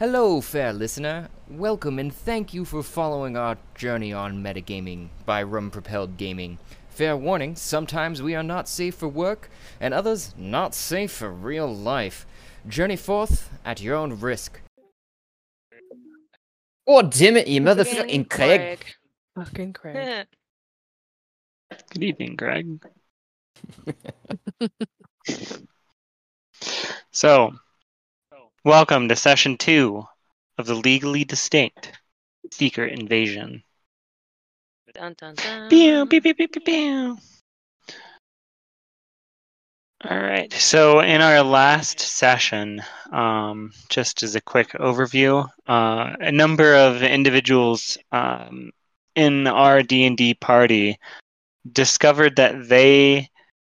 Hello, fair listener. Welcome and thank you for following our journey on metagaming by Rum Propelled Gaming. Fair warning, sometimes we are not safe for work, and others not safe for real life. Journey forth at your own risk. Oh, damn it, you motherfucking Craig. Fucking Craig. Good evening, Greg. so, welcome to session two of the legally distinct secret invasion. Dun, dun, dun. Pew, pew, pew, pew, pew, pew. All right. So, in our last session, um, just as a quick overview, uh, a number of individuals um, in our D and D party discovered that they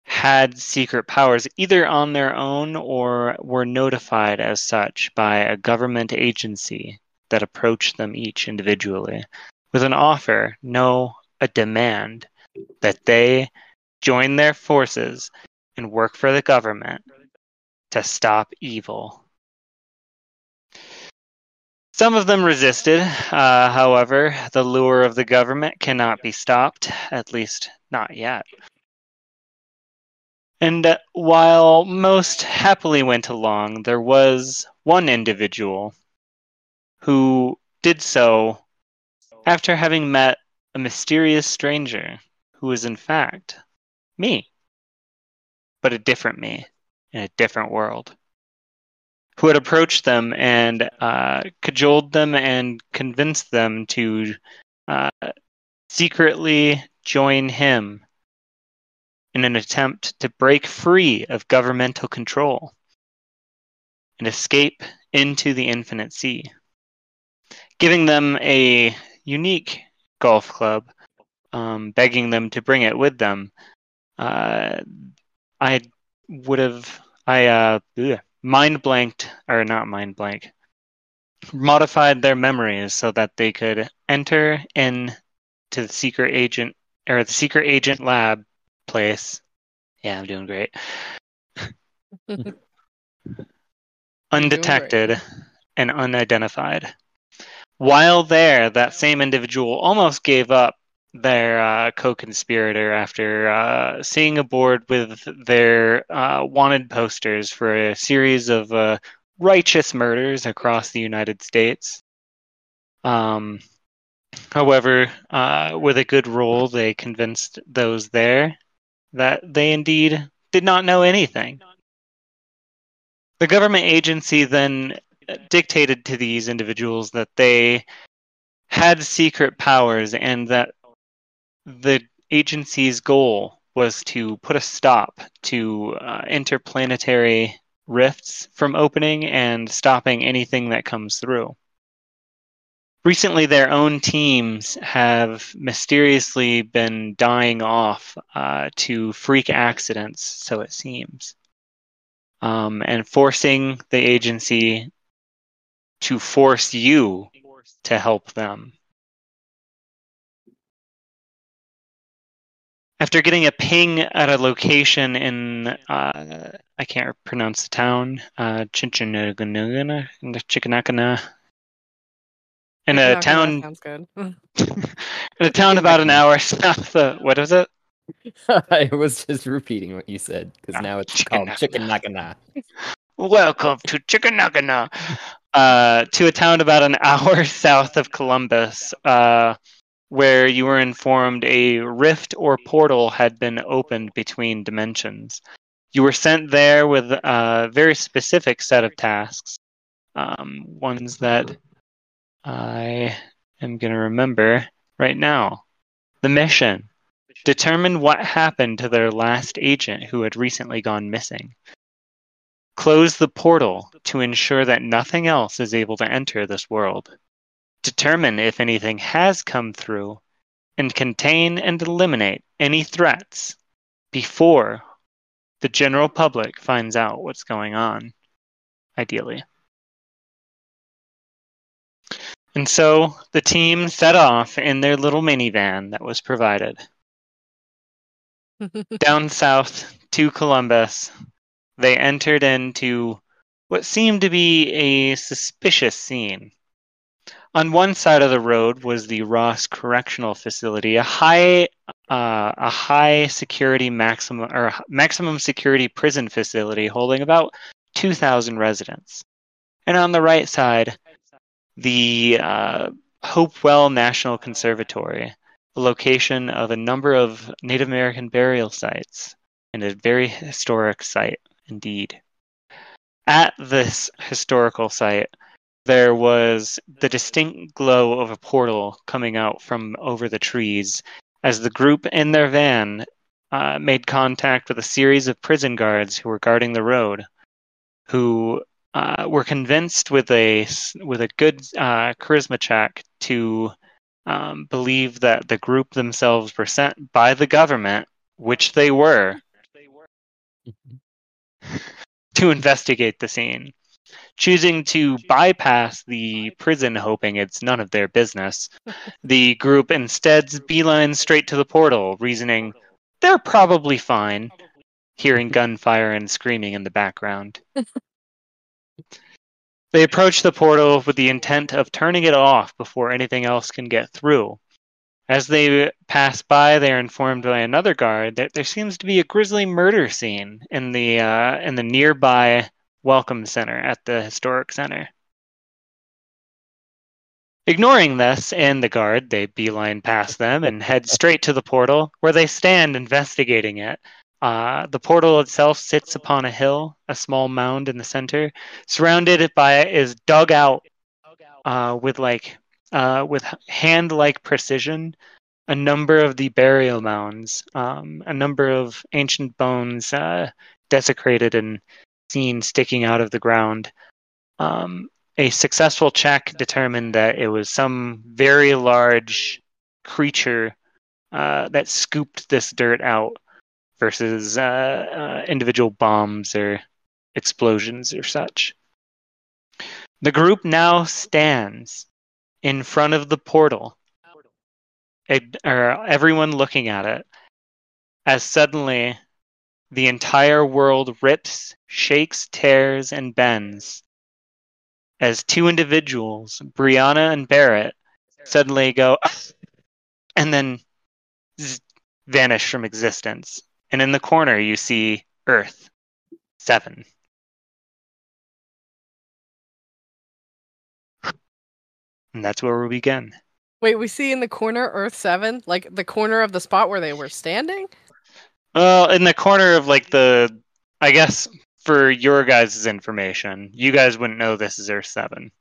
had secret powers either on their own or were notified as such by a government agency that approached them each individually with an offer, no, a demand, that they join their forces and work for the government to stop evil. Some of them resisted, uh, however, the lure of the government cannot be stopped, at least not yet. And uh, while most happily went along, there was one individual who did so after having met a mysterious stranger who was, in fact, me, but a different me in a different world, who had approached them and uh, cajoled them and convinced them to uh, secretly join him in an attempt to break free of governmental control and escape into the infinite sea, giving them a unique golf club, um, begging them to bring it with them. Uh, I would have, I uh, mind blanked, or not mind blank, modified their memories so that they could enter in to the secret agent or the secret agent lab place. Yeah, I'm doing great. Undetected and unidentified. While there, that same individual almost gave up their uh, co-conspirator after uh, seeing a board with their uh, wanted posters for a series of uh, righteous murders across the United States. Um, however, uh, with a good roll, they convinced those there that they indeed did not know anything. The government agency then dictated to these individuals that they had secret powers and that the agency's goal was to put a stop to uh, interplanetary rifts from opening and stopping anything that comes through. Recently, their own teams have mysteriously been dying off uh, to freak accidents, so it seems, um, and forcing the agency to force you to help them. After getting a ping at a location in, uh, I can't pronounce the town, uh, Chinchinagana, in a Knock, knock, town, Sounds good. in a town about an hour south. Of, what is it? I was just repeating what you said because now it's chicken called Chicken Nakana. Welcome to Chickanagana. Uh, to a town about an hour south of Columbus, uh, where you were informed a rift or portal had been opened between dimensions. You were sent there with a very specific set of tasks, um, ones that I am going to remember right now. The mission determine what happened to their last agent who had recently gone missing. Close the portal to ensure that nothing else is able to enter this world. Determine if anything has come through and contain and eliminate any threats before the general public finds out what's going on, ideally. And so the team set off in their little minivan that was provided down south to Columbus. They entered into what seemed to be a suspicious scene. On one side of the road was the Ross Correctional Facility, a high uh, a high security maximum or maximum security prison facility holding about 2,000 residents. And on the right side, the uh, Hopewell National Conservatory, a location of a number of Native American burial sites and a very historic site indeed. At this historical site, there was the distinct glow of a portal coming out from over the trees as the group in their van uh, made contact with a series of prison guards who were guarding the road, who uh, were convinced with a with a good uh, charisma check to um, believe that the group themselves were sent by the government, which they were, to investigate the scene. Choosing to bypass the prison, hoping it's none of their business, the group instead beelines straight to the portal, reasoning they're probably fine, hearing gunfire and screaming in the background. They approach the portal with the intent of turning it off before anything else can get through. As they pass by, they are informed by another guard that there seems to be a grisly murder scene in the uh, in the nearby welcome center at the historic center. Ignoring this and the guard, they beeline past them and head straight to the portal, where they stand investigating it. Uh, the portal itself sits upon a hill, a small mound in the center. Surrounded by is dug out uh, with like uh, with hand-like precision a number of the burial mounds, um, a number of ancient bones uh, desecrated and seen sticking out of the ground. Um, a successful check determined that it was some very large creature uh, that scooped this dirt out versus uh, uh, individual bombs or explosions or such. The group now stands in front of the portal, or everyone looking at it, as suddenly the entire world rips, shakes, tears, and bends as two individuals, Brianna and Barrett, suddenly go and then vanish from existence. And in the corner, you see Earth 7. And that's where we begin. Wait, we see in the corner Earth 7? Like the corner of the spot where they were standing? Well, in the corner of like the, I guess for your guys' information, you guys wouldn't know this is Earth 7.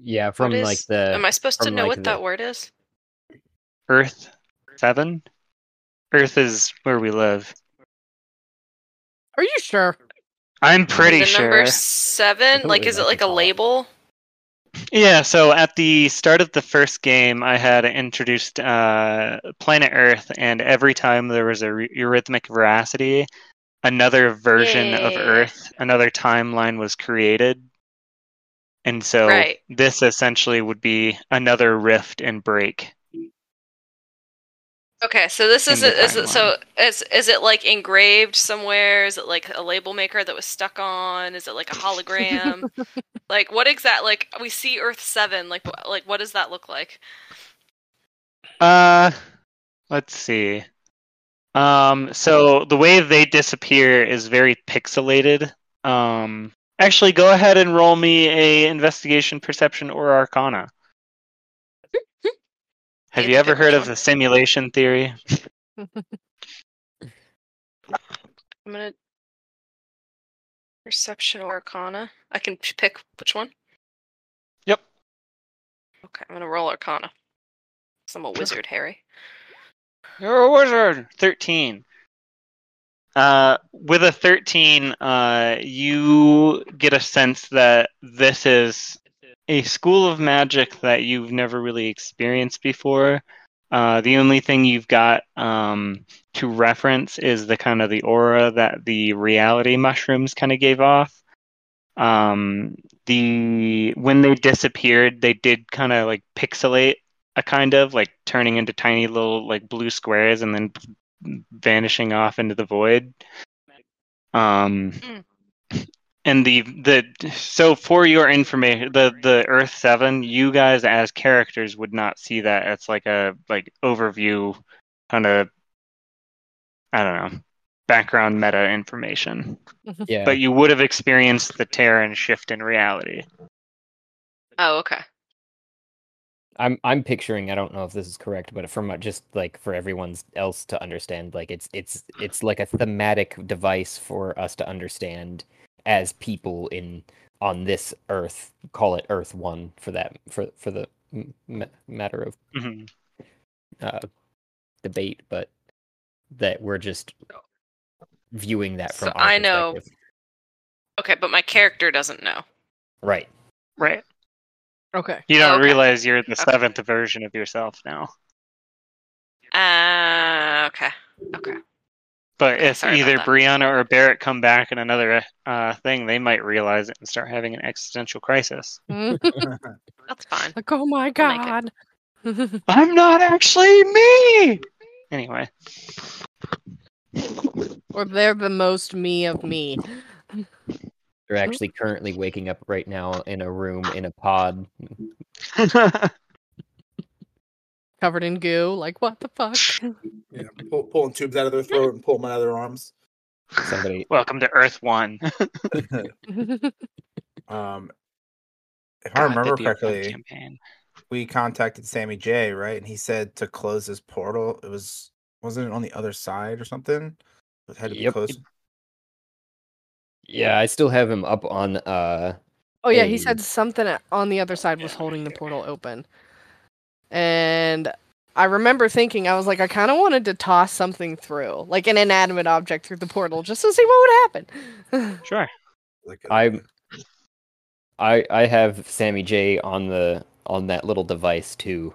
Yeah, from What is- like the. Am I supposed to know like, what the- that word is? Earth 7? Earth is where we live. Are you sure? I'm pretty the sure. number seven? Like, is it like a called- label? Yeah, so at the start of the first game, I had introduced uh, Planet Earth, and every time there was a re- eurythmic veracity, another version of Earth, another timeline was created. And so Right. this essentially would be another rift and break. Okay, so this is it. Is it so? Is is it like engraved somewhere? Is it like a label maker that was stuck on? Is it like a hologram? like what exact? Like we see Earth Seven. Like like what does that look like? Uh, let's see. Um, so the way they disappear is very pixelated. Um, actually, go ahead and roll me a investigation, perception, or arcana. Have You you have to ever heard which of the simulation theory? I'm gonna perception or Arcana. I can pick which one. Yep. Okay, I'm gonna roll Arcana. 'Cause I'm a wizard, Harry. You're a wizard. Thirteen. Uh, with a thirteen, uh, you get a sense that this is a school of magic that you've never really experienced before. Uh, the only thing you've got um, to reference is the kind of the aura that the reality mushrooms kind of gave off. Um, the when they disappeared, they did kind of like pixelate a kind of like turning into tiny little like blue squares and then vanishing off into the void. Um, and the the so for your information, the the Earth Seven, you guys as characters would not see that. It's like a like overview kind of I don't know background meta information, Yeah. but you would have experienced the tear and shift in reality. Oh, okay. I'm I'm picturing. I don't know if this is correct, but from just like for everyone else to understand, like it's it's it's like a thematic device for us to understand as people in on this Earth. Call it Earth One for that for for the m- matter of Mhm. uh, debate, but that we're just viewing that from. So our I know- Okay, but my character doesn't know. Right. Right. Okay. You don't Okay. realize you're the Okay. seventh version of yourself now. Uh, okay. Okay. But if sorry either that. Brianna or Barrett come back in another uh, thing, they might realize it and start having an existential crisis. That's fine. Like, oh my I'll god. I'm not actually me. Anyway, or they're the most me of me. They're actually currently waking up right now in a room in a pod. Covered in goo. Like, what the fuck? Yeah, pull, pulling tubes out of their throat and pulling them out of their arms. Somebody welcome to Earth One. um, if I remember that'd be a fun correctly, we contacted Sammy J, right? And he said to close his portal. It was wasn't it on the other side or something? It had to be Yep. closed. Yeah, I still have him up on uh oh yeah, he said something on the other side was holding the portal open. And I remember thinking, I was like, I kind of wanted to toss something through, like an inanimate object through the portal, just to see what would happen. Sure. Like I'm I I have Sammy J on the on that little device too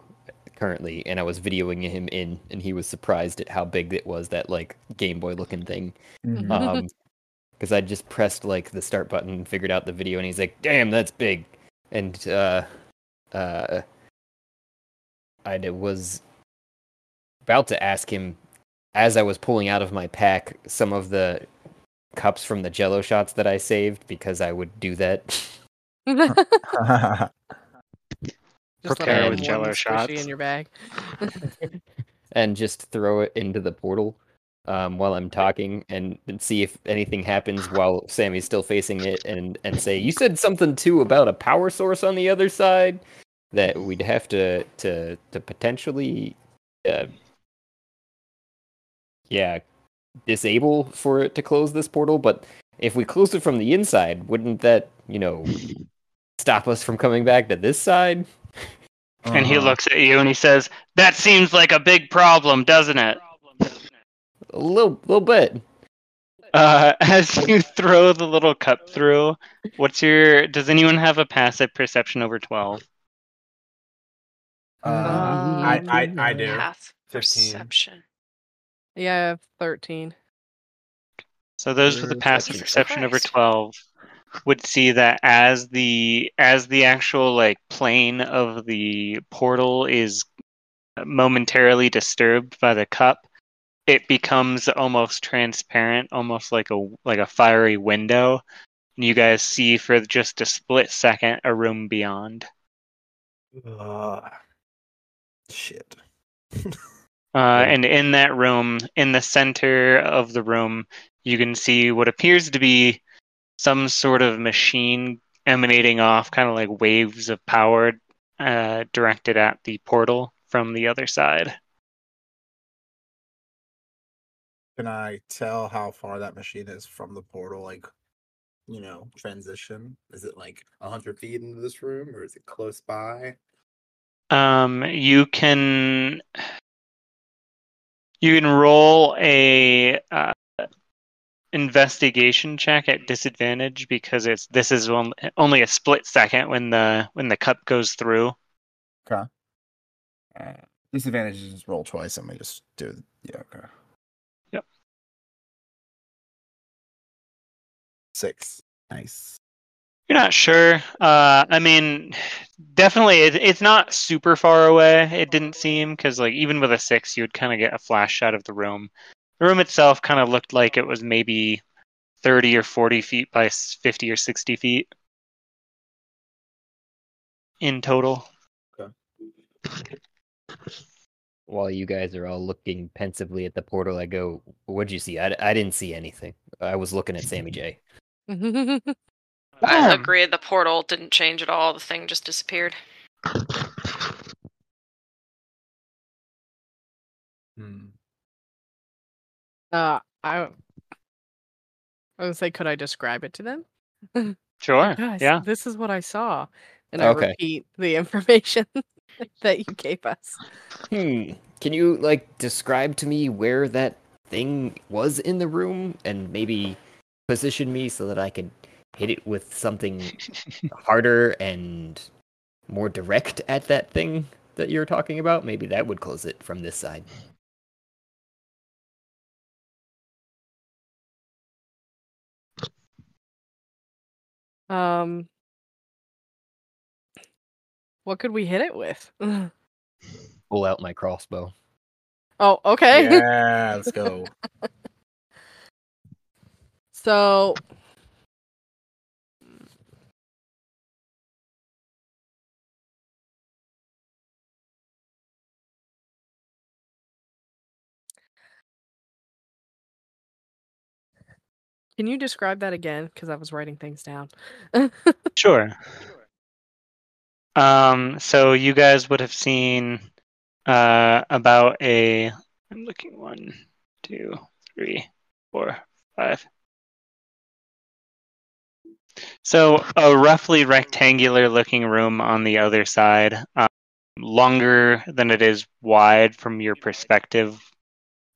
currently and I was videoing him in and he was surprised at how big it was that like Game Boy looking thing. Mhm. Um because I just pressed like the start button and figured out the video and he's like, "Damn, that's big." And uh uh I d- was about to ask him as I was pulling out of my pack some of the cups from the jello shots that I saved because I would do that. Just Prepare with in Jell-O one squishy shots. in your bag. and just throw it into the portal um, while I'm talking and, and see if anything happens while Sammy's still facing it and, and say, You said something too about a power source on the other side that we'd have to to to potentially uh, yeah disable for it to close this portal, but if we close it from the inside, wouldn't that, you know, stop us from coming back to this side? And he Uh-huh. looks at you and he says, "That seems like a big problem, doesn't it?" A little little bit. Uh, as you throw the little cup through, what's your? Does anyone have a passive perception over twelve? Uh, I, I I do. Path 15. perception. Yeah, I have 13. So those with the Perception. passive perception over twelve would see that as the as the actual like plane of the portal is momentarily disturbed by the cup, it becomes almost transparent, almost like a like a fiery window. And you guys see for just a split second a room beyond. Uh, shit. Uh, and in that room, in the center of the room, you can see what appears to be some sort of machine emanating off kind of like waves of power uh, directed at the portal from the other side. Can I tell how far that machine is from the portal? Like, you know, transition. Is it like hundred feet into this room, or is it close by? Um, you can you can roll a uh, investigation check at disadvantage because it's this is on- only a split second when the when the cup goes through. Okay. Uh, disadvantage is just roll twice. Let me just do. Yeah. Okay. Yep. Six. Nice. You're not sure. Uh, I mean, definitely, it, it's not super far away. It didn't seem because, like, even with a six, you would kind of get a flash shot of the room. The room itself kind of looked like it was maybe 30 or 40 feet by 50 or 60 feet in total. Okay. While you guys are all looking pensively at the portal, I go, "What'd you see? I, I didn't see anything. I was looking at Sammy J." I agree. The portal didn't change at all. The thing just disappeared. Hmm. uh, I, I would say, could I describe it to them? Sure. Guys, Yeah. this is what I saw, and I Okay. repeat the information that you gave us. Hmm. Can you like describe to me where that thing was in the room and maybe position me so that I could hit it with something harder and more direct at that thing that you're talking about? Maybe that would close it from this side. Um, what could we hit it with? Pull out my crossbow. oh, okay. Yeah, let's go. So Can you describe that again? Because I was writing things down. Sure. Um, so you guys would have seen uh, about a. I'm looking one, two, three, four, five. So a roughly rectangular looking room on the other side, um, longer than it is wide from your perspective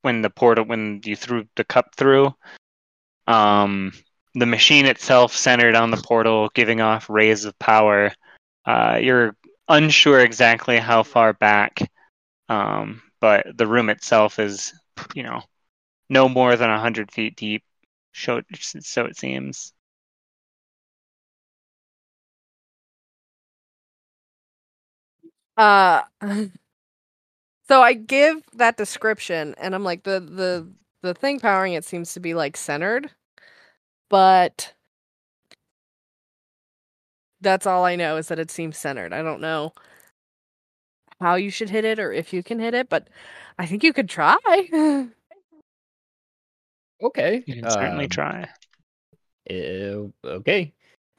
when the portal when you threw the cup through. Um, the machine itself centered on the portal, giving off rays of power. Uh, you're unsure exactly how far back, um, but the room itself is, you know, no more than a hundred feet deep. So, so it seems. Uh so I give that description and I'm like the the the thing powering it seems to be like centered but that's all I know is that it seems centered. I don't know how you should hit it or if you can hit it, but I think you could try. Okay. You can certainly um, try. uh, okay.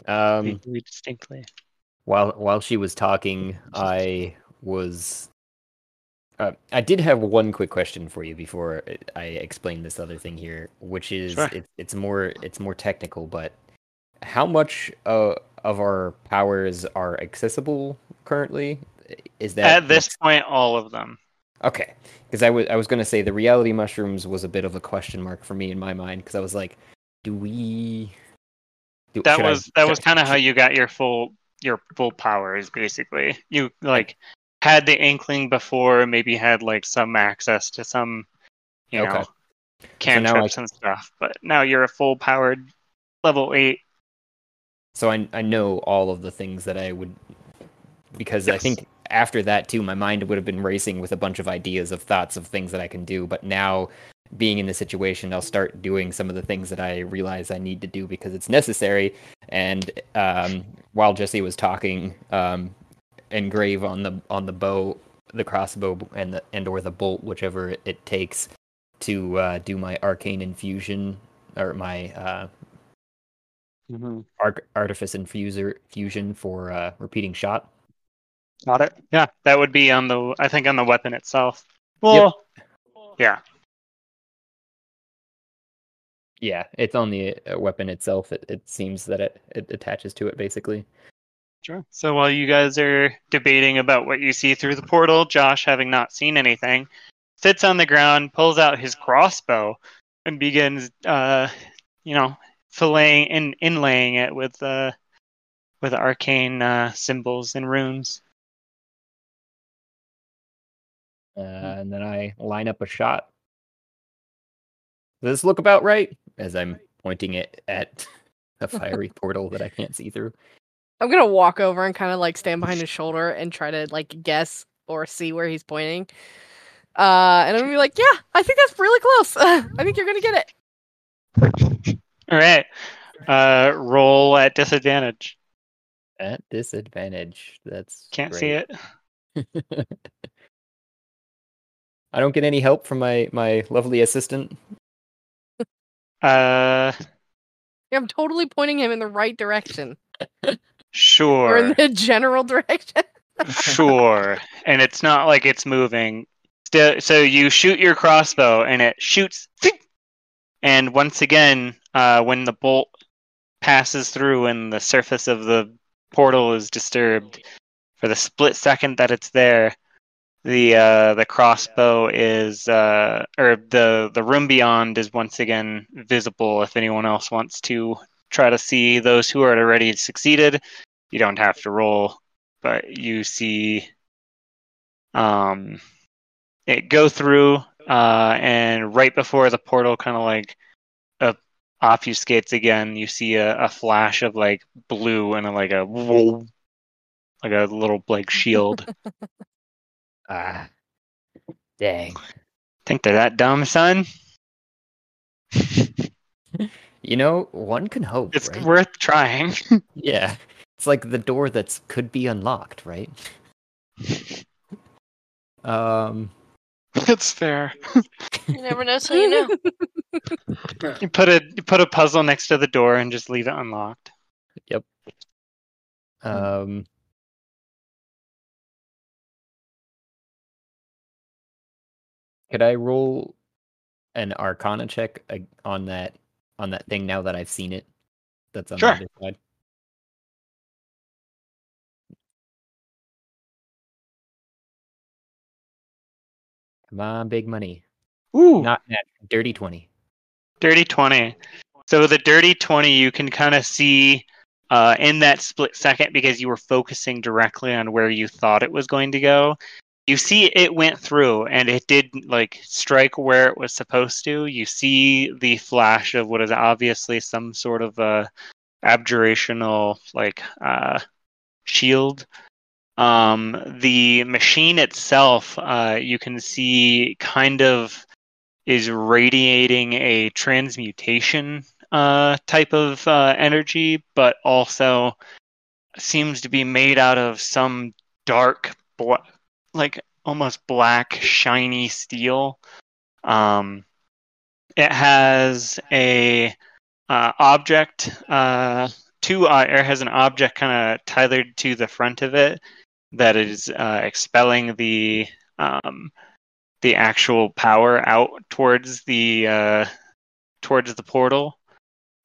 Um, distinctly. while while she was talking, I was. Uh, I did have one quick question for you before I explain this other thing here, which is Sure. it, it's more it's more technical, but how much uh, of our powers are accessible currently? Is that At this point, all of them. Okay, because I was I was gonna say the reality mushrooms was a bit of a question mark for me in my mind because I was like, do we? Do, That should I- was that was kind of how you got your full your full powers. Basically, you like had the inkling before, maybe had like some access to some, you Okay. know, So I- cantrips and stuff. But now you're a full powered level eight. So I I know all of the things that I would because I think after that too, my mind would have been racing with a bunch of ideas of thoughts of things that I can do. But now, being in this situation, I'll start doing some of the things that I realize I need to do because it's necessary. And um, while Jesse was talking, um, engrave on the on the bow, the crossbow, and the and or the bolt, whichever it, it takes to uh, do my arcane infusion or my uh, arc, artifice infuser fusion for uh, repeating shot. Got it. Yeah, that would be on the I think on the weapon itself. Well, yeah. Yeah, it's on the uh, weapon itself. It, it seems that it, it attaches to it basically. Sure. So while you guys are debating about what you see through the portal, Josh, having not seen anything, sits on the ground, pulls out his crossbow, and begins, uh, you know, filleting and inlaying it with uh, with arcane uh, symbols and runes. Uh, and then I line up a shot. Does this look about right? As I'm pointing it at a fiery portal that I can't see through. I'm gonna walk over and kind of like stand behind his shoulder and try to like guess or see where he's pointing. Uh, and I'm gonna be like, "Yeah, I think that's really close. I think you're gonna get it." All right. Uh, roll at disadvantage. At disadvantage. That's Can't see it. I don't get any help from my my lovely assistant. Uh, Yeah, I'm totally pointing him in the right direction. Or sure. in the general direction. sure. And it's not like it's moving. Still, so you shoot your crossbow and it shoots. And once again, uh, when the bolt passes through and the surface of the portal is disturbed, for the split second that it's there, the uh, the crossbow is uh, or the the room beyond is once again visible. If anyone else wants to try to see those who are already succeeded, you don't have to roll but you see um, it go through, uh, and right before the portal kind of like uh, obfuscates again, you see a, a flash of like blue and a, like a whoa, like a little like shield. Ah, dang. Think they're that dumb, son? You know, one can hope, It's right? worth trying. Yeah, it's like the door that's could be unlocked, right? Um, it's fair. You never know till you know. You put a you put a puzzle next to the door and just leave it unlocked. Yep. Um. Could I roll an Arcana check uh, on that on that thing now that I've seen it? That's on Sure. the other side. Come on, big money. Ooh. Not net, dirty twenty. Dirty 20. So the dirty 20, you can kind of see uh, in that split second because you were focusing directly on where you thought it was going to go. You see it went through and it did like strike where it was supposed to. You see the flash of what is obviously some sort of a abjurational like uh, shield. Um, the machine itself, uh, you can see kind of is radiating a transmutation uh, type of uh, energy, but also seems to be made out of some dark, like almost black, shiny steel. Um, it has a uh, object, uh, two, uh, it has an object kind of tethered to the front of it that is uh, expelling the um, the actual power out towards the uh, towards the portal.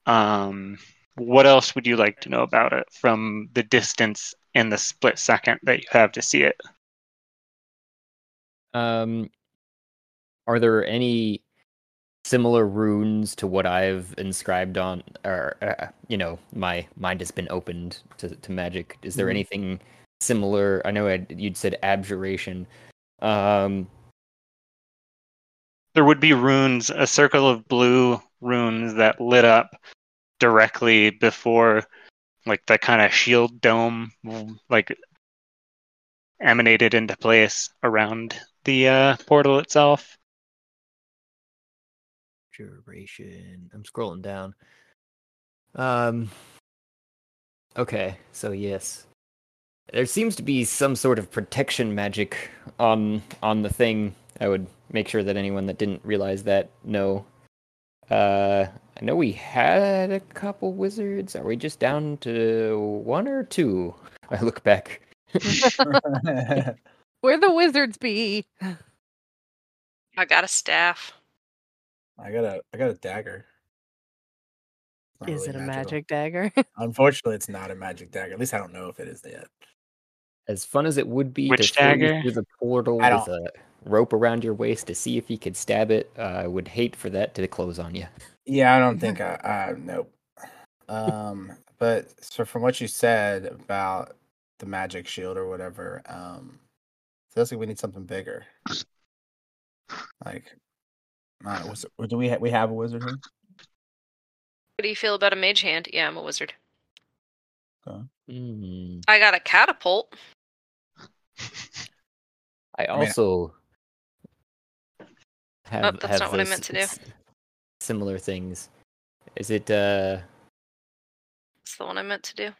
Um, what else would you like to know about it from the distance and the split second that you have to see it? Um, are there any similar runes to what I've inscribed on, or uh, you know, my mind has been opened to to magic? Is there Mhm. anything similar? I know I'd, you'd said abjuration. Um, There would be runes, a circle of blue runes that lit up directly before, like the kind of shield dome, like emanated into place around the uh, portal itself. Duration. I'm scrolling down. Um. Okay, so yes, there seems to be some sort of protection magic on on the thing. I would make sure that anyone that didn't realize that know. Uh, I know we had a couple wizards. Are we just down to one or two? I look back. Where the wizards be? I got a staff. I got a I got a dagger. Not Is really it a magical. magic dagger? Unfortunately, it's not a magic dagger. At least I don't know if it is yet. As fun as it would be Which to throw you dagger? through the portal I with a rope around your waist to see if you could stab it, uh, I would hate for that to close on you. Yeah, I don't think I. I nope. Um, but so from what you said about the magic shield or whatever, um, it feels like we need something bigger. Like, uh, what's it, do we ha- we have a wizard here? What do you feel about a mage hand? Yeah, I'm a wizard. Hmm. I got a catapult. I mean, also have, Oh, that's have not what I meant to do. Similar things. Is it uh It's the one I meant to do.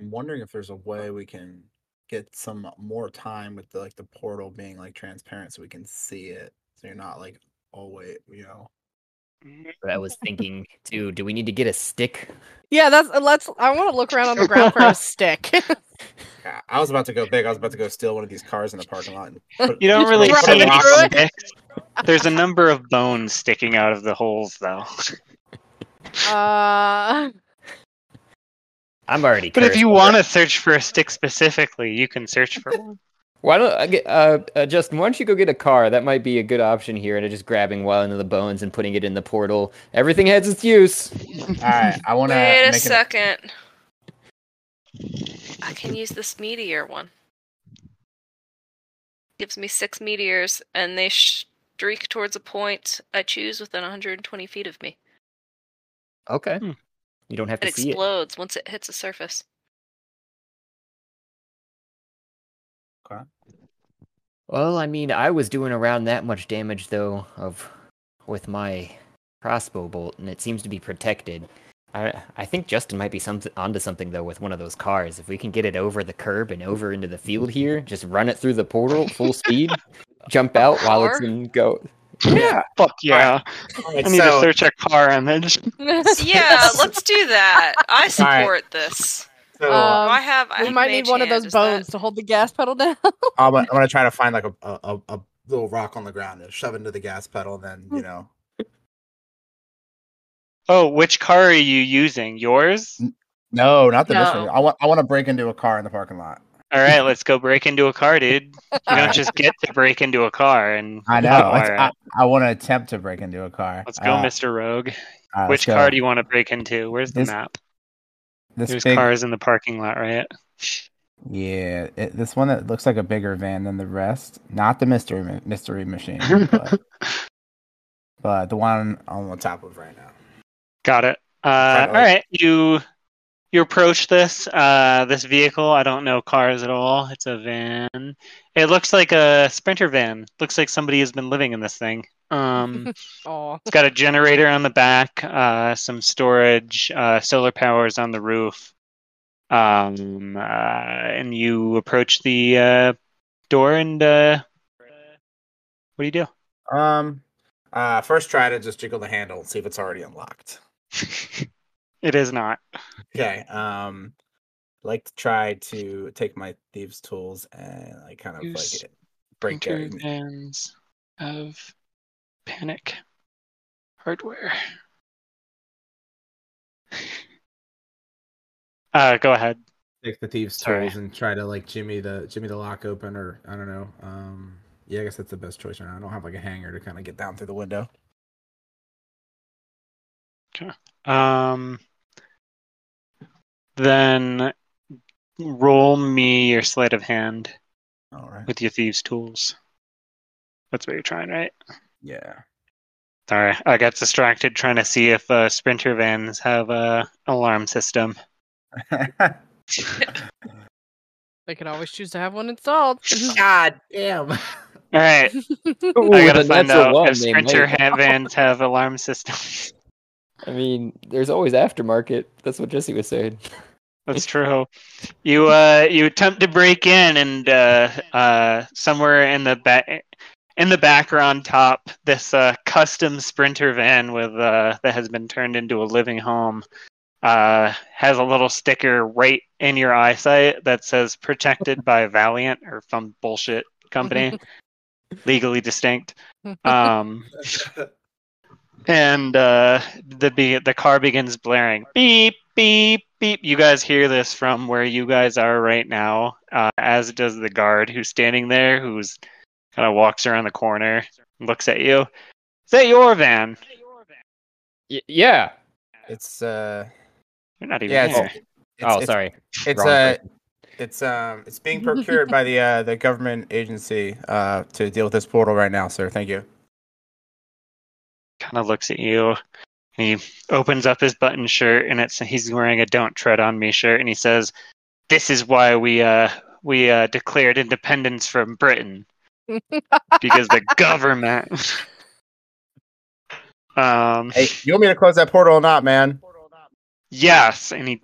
I'm wondering if there's a way we can get some more time with the like the portal being like transparent so we can see it. So you're not like always, you know. I was thinking too, do we need to get a stick? Yeah, that's uh, let's. I want to look around on the ground for a stick. Yeah, I was about to go big. I was about to go steal one of these cars in the parking lot. And put, You don't really put see any Running through it? There's a number of bones sticking out of the holes, though. uh, I'm already. But if you want to search for a stick specifically, you can search for one. why don't I get uh, uh Justin? Why don't you go get a car? That might be a good option here, and just grabbing one of the bones and putting it in the portal. Everything has its use. All right, I want to Wait a make an, second. I can use this meteor one. Gives me six meteors, and they streak towards a point I choose within 120 feet of me. Okay. Hmm. You don't have It to see it. explodes once it hits a surface. Well, I mean, I was doing around that much damage though of with my crossbow bolt, and it seems to be protected. I I think Justin might be some onto something though with one of those cars. If we can get it over the curb and over into the field here, just run it through the portal full speed, jump out while it's in go. Yeah. Fuck yeah. All right, I need so, to search a car image. Yeah, let's do that. I support this. so Um, I have. I we might need mage one of those is that- bones to hold the gas pedal down. I'm, I'm gonna try to find like a, a a- a little rock on the ground and shove into the gas pedal, and then you know. Oh, which car are you using? Yours? No, not the No. mystery. I want I want to break into a car in the parking lot. All right, let's go break into a car, dude. You don't just get to break into a car and I know. All It's- right. I, I want to attempt to break into a car. Let's go, Uh, Mr. Rogue. right, Which car go. do you want to break into? Where's the This- map? This There's big, cars in the parking lot, right? Yeah, it, this one that looks like a bigger van than the rest. Not the mystery mystery machine, but, but the one on the top of right now. Got it. Uh, all right, you you approach this uh, this vehicle. I don't know cars at all. It's a van. It looks like a sprinter van. Looks like somebody has been living in this thing. Um, it's got a generator on the back, uh, some storage, uh, solar powers on the roof. Um, uh, and you approach the uh, door and uh, what do you do? Um, uh, first try to just jiggle the handle and see if it's already unlocked. it is not. Okay. Um, like to try to take my thieves' tools and like kind of Use like break their. Sprinter vans of panic hardware. Uh, go ahead. take the thieves' Sorry. tools and try to like jimmy the jimmy the lock open, or I don't know. Um, yeah, I guess that's the best choice. Right. I don't have like a hanger to kind of get down through the window. Okay. Um, then roll me your sleight of hand All right. with your thieves' tools. That's what you're trying, right? Yeah. Sorry, I got distracted trying to see if uh, sprinter vans have a alarm system. they could always choose to have one installed. God damn. All right, Ooh, I gotta find out one, if sprinter might. vans have alarm systems. I mean, there's always aftermarket. That's what Jesse was saying. That's true. You uh you attempt to break in and uh uh somewhere in the back in the background top this uh custom sprinter van with uh that has been turned into a living home uh has a little sticker right in your eyesight that says protected by Valiant or some bullshit company legally distinct. Um and uh, the be- the car begins blaring beep beep beep. You guys hear this from where you guys are right now, uh, as does the guard who's standing there, who's kind of walks around the corner, and looks at you. Is that your van? Y- yeah. It's uh You're not even yeah there. it's, it's oh, it's, sorry. it's Wrong uh person. It's um it's being procured by the uh the government agency uh to deal with this portal right now, sir. Thank you. Kind of looks at you. And he opens up his button shirt, and it's he's wearing a "Don't Tread on Me" shirt, and he says, "This is why we uh we uh declared independence from Britain because the government." um. Hey, you want me to close that portal or not, man? Yes, and he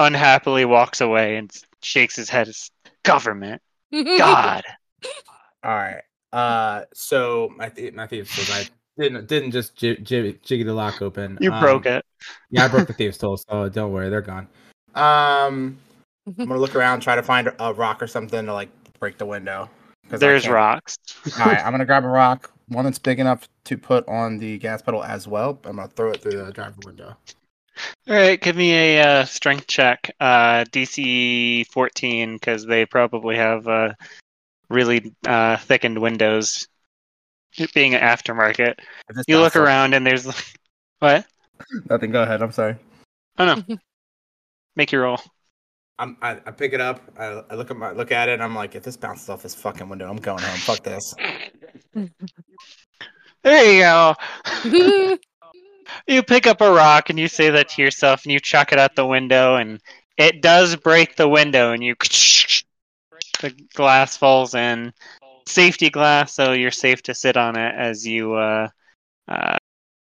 unhappily walks away and shakes his head. It's government. God. All right. Uh, so my th- my thief says I didn't didn't just j- j- jiggy the lock open. You Um, broke it. Yeah, I broke the thieves' tool, so don't worry, they're gone. Um, I'm gonna look around, try to find a rock or something to like break the window. There's rocks. All right, I'm gonna grab a rock, one that's big enough to put on the gas pedal as well. I'm gonna throw it through the driver window. All right, give me a uh, strength check. Uh, DC 14 because they probably have uh, really uh, thickened windows. It Being an aftermarket, you look bounces- around and there's what? Nothing. Go ahead. I'm sorry. Oh no, make your roll. I'm, I, I pick it up. I, I look at my look at it. and I'm like, if this bounces off this fucking window, I'm going home. Fuck this. There you go. you pick up a rock and you say that to yourself and you chuck it out the window and it does break the window and you the glass falls in safety glass so you're safe to sit on it as you uh, uh,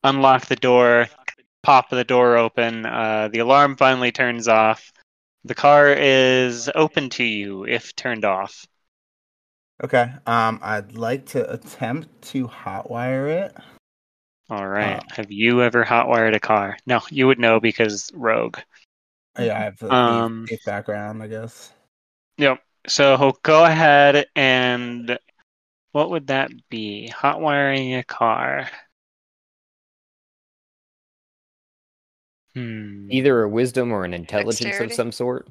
unlock the door pop the door open uh, the alarm finally turns off the car is open to you if turned off Okay. Um, I'd like to attempt to hotwire it. all right Uh. have you ever hotwired a car no you would know because rogue Yeah, I have the Um, background, I guess. Yep. So go ahead and what would that be? Hot wiring a car. Hmm. Either a wisdom or an intelligence Dexterity? of some sort.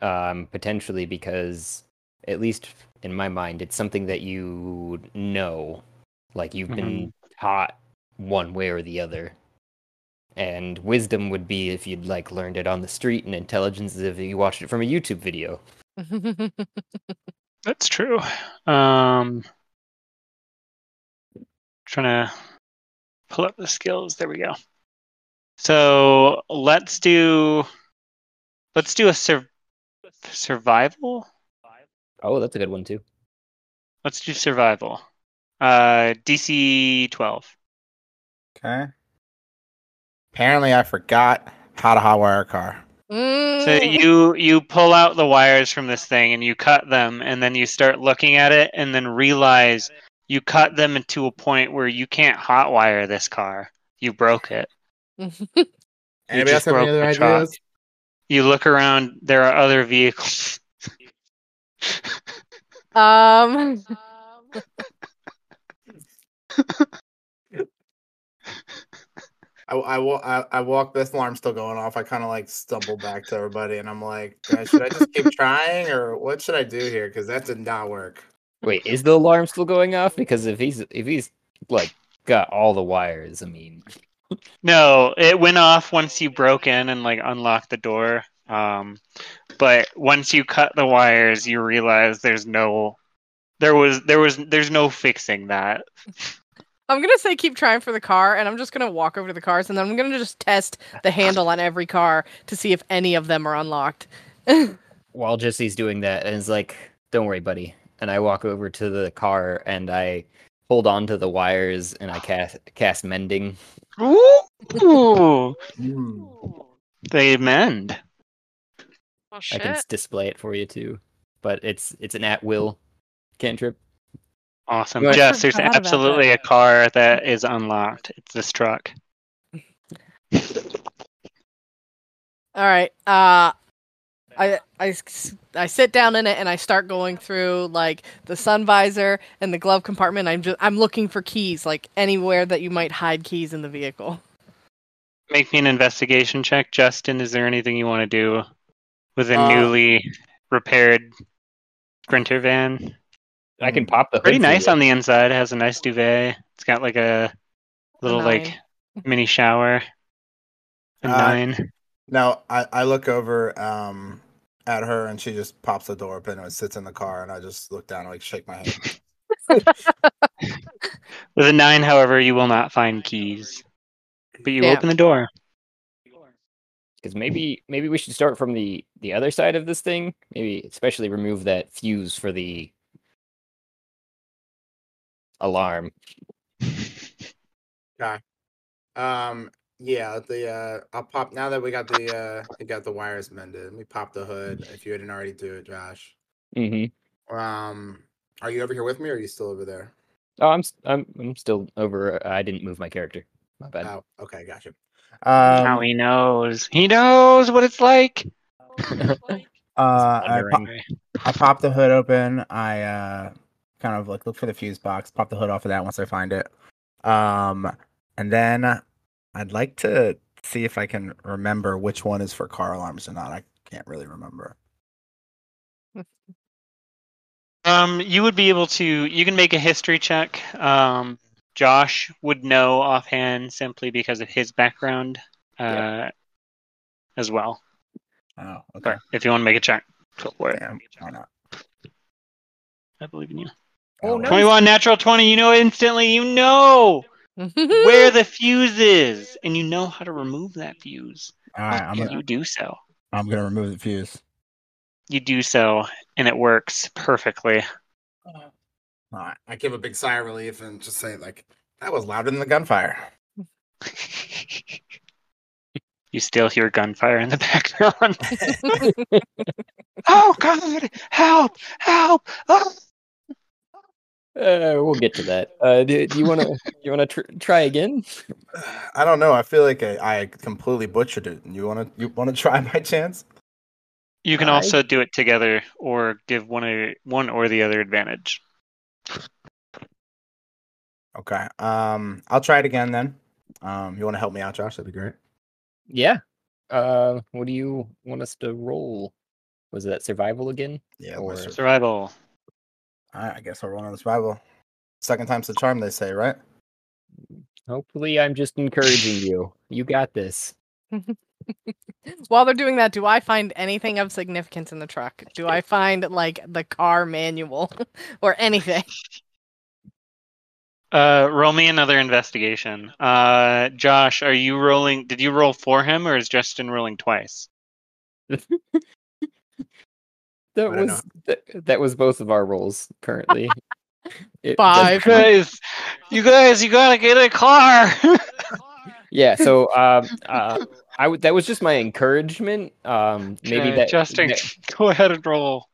Um, potentially because, at least in my mind, it's something that you know. Like you've been taught one way or the other. And wisdom would be if you'd like learned it on the street, and intelligence is if you watched it from a YouTube video. That's true. Um, trying to pull up the skills. There we go. So let's do let's do a sur- survival. Oh, that's a good one too. Let's do survival. Uh, DC twelve. Okay. Apparently, I forgot how to hotwire a car. So Mm. you you pull out the wires from this thing and you cut them and then you start looking at it and then realize you cut them into a point where you can't hotwire this car. You broke it. Anybody else just have any broke other the truck. You look around, there are other vehicles. um. I, I, wa- I, I walk. This alarm's still going off. I kind of like stumble back to everybody, and I'm like, should I just keep trying, or what should I do here? Because that did not work. Wait, is the alarm still going off? Because if he's if he's like got all the wires, I mean, No, it went off once you broke in and like unlocked the door. Um, but once you cut the wires, you realize there's no, there was there was there's no fixing that. I'm gonna say keep trying for the car, and I'm just gonna walk over to the cars, and then I'm gonna just test the handle on every car to see if any of them are unlocked. while Jesse's doing that, and is like, "Don't worry, buddy." And I walk over to the car and I hold on to the wires and I cast cast mending. Ooh, Hmm. they mend. Well, I can display it for you too, but it's it's an at will cantrip. Awesome. Right. Yes, there's absolutely a car that is unlocked. It's this truck. All right. Uh, I, I s- I sit down in it and I start going through like the sun visor and the glove compartment. I'm just I'm looking for keys, like anywhere that you might hide keys in the vehicle. Make me an investigation check, Justin. Is there anything you want to do with a Uh, newly repaired Sprinter van? I can pop the hood Pretty nice you. on the inside. It has a nice duvet. It's got like a little like mini shower. A Uh, nine. Now I, I look over um at her, and she just pops the door open and sits in the car, and I just look down and like shake my head. With a nine, however, you will not find keys. But you Damn. open the door. Because maybe maybe we should start from the the other side of this thing. Maybe especially remove that fuse for the alarm. Um, yeah, the uh, I'll pop now that we got the uh, we got the wires mended. Let me pop the hood if you didn't already do it, Josh. Mm-hmm. Um, are you over here with me, or are you still over there? Oh, I'm s- I'm I'm still over. I didn't move my character. My bad. Oh, okay, gotcha. now Um, he knows. He knows what it's like. uh, I, pop, I pop the hood open. I uh, kind of like look for the fuse box. Pop the hood off of that once I find it. Um, and then I'd like to see if I can remember which one is for car alarms or not. I can't really remember. Um, you would be able to. You can make a history check. Um, Josh would know offhand simply because of his background, uh, as well. Oh, okay. But if you want to make a check, go for it. Damn, why not? I believe in you. Oh, no. Twenty-one natural twenty. You know instantly. You know where the fuse is, and you know how to remove that fuse. All right, I'm gonna, you do so. I'm gonna remove the fuse. You do so, and it works perfectly. All right, I give a big sigh of relief and just say like, "That was louder than the gunfire." you still hear gunfire in the background. oh God! Help! Help! Oh! Uh, we'll get to that. Uh, do, do you want to you want to tr- try again? I don't know. I feel like I, I completely butchered it. You want to you want to try by chance? You can I- also do it together, or give one or one or the other advantage. Okay. Um, I'll try it again then. Um, you want to help me out, Josh? That'd be great. Yeah. Uh, what do you want us to roll? Was that survival again? Yeah. Or- Or... Survival. All right, I guess I'll roll on the survival. Second time's the charm, they say, right? Hopefully, I'm just encouraging you. You got this. While they're doing that, do I find anything of significance in the truck? Do I find like the car manual or anything? Uh, roll me another investigation. Uh, Josh, are you rolling? Did you roll for him, or is Justin rolling twice? That was that, that was both of our rolls currently. It Five. doesn't- guys, you guys, you gotta get a car. Yeah. So, um, uh, I would that was just my encouragement. Um, maybe Okay, that Justin, that- go ahead and roll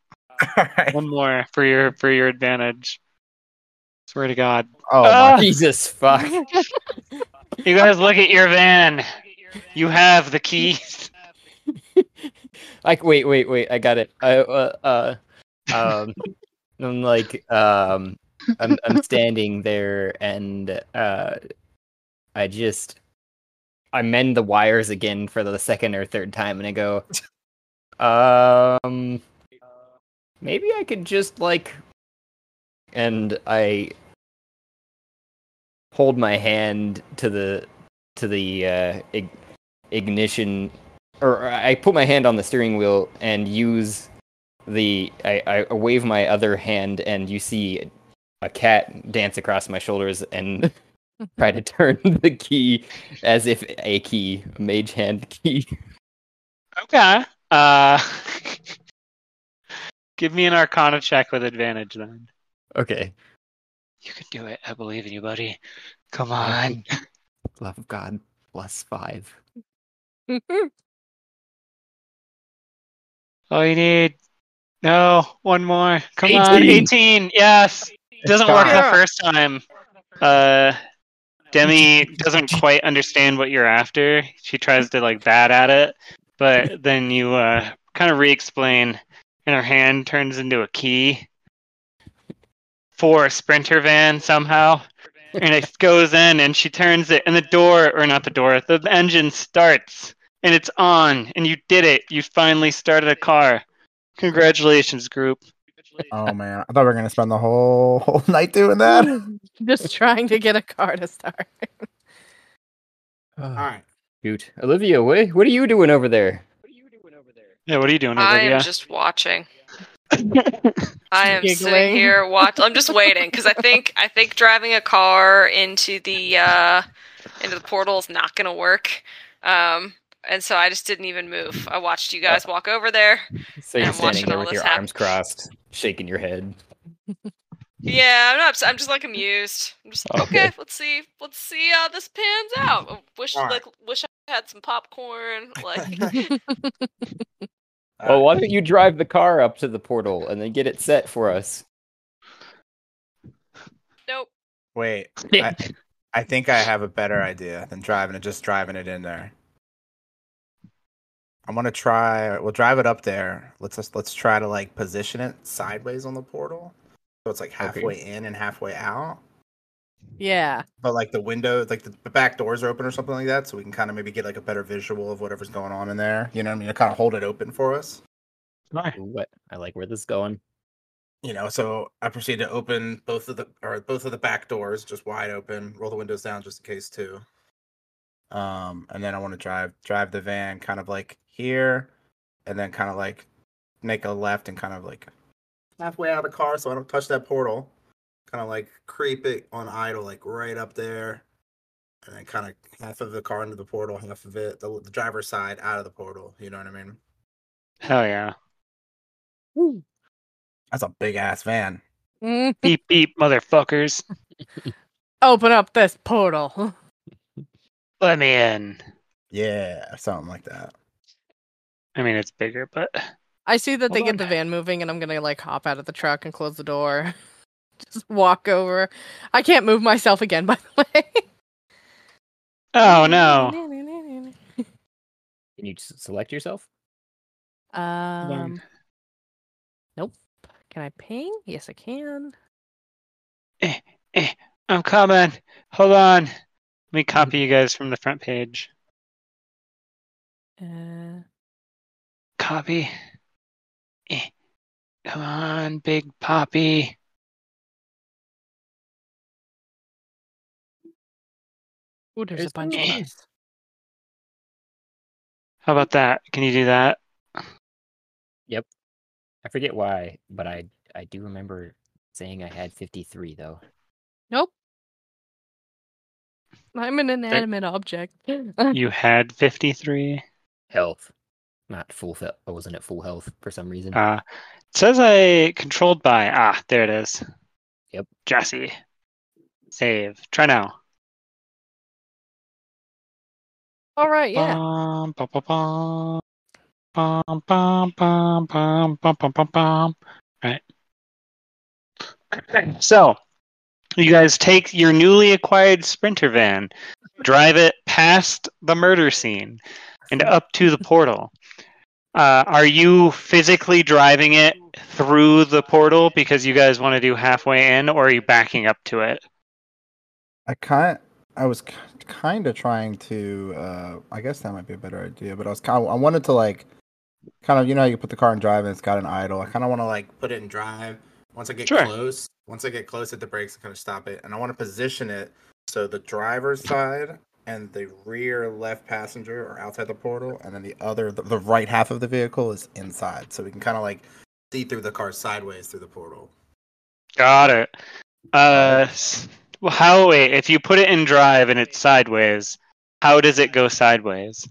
All right. one more for your for your advantage. Swear to God, Oh, my. Jesus fuck. you guys look at your van. You have the keys. Like, wait, wait, wait. I got it. I, uh, uh, um, I'm like, um, I'm, I'm standing there and, uh, I just, I mend the wires again for the second or third time and I go, um, maybe I could just like, and I hold my hand to the, to the, uh, ig- ignition or I put my hand on the steering wheel and use the I, I wave my other hand and you see a cat dance across my shoulders and try to turn the key as if a key, a mage hand key. Okay. Uh, give me an Arcana check with advantage then. Okay. You can do it. I believe in you, buddy. Come on. Love of God plus five. All you need. No, one more. Come on, 18. 18. Yes. Doesn't work the first time. Uh, Demi doesn't quite understand what you're after. She tries to like bat at it, but then you uh, kind of re-explain, and her hand turns into a key for a sprinter van somehow, and it goes in, and she turns it, and the door, or not the door, the engine starts, and it's on, and you did it. You finally started a car. Congratulations, group. Oh man, I thought we were gonna spend the whole whole night doing that. Just trying to get a car to start. All right. Shoot. Olivia, what, what are you doing over there? What are you doing over there? Yeah, what are you doing, I am just watching. I am Giggling. sitting here watching. I'm just waiting because I think I think driving a car into the uh, into the portal is not going to work. Um, and so I just didn't even move. I watched you guys walk over there. So you're I'm standing watching there with your happen. arms crossed, shaking your head. Yeah, I'm not. upset. I'm just like amused. I'm just like, Okay. okay. Let's see. Let's see how this pans out. I Wish All right. like wish I had some popcorn. Like Well, why uh, don't you drive the car up to the portal and then get it set for us? nope. Wait, I, I think I have a better idea than driving it, just driving it in there. I'm gonna try. We'll drive it up there. Let's just let's try to like position it sideways on the portal, so it's like halfway in and halfway out. yeah. But like the window, like the, the back doors are open or something like that, so we can kind of maybe get like a better visual of whatever's going on in there. You know what I mean? To kind of hold it open for us. Nice. What? I like where this is going. You know, so I proceed to open both of the or both of the back doors just wide open, roll the windows down just in case too. Um, and then I want to drive drive the van kind of like here, and then kind of like make a left and kind of like halfway out of the car so I don't touch that portal. Kind of like creep it on idle, like right up there, and then kind of half of the car into the portal, half of it the, the driver's side out of the portal. You know what I mean? Hell yeah. That's a big ass van. Mm. Beep beep, motherfuckers. Open up this portal. Let me in. Yeah, something like that. I mean, it's bigger, but I see that they Hold get the van moving, and I'm gonna like hop out of the truck and close the door. Just walk over. I can't move myself again, by the way. oh no. Can you s- select yourself? Um. Nope. Can I ping? Yes, I can. I'm coming. Hold on. Let me copy you guys from the front page. Uh, Copy. Eh. Come on, Big Poppy. Oh, there's a There's bunch of us. How about that? Can you do that? Yep. I forget why, but I I do remember saying I had 53 though. Nope. I'm an inanimate object. You had 53. Health, not full. fit. I wasn't at full health for some reason. Uh, it says I controlled by. Ah, there it is. Yep. Jesse. Save. Try now. All right, yeah. Bum, bum, bum, bum. Bum, bum, bum, bum, bum, bum, bum, bum. Right. So, you guys take your newly acquired Sprinter van, drive it past the murder scene, and up to the portal. Uh, are you physically driving it through the portal because you guys want to do halfway in, or are you backing up to it? I kind I was kind of trying to. Uh, I guess that might be a better idea, but I was kind. I wanted to like, kind of. You know, how you put the car in drive and it's got an idle. I kind of want to like put it in drive. Once I get Sure. close, once I get close at the brakes, I kind of stop it, and I want to position it so the driver's side and the rear left passenger are outside the portal, and then the other, the, the right half of the vehicle is inside, so we can kind of like see through the car sideways through the portal. Got it. Uh, well, how? Wait, if you put it in drive and it's sideways, how does it go sideways?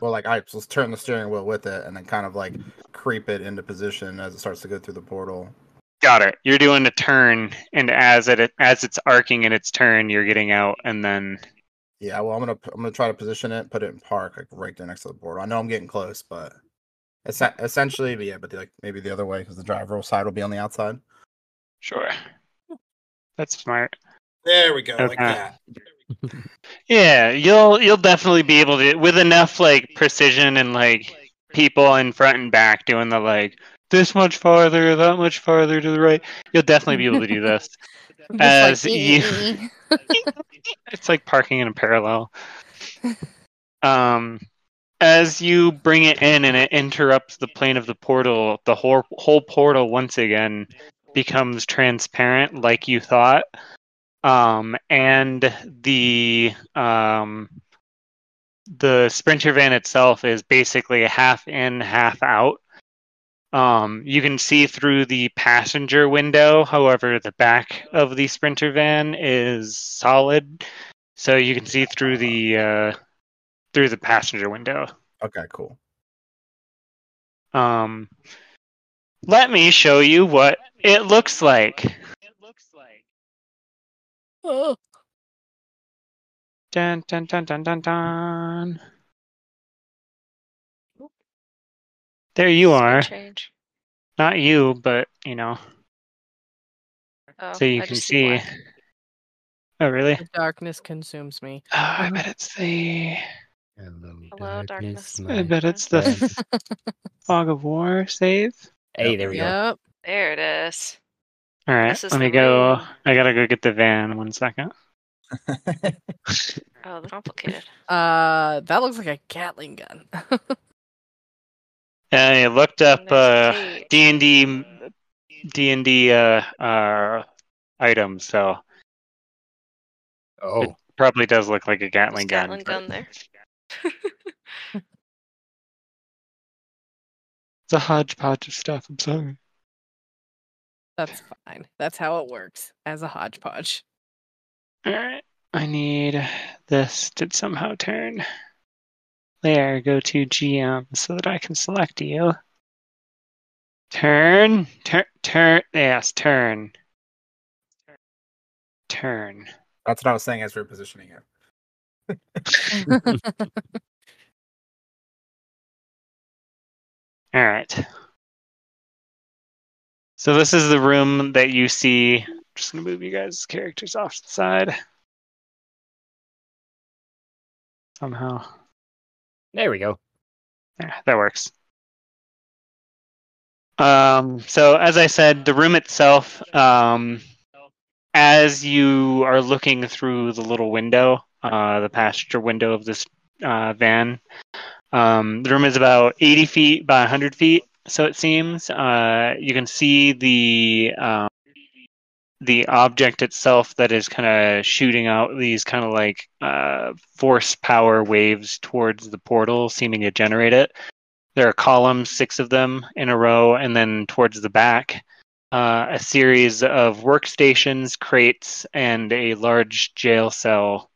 Well, like I just turn the steering wheel with it, and then kind of like creep it into position as it starts to go through the portal. Got it. You're doing a turn, and as it as it's arcing in its turn, you're getting out, and then Yeah, well, I'm gonna I'm gonna try to position it, put it in park, like right there next to the board. I know I'm getting close, but it's essentially, but yeah, but like maybe the other way because the driver side will be on the outside. sure. That's smart. There we go, like that. Yeah, you'll you'll definitely be able to with enough like precision and like people in front and back doing the like this much farther, that much farther to the right. You'll definitely be able to do this. As like, you- it's like parking in a parallel. Um, as you bring it in and it interrupts the plane of the portal, the whole whole portal once again becomes transparent, like you thought. Um, and the um, the sprinter van itself is basically half in, half out. Um, you can see through the passenger window. However, the back of the sprinter van is solid, so you can see through the uh, through the passenger window. Okay, cool. Um, let me show you what it looks like. It looks like. Oh. Dun dun dun dun dun dun. There you are. Change. Not you, but you know, Oh, so you I can just see. Oh, really? The darkness consumes me. Oh, I bet it's the. Hello, Hello, darkness. my I bet it's the fog of war save. Hey, there we go. Yep. There it is. All right, is let me go. room. I gotta go get the van. One second. Oh, complicated. Uh, that looks like a Gatling gun. I looked up There's uh, Kate. D and D, D and D uh, uh, items. So Oh, probably does look like a Gatling There's gun. Gatling but gun there. It's a hodgepodge of stuff. I'm sorry. That's fine. That's how it works as a hodgepodge. All right. I need this to somehow turn. There, go to GM so that I can select you. Turn, turn, turn. Yes, turn. Turn. That's what I was saying as we are positioning it. All right. So this is the room that you see. I'm just gonna move you guys' characters off to the side. Somehow. There we go. Yeah, that works. Um, so as I said, the room itself, um, as you are looking through the little window, uh, the passenger window of this uh, van, um, the room is about 80 feet by 100 feet, so it seems. Uh, you can see the um, the object itself that is kind of shooting out these kind of like uh, force power waves towards the portal, seeming to generate it. There are columns, six of them in a row, and then towards the back, uh, a series of workstations, crates, and a large jail cell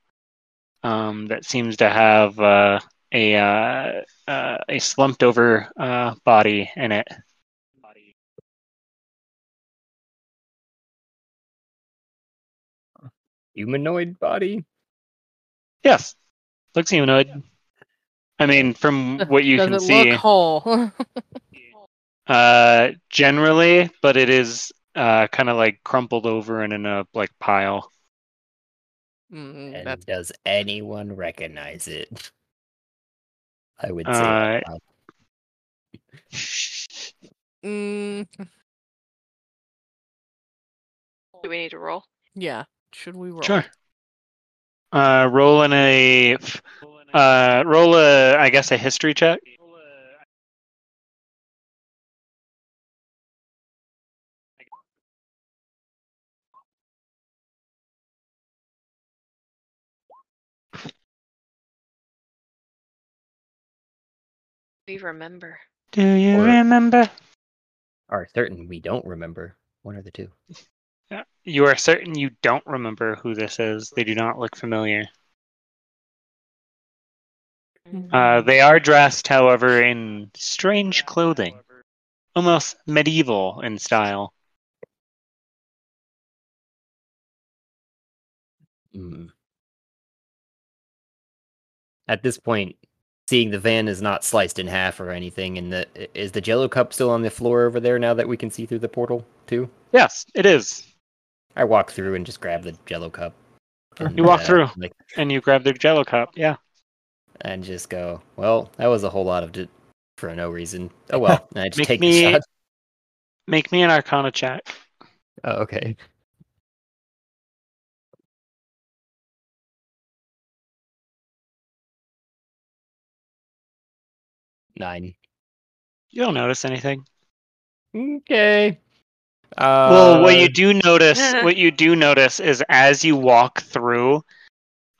um, that seems to have uh, a uh, uh, a slumped over uh, body in it. Humanoid body. Yes, looks humanoid. I mean, from what you Does can it see, look whole? uh, generally, but it is uh, kind of like crumpled over and in a like pile. Mm, And that's does anyone recognize it? I would say. Uh, uh, mm, Do we need to roll? yeah. Should we roll? Sure. Uh, roll in a uh, roll a I guess a history check. We remember. Do you Or- remember? are certain we don't remember. One or the two. Yeah. You are certain you don't remember who this is. They do not look familiar. Uh, they are dressed, however, in strange clothing, almost medieval in style. Mm. At this point, seeing the van is not sliced in half or anything, and the is the Jello cup still on the floor over there now that we can see through the portal too? Yes, it is. I walk through and just grab the Jello cup. and, You walk uh, through. like, And you grab the Jello cup. Yeah. and just go. Well, that was a whole lot of d- for no reason. Oh well, and I just Make take me- the shot. Make me an Arcana check. Oh, okay. Nine. You don't notice anything. Okay. Well, what Uh, you do notice, what you do notice is as you walk through,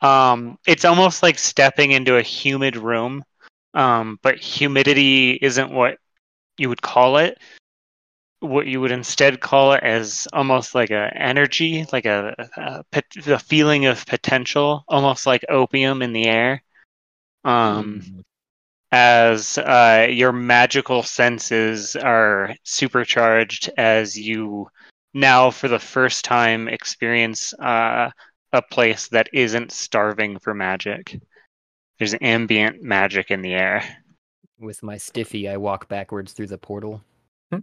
Um, it's almost like stepping into a humid room, um, but humidity isn't what you would call it. What you would instead call it as almost like a energy, like a, a, pot- a feeling of potential, almost like opium in the air. Um, as uh, your magical senses are supercharged as you now, for the first time, experience uh, a place that isn't starving for magic. There's ambient magic in the air. With my stiffy, I walk backwards through the portal. Hmm.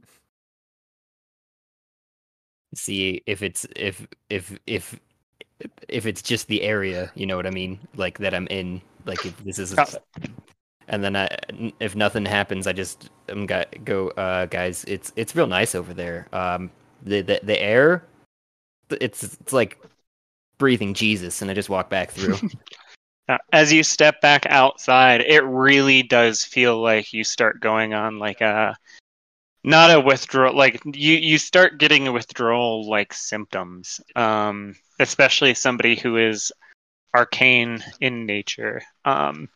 See if it's if if if if it's just the area, you know what I mean? Like that I'm in. Like if this is, Oh. And then I, if nothing happens, I just um, got, go, uh, guys. It's it's real nice over there. Um, the the the air, it's it's like breathing Jesus, and I just walk back through. Uh, As you step back outside, it really does feel like you start going on like a not a withdrawal like you you start getting a withdrawal like symptoms um especially somebody who is arcane in nature um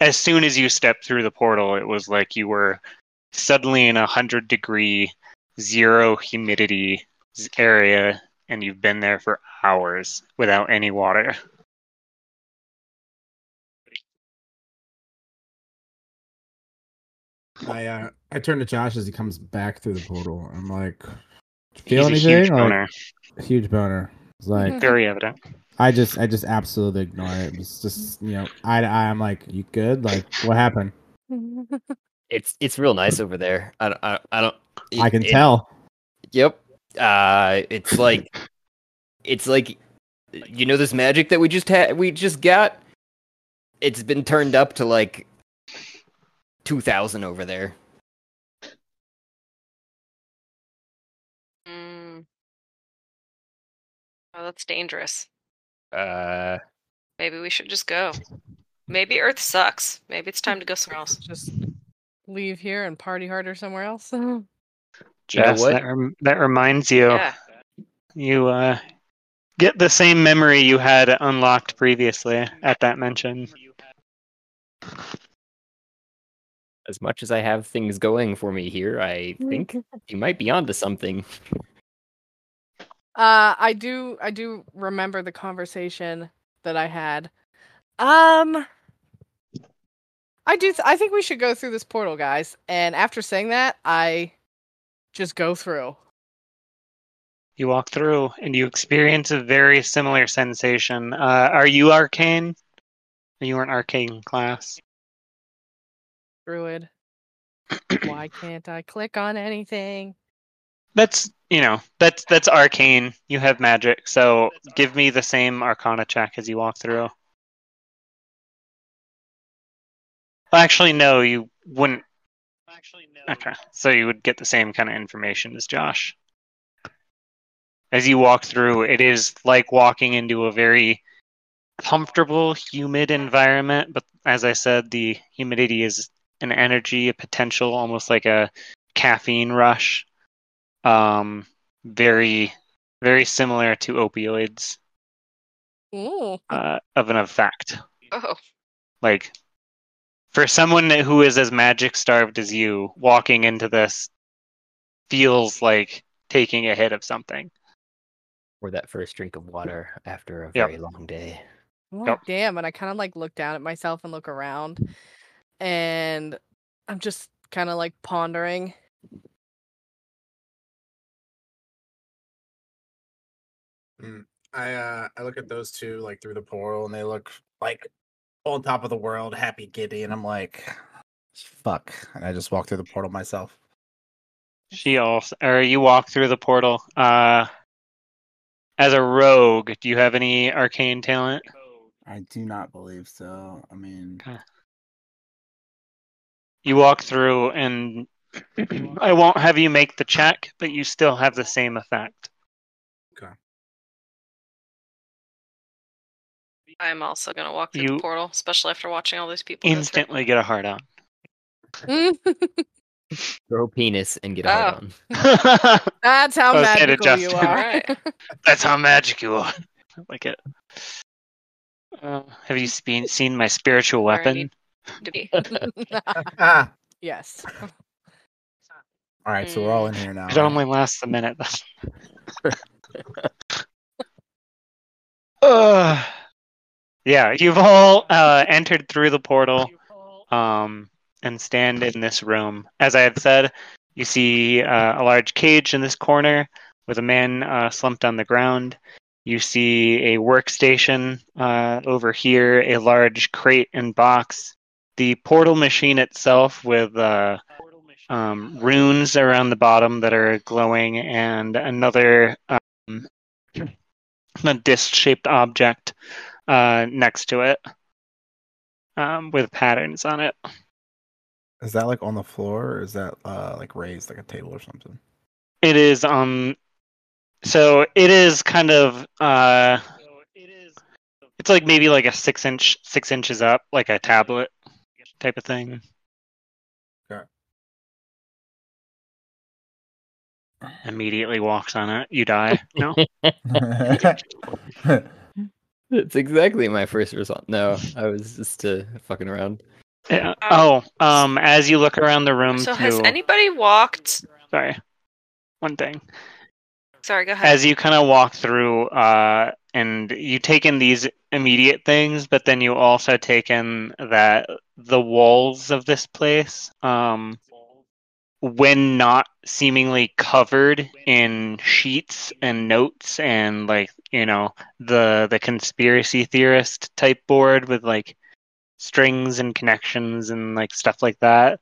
as soon as you stepped through the portal it was like you were suddenly in a 100 degree zero humidity area and you've been there for hours without any water I uh, I turn to Josh as he comes back through the portal. I'm like, feel He's a anything? huge Like, boner huge boner. It's like very evident I just I just absolutely ignore it. It's just you know eye to eye. I'm like, you good? Like what happened? it's it's real nice over there. I don't I, I don't. I can it- tell. Yep. Uh it's like it's like you know this magic that we just had we just got it's been turned up to like 2000 over there. Mm. Oh, that's dangerous. Uh Maybe we should just go. Maybe Earth sucks. Maybe it's time to go somewhere else. Just leave here and party harder somewhere else. You know what? that, rem- that reminds you Yeah. you uh get the same memory you had unlocked previously at that mention as much as I have things going for me here, I think you might be onto something. Uh, I do. I do remember the conversation that I had. Um, I do. Th- I think we should go through this portal, guys. And after saying that, I just go through. you walk through and you experience a very similar sensation uh are you arcane you weren't arcane class Druid. Why can't I click on anything? that's you know that's that's arcane. You have magic so give me the same arcana check as you walk through. Actually no you wouldn't. Actually, no. okay so you would get the same kind of information as josh. As you walk through it is like walking into a very comfortable humid environment but as i said the humidity is an energy a potential almost like a caffeine rush um very very similar to opioids Ooh. uh, of an effect Oh, like for someone who is as magic starved as you walking into this feels like taking a hit of something Or that first drink of water after a Yep. very long day. Oh, Yep. damn. And I kind of like look down at myself and look around. And I'm just kind of like pondering. I uh I look at those two like through the portal and they look like on top of the world, happy giddy, and I'm like fuck. And I just walk through the portal myself. she also or you walk through the portal uh as a rogue do you have any arcane talent I do not believe so. I mean you walk through and i won't have you make the check but you still have the same effect I'm also gonna walk through You- the portal, especially after watching all these people. instantly get a hard on Throw penis and get a hard Oh. on. That's how I magical you are. Right. That's how magic you are. I like it. Uh, have you seen seen my spiritual weapon? need- to be. Yes. All right, so we're all in here now. It right? only lasts a minute. uh, yeah, you've all uh, entered through the portal um, and stand in this room. As I had said, you see uh, a large cage in this corner with a man uh, slumped on the ground. You see a workstation uh, over here, a large crate and box. The portal machine itself with uh, um, runes around the bottom that are glowing, and another um, a disc-shaped object uh, next to it um, with patterns on it. Is that like on the floor, or is that uh like raised like a table or something? It is um, so it is kind of uh, it's like maybe like a six inch, six inches up, like a tablet type of thing. Okay. Immediately walks on it, you die. No. It's exactly my first result. No, I was just uh, fucking around. Yeah. Oh, um, as you look around the room, So too. has anybody walked? Sorry, one thing. Sorry, go ahead. As you kind of walk through, uh, and you take in these immediate things, but then you also take in that the walls of this place, um, when not seemingly covered in sheets and notes and like you know the the conspiracy theorist type board with like strings and connections and like stuff like that.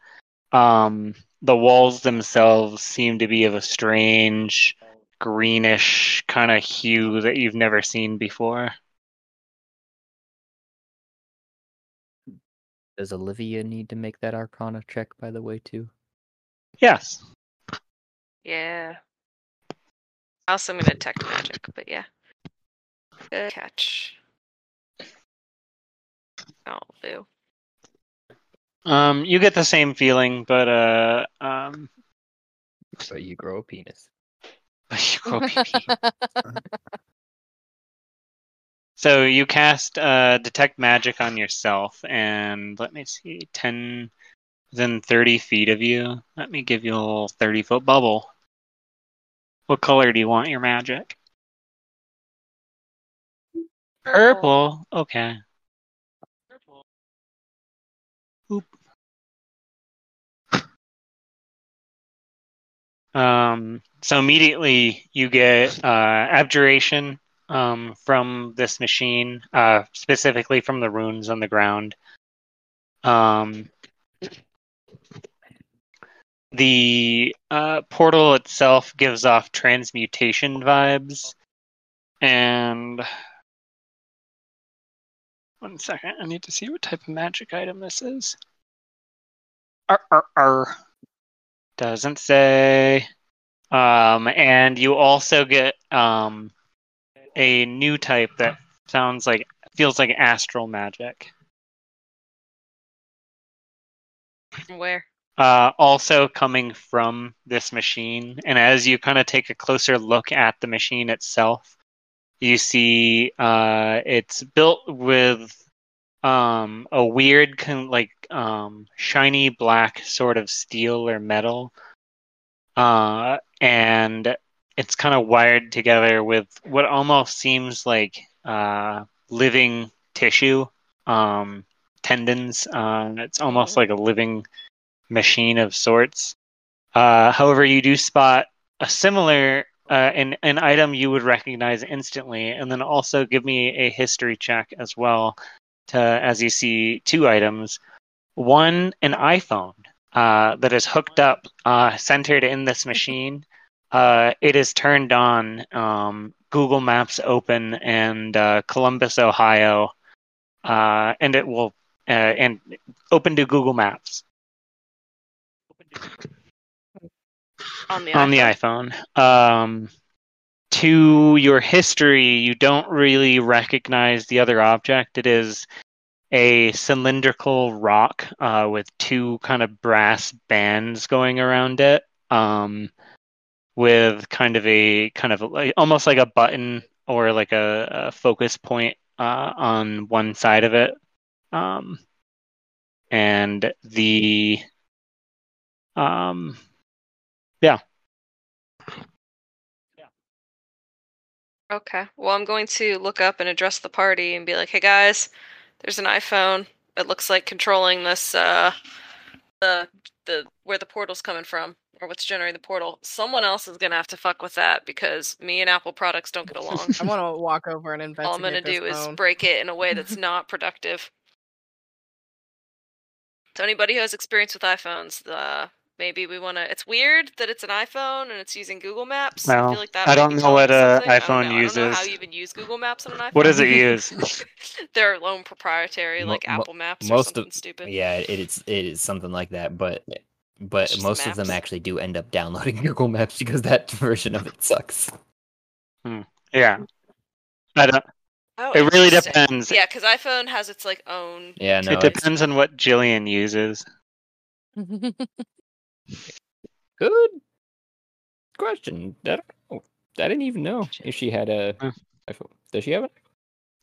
Um, the walls themselves seem to be of a strange greenish kind of hue that you've never seen before. Does Olivia need to make that Arcana check, by the way, too? Yes. Yeah. Also, I'm gonna detect magic, but yeah. Good catch. Oh, boo. Um, you get the same feeling, but uh, um, So you grow a penis. you grow a pee-pee. So you cast uh, detect magic on yourself, and let me see, ten within thirty feet of you. Let me give you a little thirty foot bubble. What color do you want your magic? Purple. Okay. Oop. Um, so immediately you get uh, abjuration um, from this machine, uh, specifically from the runes on the ground. Um, the uh, portal itself gives off transmutation vibes, and one second, I need to see what type of magic item this is. Arr, arr. Doesn't say. Um, and you also get um, a new type that sounds like feels like astral magic. Where? Uh, also coming from this machine, and as you kind of take a closer look at the machine itself, you see uh, it's built with um, a weird kind like um, shiny black sort of steel or metal, uh, and it's kind of wired together with what almost seems like uh, living tissue, um, tendons. Uh, it's almost like a living machine of sorts. Uh, however, you do spot a similar uh, an an item you would recognize instantly, and then also give me a history check as well. To as you see two items, one an iPhone uh, that is hooked up, uh, centered in this machine. Uh, it is turned on. Um, Google Maps open and uh, Columbus, Ohio, uh, and it will uh, and open to Google Maps. On the on the iPhone. Um, to your history, you don't really recognize the other object. It is a cylindrical rock uh, with two kind of brass bands going around it, um, with kind of a kind of like, almost like a button or like a, a focus point uh, on one side of it, um, and the um, yeah. Okay. Well, I'm going to look up and address the party and be like, "Hey guys, there's an iPhone. It looks like controlling this uh the the where the portal's coming from or what's generating the portal. Someone else is going to have to fuck with that because me and Apple products don't get along. I want to walk over and investigate. All I'm going to this do is break it in a way that's not productive. So anybody who has experience with iPhones, uh, maybe we want to. It's weird that it's an iPhone and it's using Google Maps. I feel like that. I don't know telling what us a. I don't iPhone know. I don't know how you even use Google Maps on an iPhone. What does it use? Their own proprietary, like mo- Apple Maps or most something of stupid. yeah, it is it is something like that, but but Just most of them actually do end up downloading Google Maps because that version of it sucks. Yeah. I don't. Oh, It really depends. Yeah, because iPhone has its like own. Yeah, no, it it's depends on what Jillian uses. good question. I don't know. I didn't even know if she had a Hmm. iPhone. Does she have it?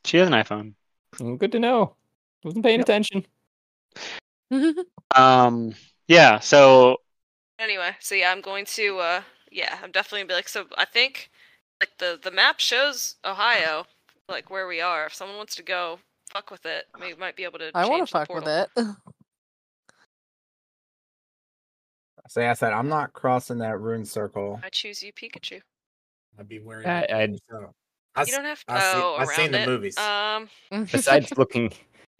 She has an iPhone. Mm, Good to know. Wasn't paying attention. Um. Yeah. So Anyway, so yeah, I'm going to. uh Yeah, I'm definitely gonna be like. So I think like the the map shows Ohio, like where we are. If someone wants to go, fuck with it. We might be able to. I want to the fuck with portal. it. So yeah, I said I'm not crossing that rune circle. I choose you, Pikachu. I'd be wearing. I- it, I'd- so. I, You don't have to. I see- oh, I've around seen the it. movies. Um, Besides looking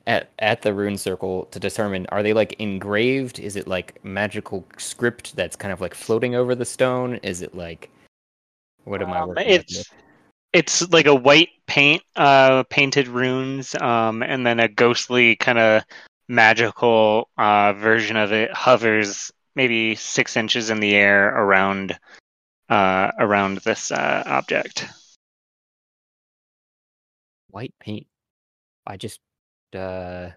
at at the rune circle to determine are they like engraved? Is it like magical script that's kind of like floating over the stone? Is it like what am I um, working with? it's it's like a white paint, uh, painted runes, um, and then a ghostly kind of magical uh version of it hovers maybe six inches in the air around uh around this uh object. white paint. I just uh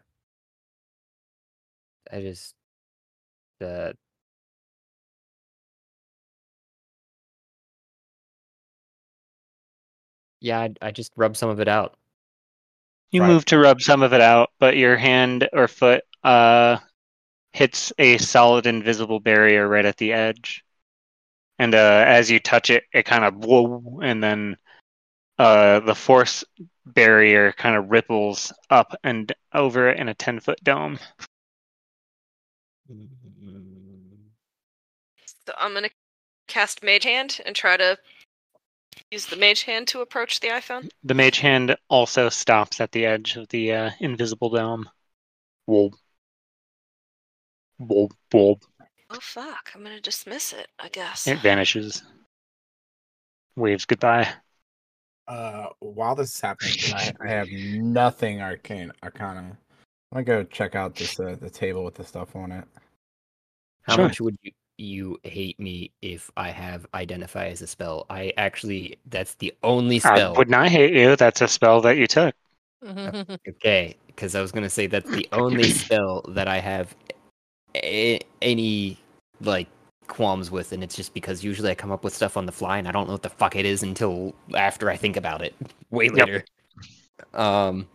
I just uh Yeah, I, I just rub some of it out. You Right. move to rub some of it out, but your hand or foot uh, hits a solid invisible barrier right at the edge. And uh, as you touch it, it kind of whoa, and then uh, the force barrier kind of ripples up and over it in a 10 foot dome. so I'm gonna cast Mage Hand and try to use the Mage Hand to approach the iPhone. The mage hand also stops at the edge of the uh, invisible dome. Whoa. Whoa, whoa. Oh fuck! I'm gonna dismiss it. I guess. It vanishes. Waves goodbye. Uh, while this is happening, I, I have nothing arcane arcana. I'm gonna go check out this uh, the table with the stuff on it. How Sure. much would you you hate me if I have identify as a spell? I actually that's the only I spell. would not I hate you. That's a spell that you took. Okay, because I was gonna say that's the only spell that I have a- any like qualms with, and it's just because usually I come up with stuff on the fly and I don't know what the fuck it is until after I think about it, way Yep. later. Um.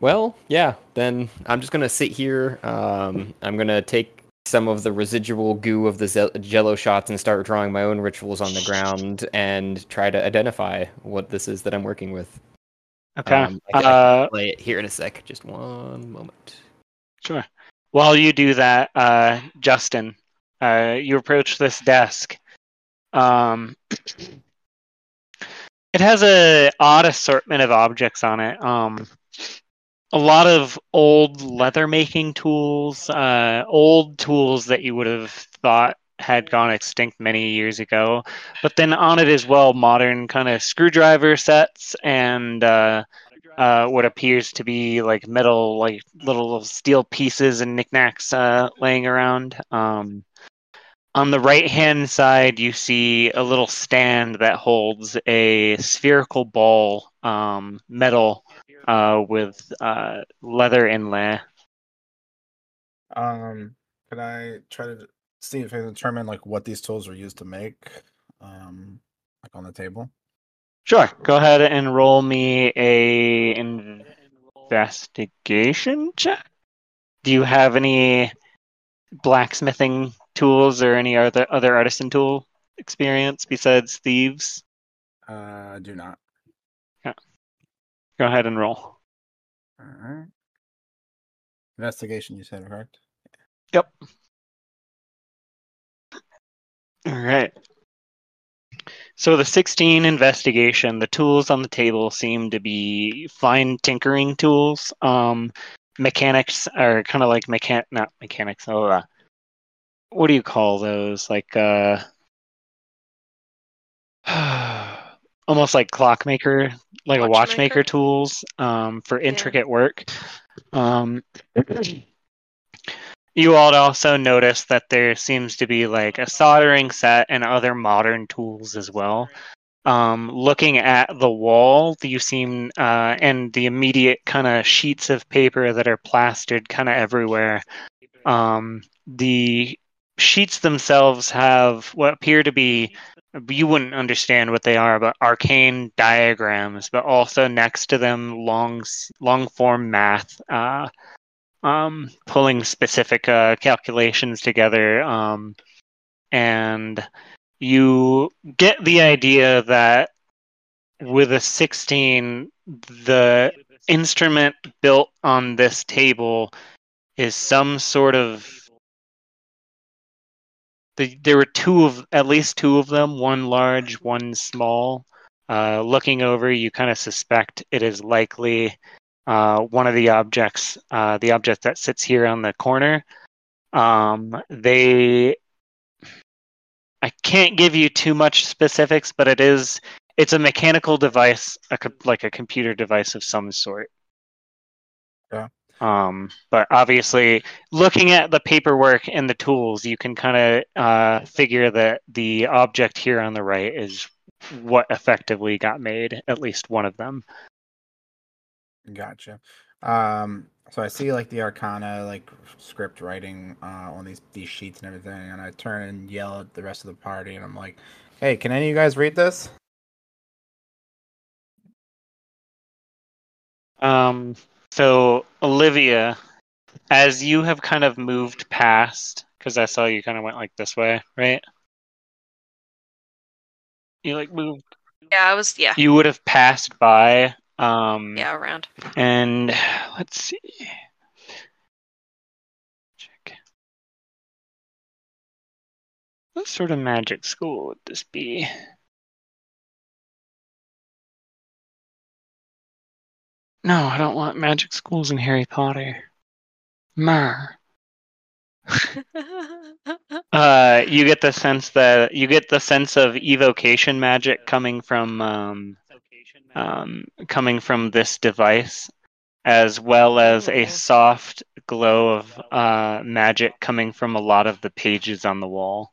Well, yeah. Then I'm just gonna sit here. Um, I'm gonna take some of the residual goo of the Jello shots and start drawing my own rituals on the ground and try to identify what this is that I'm working with. Okay. Um, I, uh, play it here in a sec. Just one moment. Sure. While you do that, uh, Justin, uh, you approach this desk. Um, it has a odd assortment of objects on it. Um, a lot of old leather making tools, uh, old tools that you would have thought had gone extinct many years ago. But then on it as well, modern kind of screwdriver sets and uh, uh, what appears to be like metal, like little steel pieces and knickknacks uh, laying around. Um, on the right hand side, you see a little stand that holds a spherical ball, um, metal, uh, with uh, leather inlay. Um, could I try to see if I can determine like what these tools were used to make? Um, like on the table. Sure. Go ahead and roll me a investigation check. Do you have any blacksmithing tools or any other other artisan tool experience besides thieves? Uh, do not. Go ahead and roll. All right. Investigation, you said, correct? Yep. All right. So the 16 investigation, the tools on the table seem to be fine tinkering tools. Um, mechanics are kind of like mechan not mechanics. Oh, uh, what do you call those? Like uh, almost like clockmaker, like a watchmaker Watchmaker? tools um, for intricate work. Um, you all also notice that there seems to be like a soldering set and other modern tools as well. Um, looking at the wall, you seem uh, and the immediate kind of sheets of paper that are plastered kind of everywhere. Um, the sheets themselves have what appear to be you wouldn't understand what they are, but arcane diagrams, but also next to them long long form math, uh, um, pulling specific uh, calculations together, um, and you get the idea that with a 16, the instrument built on this table is some sort of the, there were two of at least two of them, one large, one small. Uh, looking over, you kind of suspect it is likely uh, one of the objects, uh, the object that sits here on the corner. Um, they, I can't give you too much specifics, but it is it's a mechanical device, a, like a computer device of some sort. Um, but obviously, looking at the paperwork and the tools, you can kind of uh, figure that the object here on the right is what effectively got made, at least one of them. Gotcha. Um, so I see like the Arcana like script writing uh, on these these sheets and everything, and I turn and yell at the rest of the party, and I'm like, "Hey, can any of you guys read this?" Um, so Olivia, as you have kind of moved past, because I saw you kind of went like this way, right? You like moved. Yeah, I was. Yeah, You would have passed by. Um, yeah, around. And let's see. Check. What sort of magic school would this be? No, I don't want magic schools in Harry Potter. Mer. Uh, you get the sense that you get the sense of evocation magic coming from um, um, coming from this device, as well as a soft glow of uh, magic coming from a lot of the pages on the wall.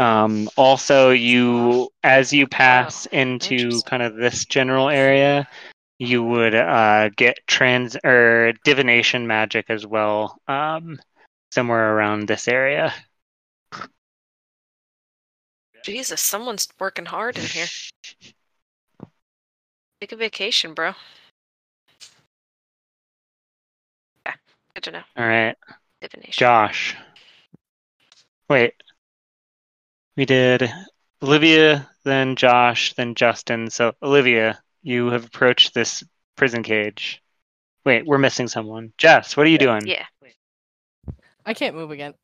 Um, also, you as you pass into kind of this general area, you would uh, get trans or divination magic as well, um, somewhere around this area. Jesus, someone's working hard in here. Take a vacation, bro. Yeah, good to know. All right. Divination. Josh. Wait. We did Olivia, then Josh, then Justin. So, Olivia, you have approached this prison cage. Wait, we're missing someone. Jess, what are you doing? Yeah. I can't move again.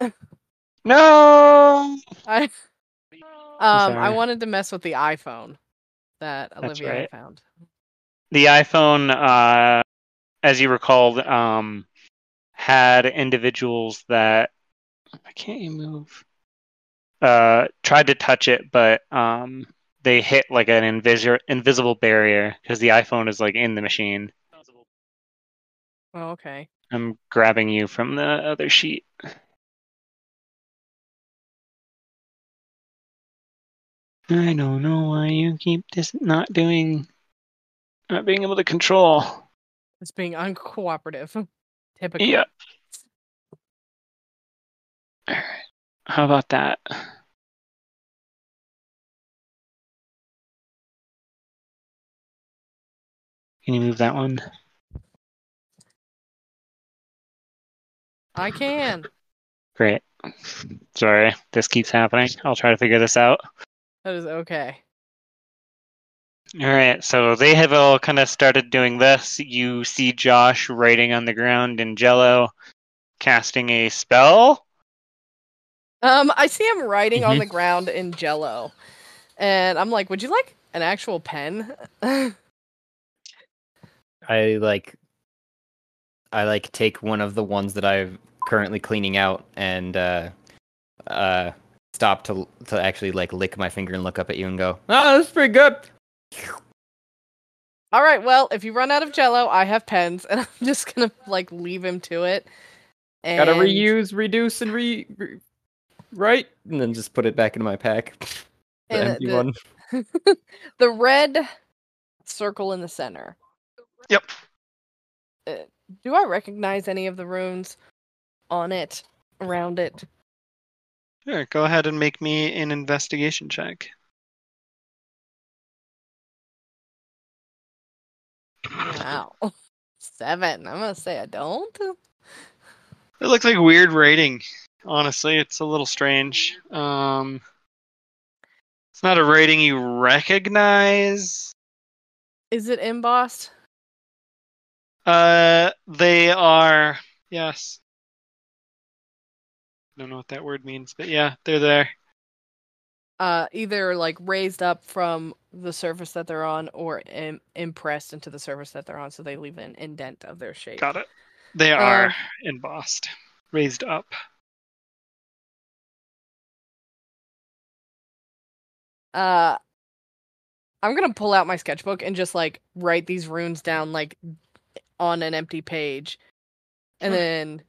No! I um I wanted to mess with the iPhone that That's Olivia right. found. The iPhone, uh, as you recalled, um, had individuals that. I can't you move? Uh, tried to touch it, but um, they hit like an invis- invisible barrier because the iPhone is like in the machine. Oh, okay. I'm grabbing you from the other sheet. I don't know why you keep this not doing, not being able to control. It's being uncooperative. Typical. Yeah. How about that? Can you move that one? I can. Great. Sorry, this keeps happening. I'll try to figure this out. That is okay. All right, so they have all kind of started doing this. You see Josh writing on the ground in jello, casting a spell. Um, I see him writing on Mhm. the ground in Jello, and I'm like, "Would you like an actual pen?" I like I like take one of the ones that I'm currently cleaning out and uh uh stop to to actually like lick my finger and look up at you and go, "Oh, that's pretty good." All right, well, if you run out of Jello, I have pens, and I'm just gonna like leave him to it. And Gotta reuse, reduce, and re, re right, and then just put it back into my pack. The And empty the- one. the red circle in the center. Yep. Uh, do I recognize any of the runes on it, around it? Sure, go ahead and make me an investigation check. Wow, seven. I'm gonna say I don't. It looks like weird writing. Honestly, it's a little strange. Um, it's not a writing you recognize. Is it embossed? Uh, they are yes. I Don't know what that word means, but yeah, they're there. Uh, either like raised up from the surface that they're on, or Im- impressed into the surface that they're on, so they leave an indent of their shape. Got it. They Uh, are embossed, raised up. Uh i'm gonna pull out my sketchbook and just like write these runes down like on an empty page and Sure. then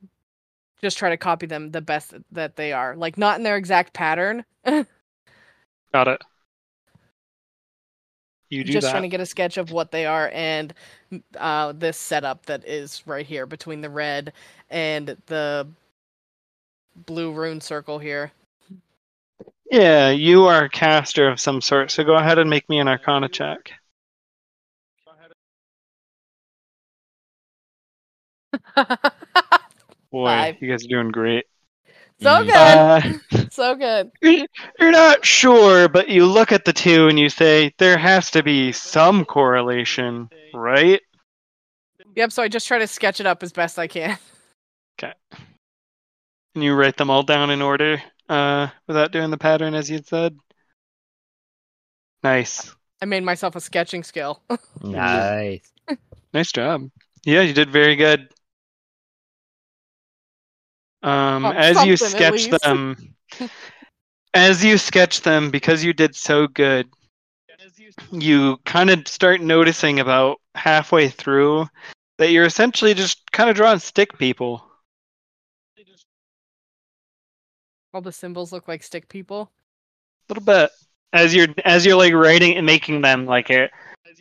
just try to copy them the best that they are like not in their exact pattern Got it. You do just that. trying to get a sketch of what they are and uh this setup that is right here between the red and the blue rune circle here Yeah, you are a caster of some sort, so go ahead and make me an Arcana check. Boy, Five. you guys are doing great. so Mm. good Uh, so good you're not sure, but you look at the two and you say there has to be some correlation, right? yep so i just try to sketch it up as best i can Okay. And you write them all down in order, uh, without doing the pattern as you'd said. Nice, i made myself a sketching skill Nice. nice job. Yeah, you did very good. Um, Oh, as you sketch them, as you sketch them, because you did so good, you kind of start noticing about halfway through that you're essentially just kind of drawing stick people. All the symbols look like stick people A little bit as you're as you're like writing and making them like a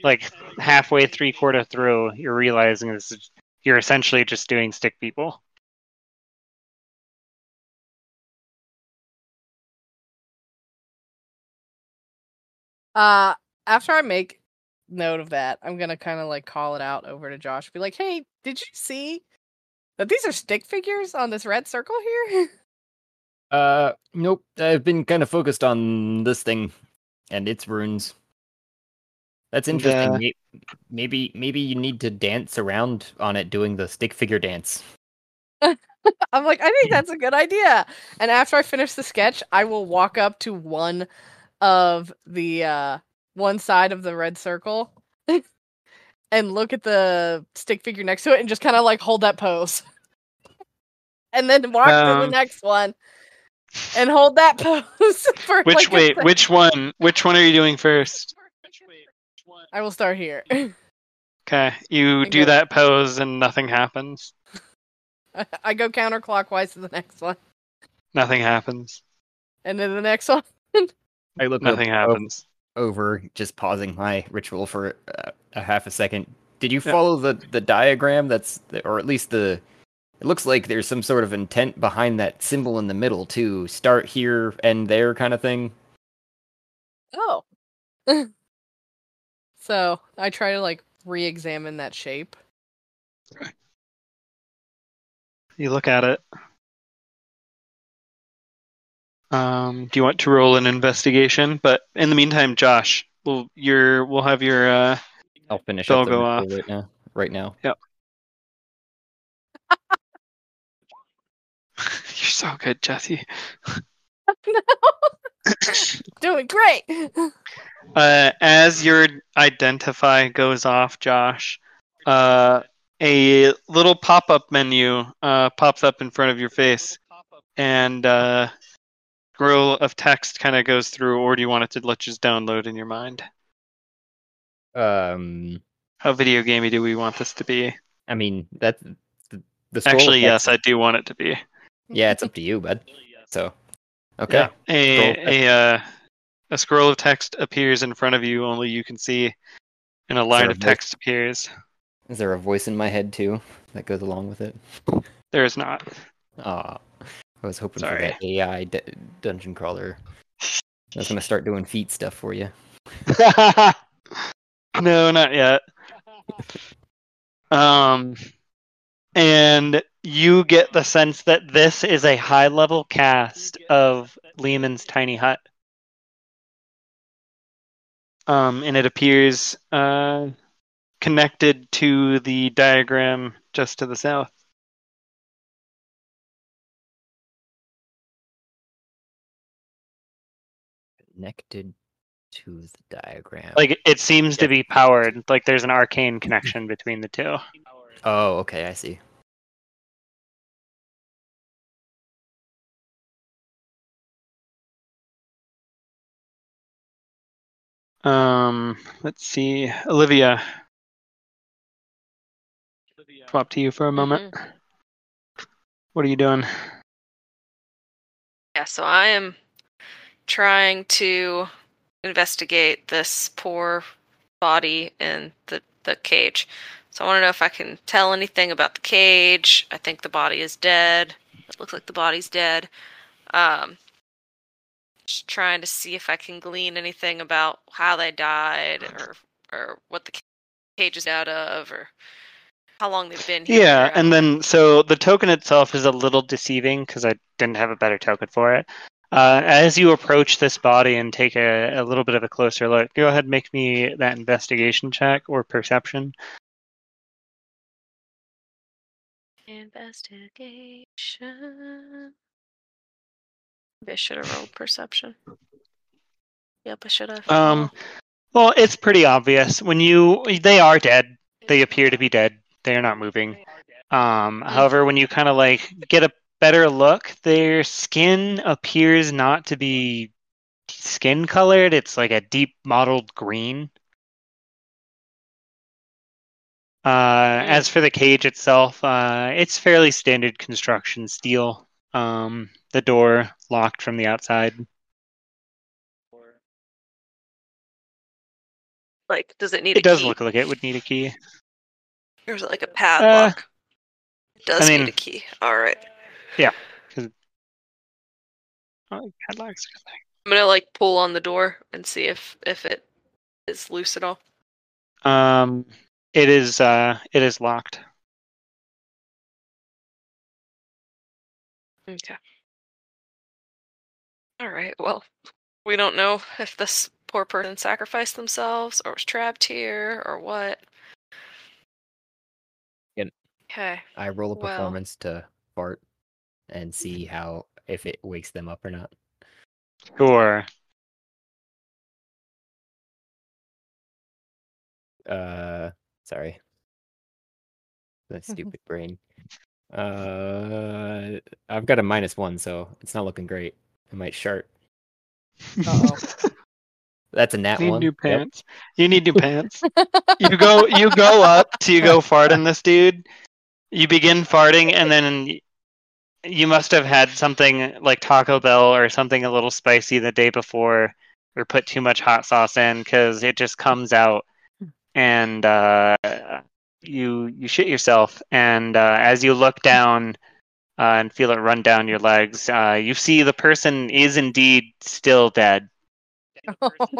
like halfway three quarter through, you're realizing this is you're essentially just doing stick people. Uh, after I make note of that, I'm gonna kind of like call it out over to Josh. Be like, "Hey, did you see that these are stick figures on this red circle here?" Uh, nope. I've been kind of focused on this thing and its runes. That's interesting. Yeah. Maybe, maybe you need to dance around on it, doing the stick figure dance. I'm like, I think that's a good idea. And after I finish the sketch, I will walk up to one of the uh one side of the red circle and look at the stick figure next to it and just kind of like hold that pose. and then walk to the Um, next one and hold that pose for Which like wait, sec- which one? Which one are you doing first? I will start here. Okay, you And do go- that pose and nothing happens. I go counterclockwise to the next one. Nothing happens. And then the next one. I look Nothing o- happens. over, just pausing my ritual for uh, a half a second. Did you Yeah. follow the the diagram? That's the, or at least the. It looks like there's some sort of intent behind that symbol in the middle to Start here, and there, kind of thing. Oh. so I try to like re-examine that shape. You look at it. Um, do you want to roll an investigation? But in the meantime, Josh, we'll your we'll have your uh, I'll finish They'll up the go off. right now. Right now. You're so good, Jesse. Doing great. Uh, as your identify goes off, Josh, uh, a little pop-up menu uh, pops up in front of your face, and uh, scroll of text kind of goes through. Or do you want it to let just download in your mind? Um, How video gamey do we want this to be? I mean that's the, the scroll Actually, effects- yes, I do want it to be. Yeah, it's up to you, bud. So, okay. Yeah. A Scroll a uh, a scroll of text appears in front of you. Only you can see, and a line there of a voice? text appears. Is there a voice in my head too that goes along with it? There is not. Ah, I was hoping Sorry. for that AI d- dungeon crawler. That's gonna start doing feet stuff for you. no, not yet. Um, and you get the sense that this is a high level cast of Leomund's tiny hut. Um, and it appears uh, connected to the diagram just to the south. Connected to the diagram. Like it seems to be powered. Like there's an arcane connection between the two. oh, okay, I see. Um, let's see, Olivia. Swap to you for a moment. What are you doing? Yeah, so I am trying to investigate this poor body in the, the cage. So I want to know if I can tell anything about the cage. I think the body is dead. It looks like the body's dead. Um, just trying to see if I can glean anything about how they died or or what the cage is out of or how long they've been here. Yeah, and then so the token itself is a little deceiving because I didn't have a better token for it. Uh, as you approach this body and take a, a little bit of a closer look, go ahead and make me that investigation check or perception. Investigation. I should have rolled perception. Yep, I should have. Um, well, it's pretty obvious when you they are dead. They appear to be dead. They are not moving. Um, however, when you kind of like get a better look, their skin appears not to be skin colored. It's like a deep mottled green. Uh, as for the cage itself, uh, it's fairly standard construction steel. Um, the door locked from the outside. like, does it need It does key? look like it would need a key. Or is it like a padlock? it does Uh, I mean- need a key. All right. Oh, padlocks. are a thing. I'm gonna like pull on the door and see if if it is loose at all. Um, it is. Uh, it is locked. Okay. All right. Well, we don't know if this poor person sacrificed themselves or was trapped here or what. Yep. Okay. I roll a Well- performance to fart and see how if it wakes them up or not. Sure. Uh, sorry. That stupid brain. Uh, I've got a minus one, so it's not looking great. I might shart. That's a nat You need one. new Yep. pants. You need new pants. You go. You go up to go fart on this dude. You begin farting, and then you must have had something like Taco Bell or something a little spicy the day before, or put too much hot sauce in because it just comes out, and uh, you you shit yourself. And uh, as you look down uh, and feel it run down your legs, uh, you see the person is indeed still dead.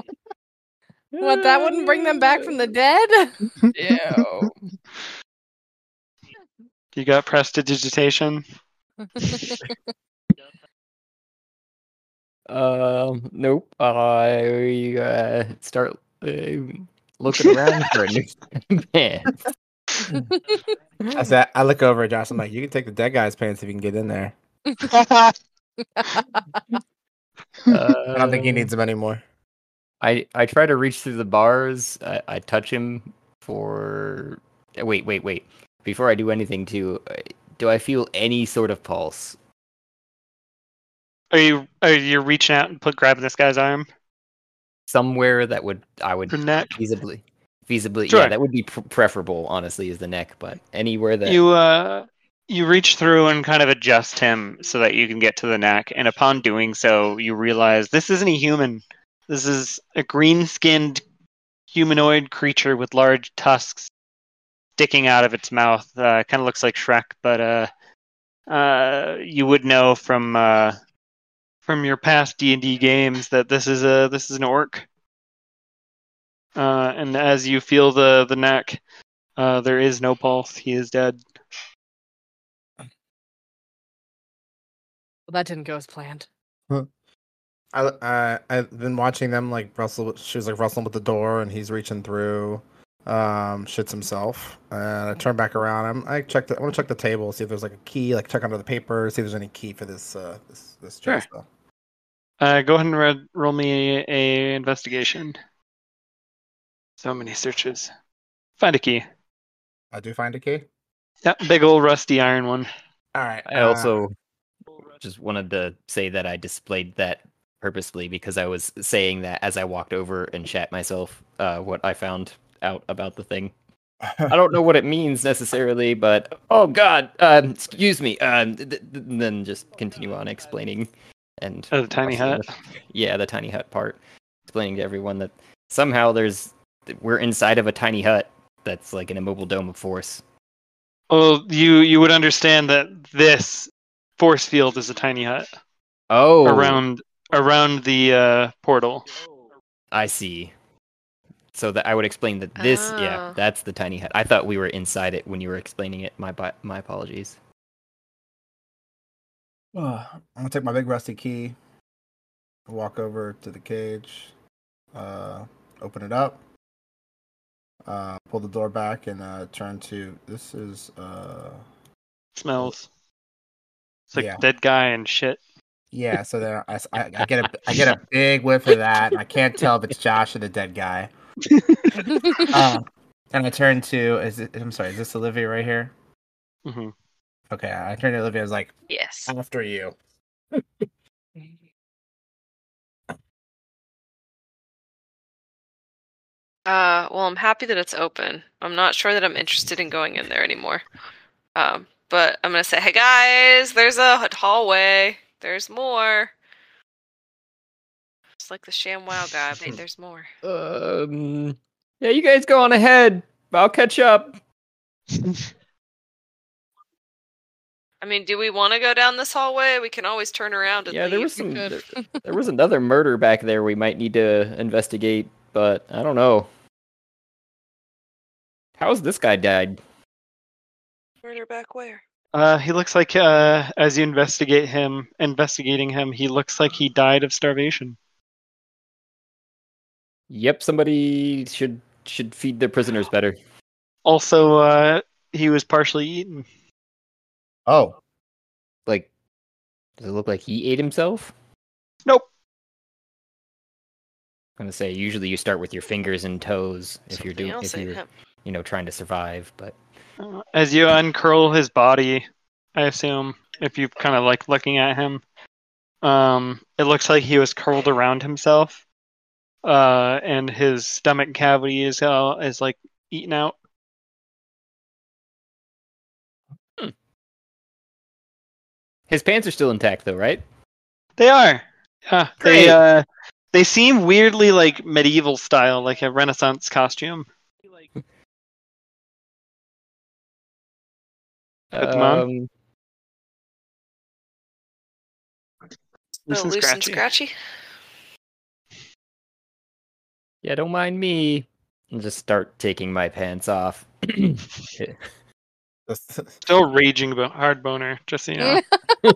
What? That wouldn't bring them back from the dead? Ew. You got prestidigitation. Um, nope. I uh, start uh, looking around for a new pants. I said, I look over at Josh. I'm like, you can take the dead guy's pants if you can get in there. Uh, I don't think he needs them anymore. I I try to reach through the bars. I, I touch him for. Wait, wait, wait. Before I do anything, too, uh, do I feel any sort of pulse? Are you are you reaching out and put grabbing this guy's arm Somewhere that would I would or neck? feasibly, feasibly, Sure. yeah, that would be pr- preferable. Honestly, is the neck, but anywhere that You uh you reach through and kind of adjust him so that you can get to the neck, and upon doing so, you realize this isn't a human. This is a green-skinned humanoid creature with large tusks sticking out of its mouth. Uh, kind of looks like Shrek, but uh, uh, you would know from uh, from your past D and D games that this is a this is an orc. Uh, and as you feel the the neck, uh, there is no pulse. He is dead. Well, that didn't go as planned. I I I've been watching them like Russell. She was like rustling with the door, and he's reaching through. Um, shits himself, and I turn back around. I'm I check the. I want to check the table, see if there's like a key, like check under the paper, see if there's any key for this uh this this Sure. chest. Uh, go ahead and red, roll me a investigation. So many searches. Find a key. I do find a key. That big old rusty iron one. All right. I uh, also just wanted to say that I displayed that purposely because I was saying that as I walked over and shat myself uh, what I found out about the thing. I don't know what it means necessarily, but oh god, um, excuse me. Um, th- th- then just continue on explaining and Oh, the tiny hut. the- yeah, the tiny hut part, explaining to everyone that somehow there's we're inside of a tiny hut that's like an immobile dome of force. Well, you you would understand that this force field is a tiny hut Oh, around around the uh, portal. I see. So that I would explain that this, yeah, Oh. that's the tiny hut. I thought we were inside it when you were explaining it. My bi- my apologies. I'm gonna take my big rusty key, walk over to the cage, uh, open it up, uh, pull the door back, and uh, turn to. This is uh, Smells. It's like Yeah. dead guy and shit. yeah. So there, I get a I get a big whiff of that, and I can't tell if it's Josh or the dead guy. Uh, and I turn to. Is it? I'm sorry. Is this Olivia right here? Mm-hmm. Okay. I turn to Olivia. I was like, Yes. after you. Uh, well, I'm happy that it's open. I'm not sure that I'm interested in going in there anymore. Um, but I'm gonna say, hey guys, there's a hallway. There's more. It's like the ShamWow guy, there's more. Um, yeah, you guys go on ahead. I'll catch up. I mean, do we want to go down this hallway? We can always turn around and Yeah, leave. there was some. There, there was another murder back there. We might need to investigate, but I don't know. How's this guy died? Murder back where? Uh, he looks like uh, as you investigate him, investigating him, he looks like he died of starvation. Yep, somebody should should feed their prisoners better. Also, uh, he was partially eaten. Oh, Like, does it look like he ate himself? Nope. I'm gonna say usually you start with your fingers and toes if you're doing else if ate you're him. You know trying to survive, but Uh, as you uncurl his body, I assume, if you're kind of like looking at him, um, it looks like he was curled around himself, uh, and his stomach cavity is uh, is like eaten out. his pants are still intact though, right? They are. Yeah, Great. they uh, they seem weirdly like medieval style, like a Renaissance costume. Put them. Um, Loose Oh, and loose and scratchy. scratchy. Yeah, don't mind me. And just start taking my pants off. Still raging about hard boner, just so you know.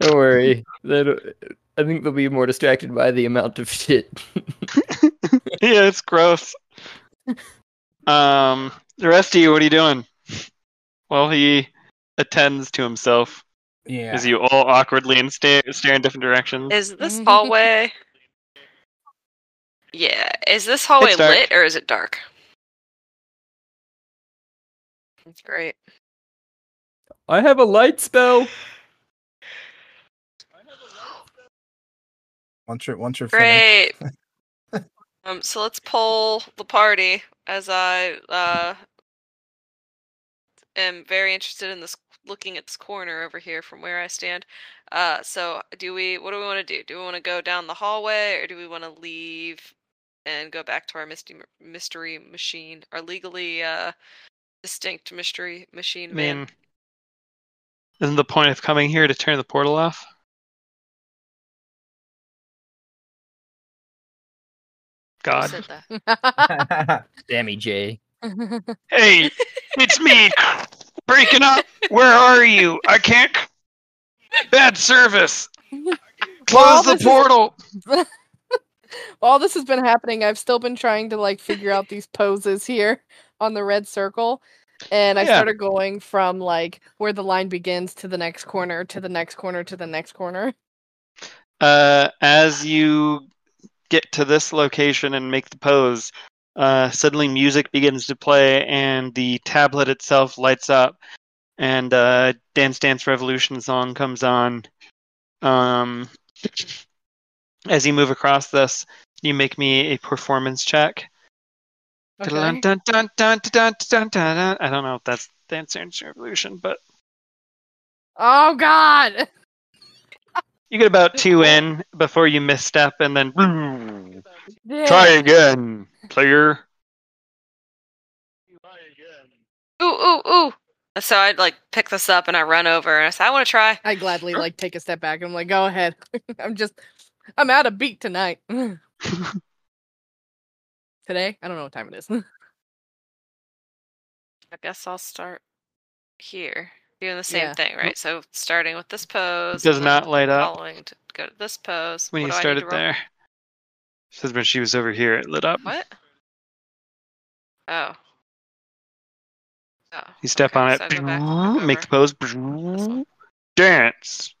don't worry. That I think they'll be more distracted by the amount of shit. yeah, it's gross. Um, the rest of you, what are you doing? Well, he attends to himself yeah. as you all awkwardly and stare, stare in different directions. Is this hallway? Yeah. Is this hallway lit or is it dark? That's great. I have a light spell. Once you're once you're finished. Great. um. So let's poll the party as I uh am very interested in this looking at this corner over here from where I stand. Uh so do we what do we want to do? Do we want to go down the hallway or do we want to leave and go back to our mystery mystery machine, our legally uh distinct mystery machine I man? mean, isn't the point of coming here to turn the portal off? God. said that? Dammy J. Hey, it's me. Breaking up. Where are you? I can't. Bad service. Well, Close the this is- portal. While this has been happening, I've still been trying to like figure out these poses here on the red circle. And I Yeah. started going from like where the line begins to the next corner, to the next corner, to the next corner. Uh, as you get to this location and make the pose, uh, suddenly music begins to play and the tablet itself lights up, and uh, Dance Dance Revolution song comes on. Um, as you move across this, you make me a performance check. Dun. I don't know if that's Dance Dance Revolution, but Oh God! you get about two in before you misstep, and then Yeah. try again, player. Ooh, ooh, ooh. So I'd like pick this up and I run over and I say, I want to try. I gladly like take a step back. I'm like, go ahead. I'm just, I'm out of beat tonight. Today, I don't know what time it is. I guess I'll start here. Doing the same Yeah. thing, right? So starting with this pose. Does not light up. Following to go to this pose. when What you do I started to roll? there. Says when she was over here, it lit up. What? Oh. Oh. You step okay, on it, so I go back- back make the over. pose, one. dance.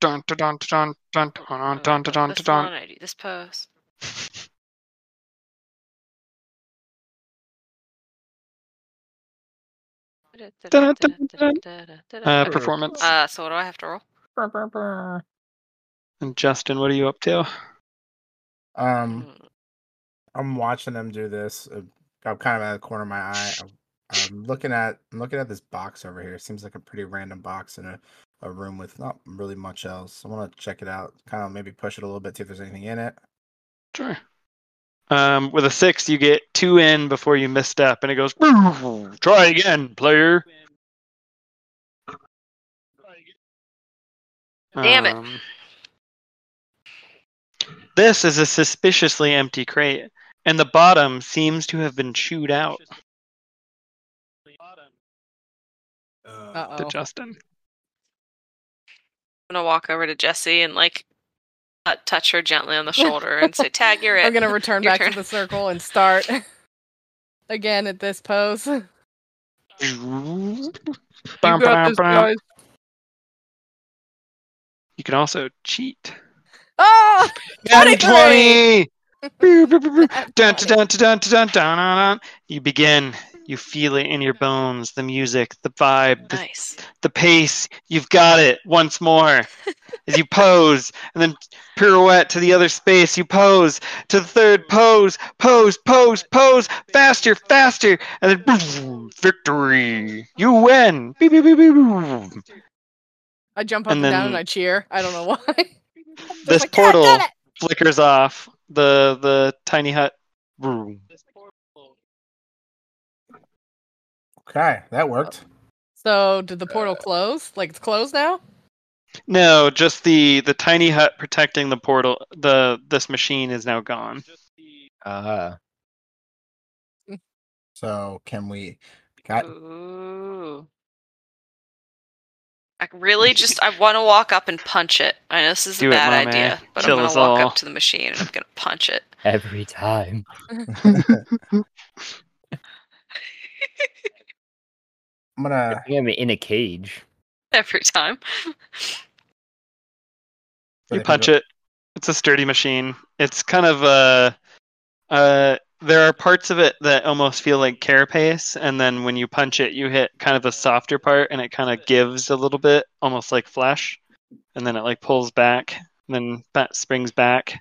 Dun dun dun dun dun dun Oh, dun dun dun this dun. one, I do this pose. Uh, performance. Uh, so what do I have to roll? And Justin, what are you up to? Um, Mm, I'm watching them do this. Uh, I'm kind of at the corner of my eye. I'm, I'm looking at I'm looking at this box over here. Seems like a pretty random box in a, a room with not really much else. I want to check it out. Kind of maybe push it a little bit, see if there's anything in it. Sure. Um, with a six, you get two in before you misstep, and it goes. Try again, player. Damn it. Um, This is a suspiciously empty crate, and the bottom seems to have been chewed out The bottom. Uh to oh. Justin. I'm gonna walk over to Jesse and like touch her gently on the shoulder and say, "Tag, you're it." I'm gonna return back turn. to the circle and start again at this pose. You You got this, guys. You can also cheat. Oh! Natty 23! 20! Dun, dun, dun, dun, dun, dun, dun, dun. You begin. You feel it in your bones. The music, the vibe, the, Nice. the pace. You've got it once more. As you pose, and then pirouette to the other space. You pose to the third pose. Pose, pose, pose. Faster, faster. And then boom, victory. You win. Beep, beep, beep, beep. I jump up And and, down and I cheer. I don't know why. This like, "Yeah, I did portal it!" flickers off. The the tiny hut. Boom. Okay, that worked. So did the portal close? Like it's closed now? No, just the the tiny hut protecting the portal. The this machine is now gone. Ah, So can we? Got Ooh. I really just I want to walk up and punch it. I know this is Do a it, bad Mame. idea, but Kill I'm us gonna walk all. up to the machine and I'm gonna punch it. every time. I'm gonna. I'm in a cage. Every time. You punch it. It's a sturdy machine. It's kind of uh uh there are parts of it that almost feel like carapace, and then when you punch it, you hit kind of a softer part, and it kind of gives a little bit, almost like flesh, and then it like pulls back, and then that springs back.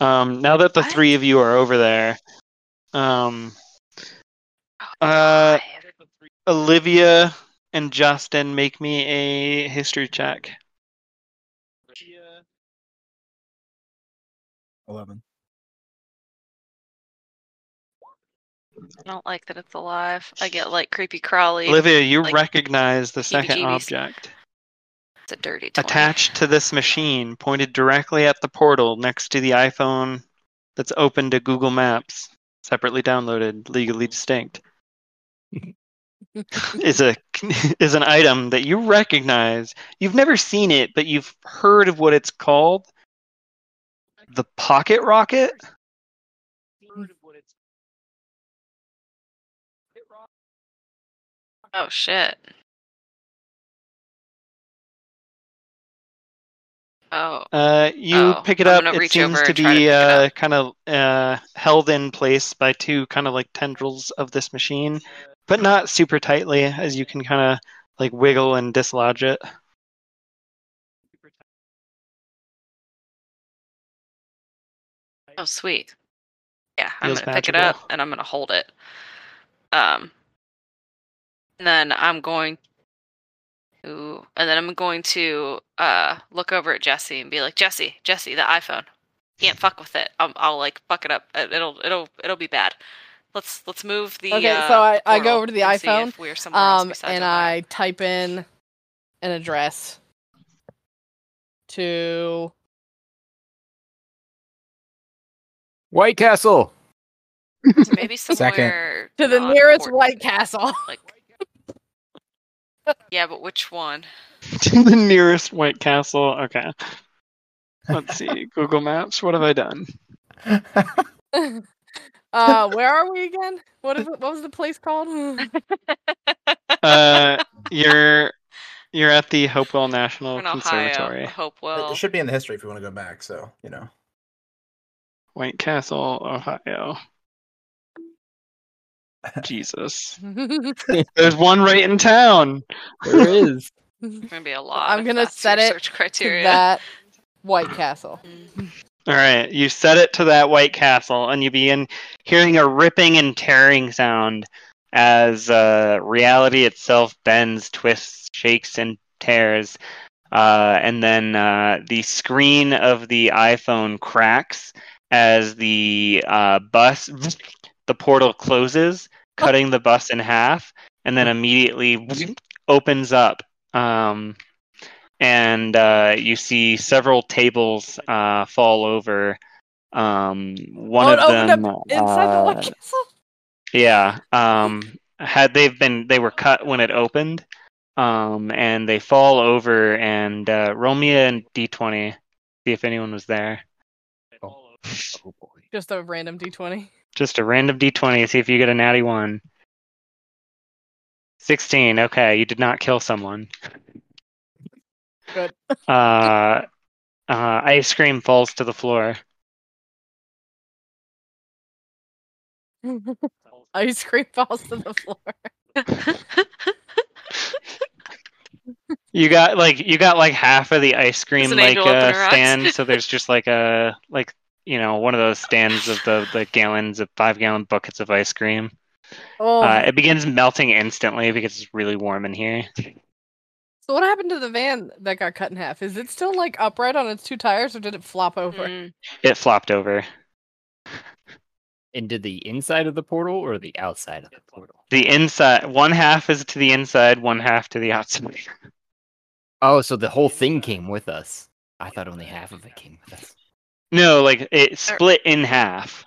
Um, now that the What? three of you are over there, um, uh, Olivia and Justin make me a history check. Eleven. I don't like that it's alive. I get like creepy crawly. Olivia, you like, recognize the second heebie-jeebies. object. It's a dirty 20. attached to this machine, pointed directly at the portal next to the iPhone that's open to Google Maps, separately downloaded, legally distinct, is a is an item that you recognize. You've never seen it, but you've heard of what it's called. The pocket rocket. Oh shit. Oh. Uh, you Oh, pick it up. It seems to try to be uh, kind of uh, held in place by two kind of like tendrils of this machine, but not super tightly, as you can kind of like wiggle and dislodge it. Oh sweet. Yeah, I'm Feels gonna pick it up and I'm gonna hold it. Um and then I'm going to and then I'm going to uh look over at Jesse and be like, Jesse, Jesse, the iPhone. Can't fuck with it. I'll, I'll like fuck it up. It'll it'll it'll be bad. Let's let's move the. Okay, uh, so I- I go over to the iPhone, if we're somewhere Um, besides and Ohio. I type in an address to White Castle. So maybe somewhere to the nearest important. White Castle. Like, yeah, but which one? to the nearest White Castle. Okay. Let's see. Google Maps. What have I done? Uh, where are we again? What is it? What was the place called? Uh, you're you're at the Hopewell National in Ohio, Conservatory. Hopewell. It should be in the history if you want to go back. So you know. White Castle, Ohio. Jesus. There's one right in town. There is. It's gonna be a lot. I'm gonna set it search to criteria. that White Castle. All right, you set it to that White Castle, and you begin hearing a ripping and tearing sound as uh, reality itself bends, twists, shakes, and tears. Uh, and then uh, the screen of the iPhone cracks as the uh, bus, the portal closes, cutting the bus in half, and then immediately opens up. Um, and uh, you see several tables uh, fall over. Um, one oh, of them, up inside the uh, White Castle. yeah. Um, had they've been, they were cut when it opened, um, and they fall over. And uh, roll me a d20, see if anyone was there. Oh boy. Just a random D20. Just a random d20, see if you get a natty one. 16. Okay, you did not kill someone. Good. Uh, uh, ice cream falls to the floor. Ice cream falls to the floor. You got like you got like half of the ice cream an like angel open uh, eyes? stand, so there's just like a like you know one of those stands of the the gallons of five gallon buckets of ice cream. Oh, Uh, it begins melting instantly because it's really warm in here. So what happened to the van that got cut in half? Is it still like upright on its two tires, or did it flop over? Mm. It flopped over. Into the inside of the portal or the outside of the portal? The inside one half is to the inside, one half to the outside. Oh, so the whole thing came with us. I thought only half of it came with us. No, like it split in half,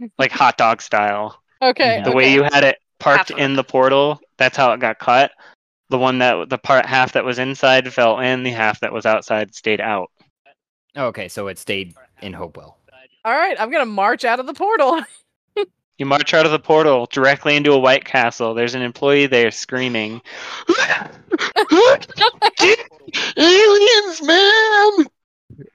like hot dog style. Okay. The okay. way you had it parked Half in the portal, that's how it got cut. The one that the part half that was inside fell in, the half that was outside stayed out. Okay, so it stayed in Hopewell. All right, I'm gonna march out of the portal. You march out of the portal directly into a White Castle. There's an employee there screaming, "Aliens, man!"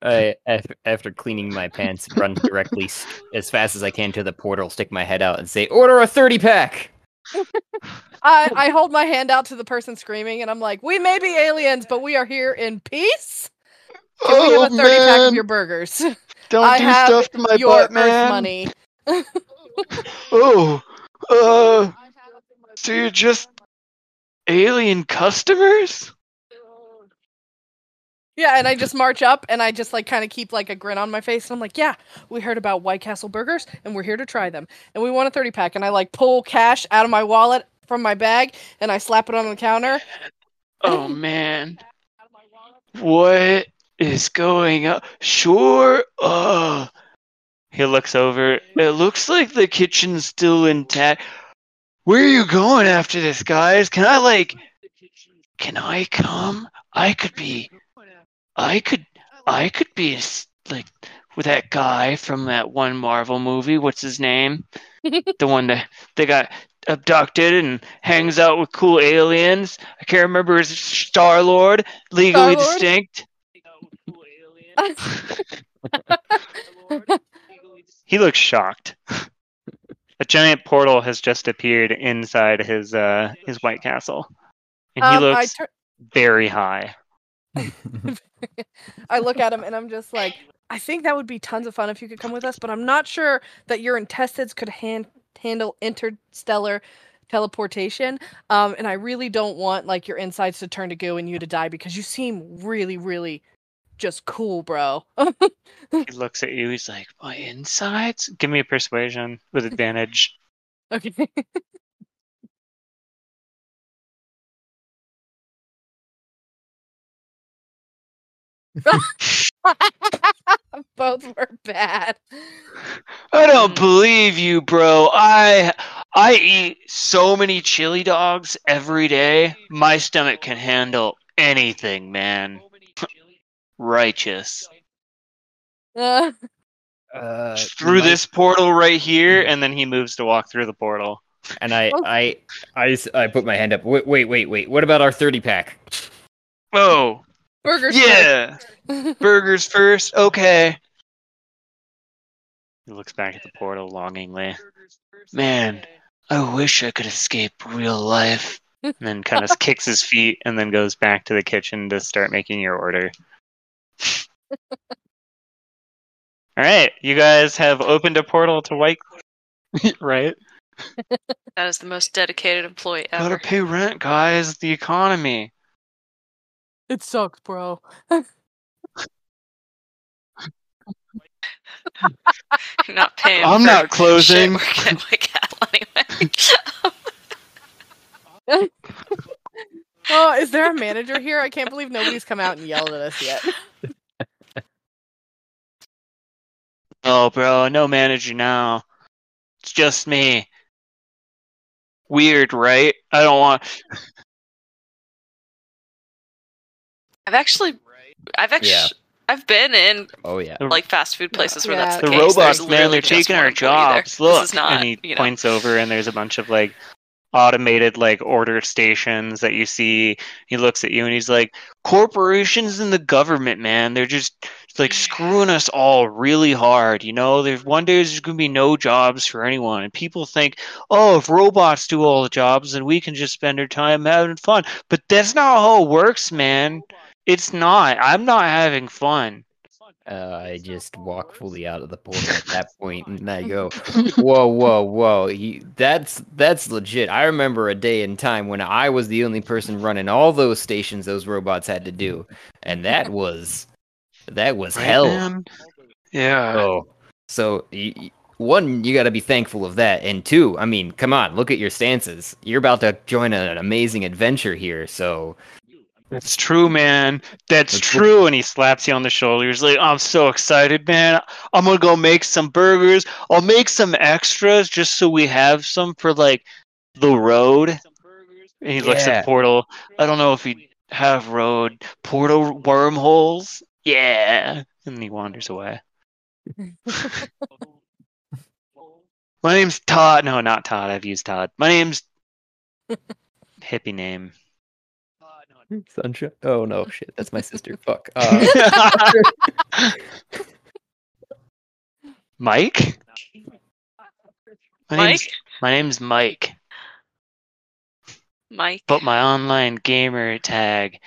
I, af- after cleaning my pants, run directly s- as fast as I can to the portal, stick my head out, and say, "Order a thirty pack." I, I hold my hand out to the person screaming, and I'm like, "We may be aliens, but we are here in peace. Can we have a thirty pack of your burgers? Don't I do have stuff to my your butt, man. money." Oh, uh, so you're just alien customers? Yeah, and I just march up and I just like kind of keep like a grin on my face. And I'm like, yeah, we heard about White Castle burgers and we're here to try them. And we want a 30 pack. And I like pull cash out of my wallet from my bag and I slap it on the counter. Oh man, what is going on? Sure. Uh, he looks over. It looks like the kitchen's still intact. Where are you going after this, guys? Can I like? Can I come? I could be. I could. I could be like with that guy from that one Marvel movie. What's his name? the one that they got abducted and hangs out with cool aliens. I can't remember his Star Lord, legally Star-Lord? distinct. he looks shocked. A giant portal has just appeared inside his uh his White Castle, and he Um, looks tur- very high. I look at him and I'm just like, I think that would be tons of fun if you could come with us, but I'm not sure that your intestines could han- handle interstellar teleportation. Um, and I really don't want like your insides to turn to goo and you to die because you seem really, really just cool, bro. He looks at you. He's like, "My insides? Give me a persuasion with advantage." okay. Both were bad. I don't Hmm. believe you, bro. I I eat so many chili dogs every day. My stomach can handle anything, man. Righteous. Uh, through my- this portal right here, and then he moves to walk through the portal. and I, I, I, I put my hand up. Wait, wait, wait, wait. What about our thirty pack? Oh, burgers. yeah. first. Burgers first. Okay. He looks back at the portal longingly. Man, I wish I could escape real life. And then kind of kicks his feet and then goes back to the kitchen to start making your order. All right, you guys have opened a portal to White, right? That is the most dedicated employee ever. Gotta pay rent, guys. The economy. It sucks, bro. You're not paying. I'm for not closing. Shit working at my cat anyway. Oh, is there a manager here? I can't believe nobody's come out and yelled at us yet. Oh, bro, no manager now. It's just me. Weird, right? I don't want. I've actually, I've actually, Yeah. I've been in Oh yeah. like fast food places where Yeah. that's the, The case. robots, man, literally they're just taking one our employee there. jobs. Look, this is not, and he you know, points over, and there's a bunch of like automated like order stations that you see. He looks at you, and he's like, "Corporations and the government, man, they're just like screwing us all really hard. You know, there's one day there's gonna be no jobs for anyone, and people think, oh, if robots do all the jobs, then we can just spend our time having fun. But that's not how it works, man. It's not. I'm not having fun." Uh, I just walk fully out of the portal at that point, and I go, "Whoa, whoa, whoa! He, that's that's legit." I remember a day in time when I was the only person running all those stations those robots had to do, and that was that was Right, hell. man? Yeah. Oh, so y- y- one, you got to be thankful of that, and two, I mean, come on, look at your stances. You're about to join an amazing adventure here, so That's true, man. That's That's true. And he slaps you on the shoulder. He's like, I'm so excited, man. I'm gonna go make some burgers. I'll make some extras just so we have some for like the road. And he looks at Portal. I don't know if we have road. Portal wormholes? Yeah. And he wanders away. My name's Todd. No, not Todd. I've used Todd. My name's hippie name. Sunshine. Oh no, shit. That's my sister. Fuck. Uh, Mike? My name's, Mike? my name's Mike, Mike. but my online gamer tag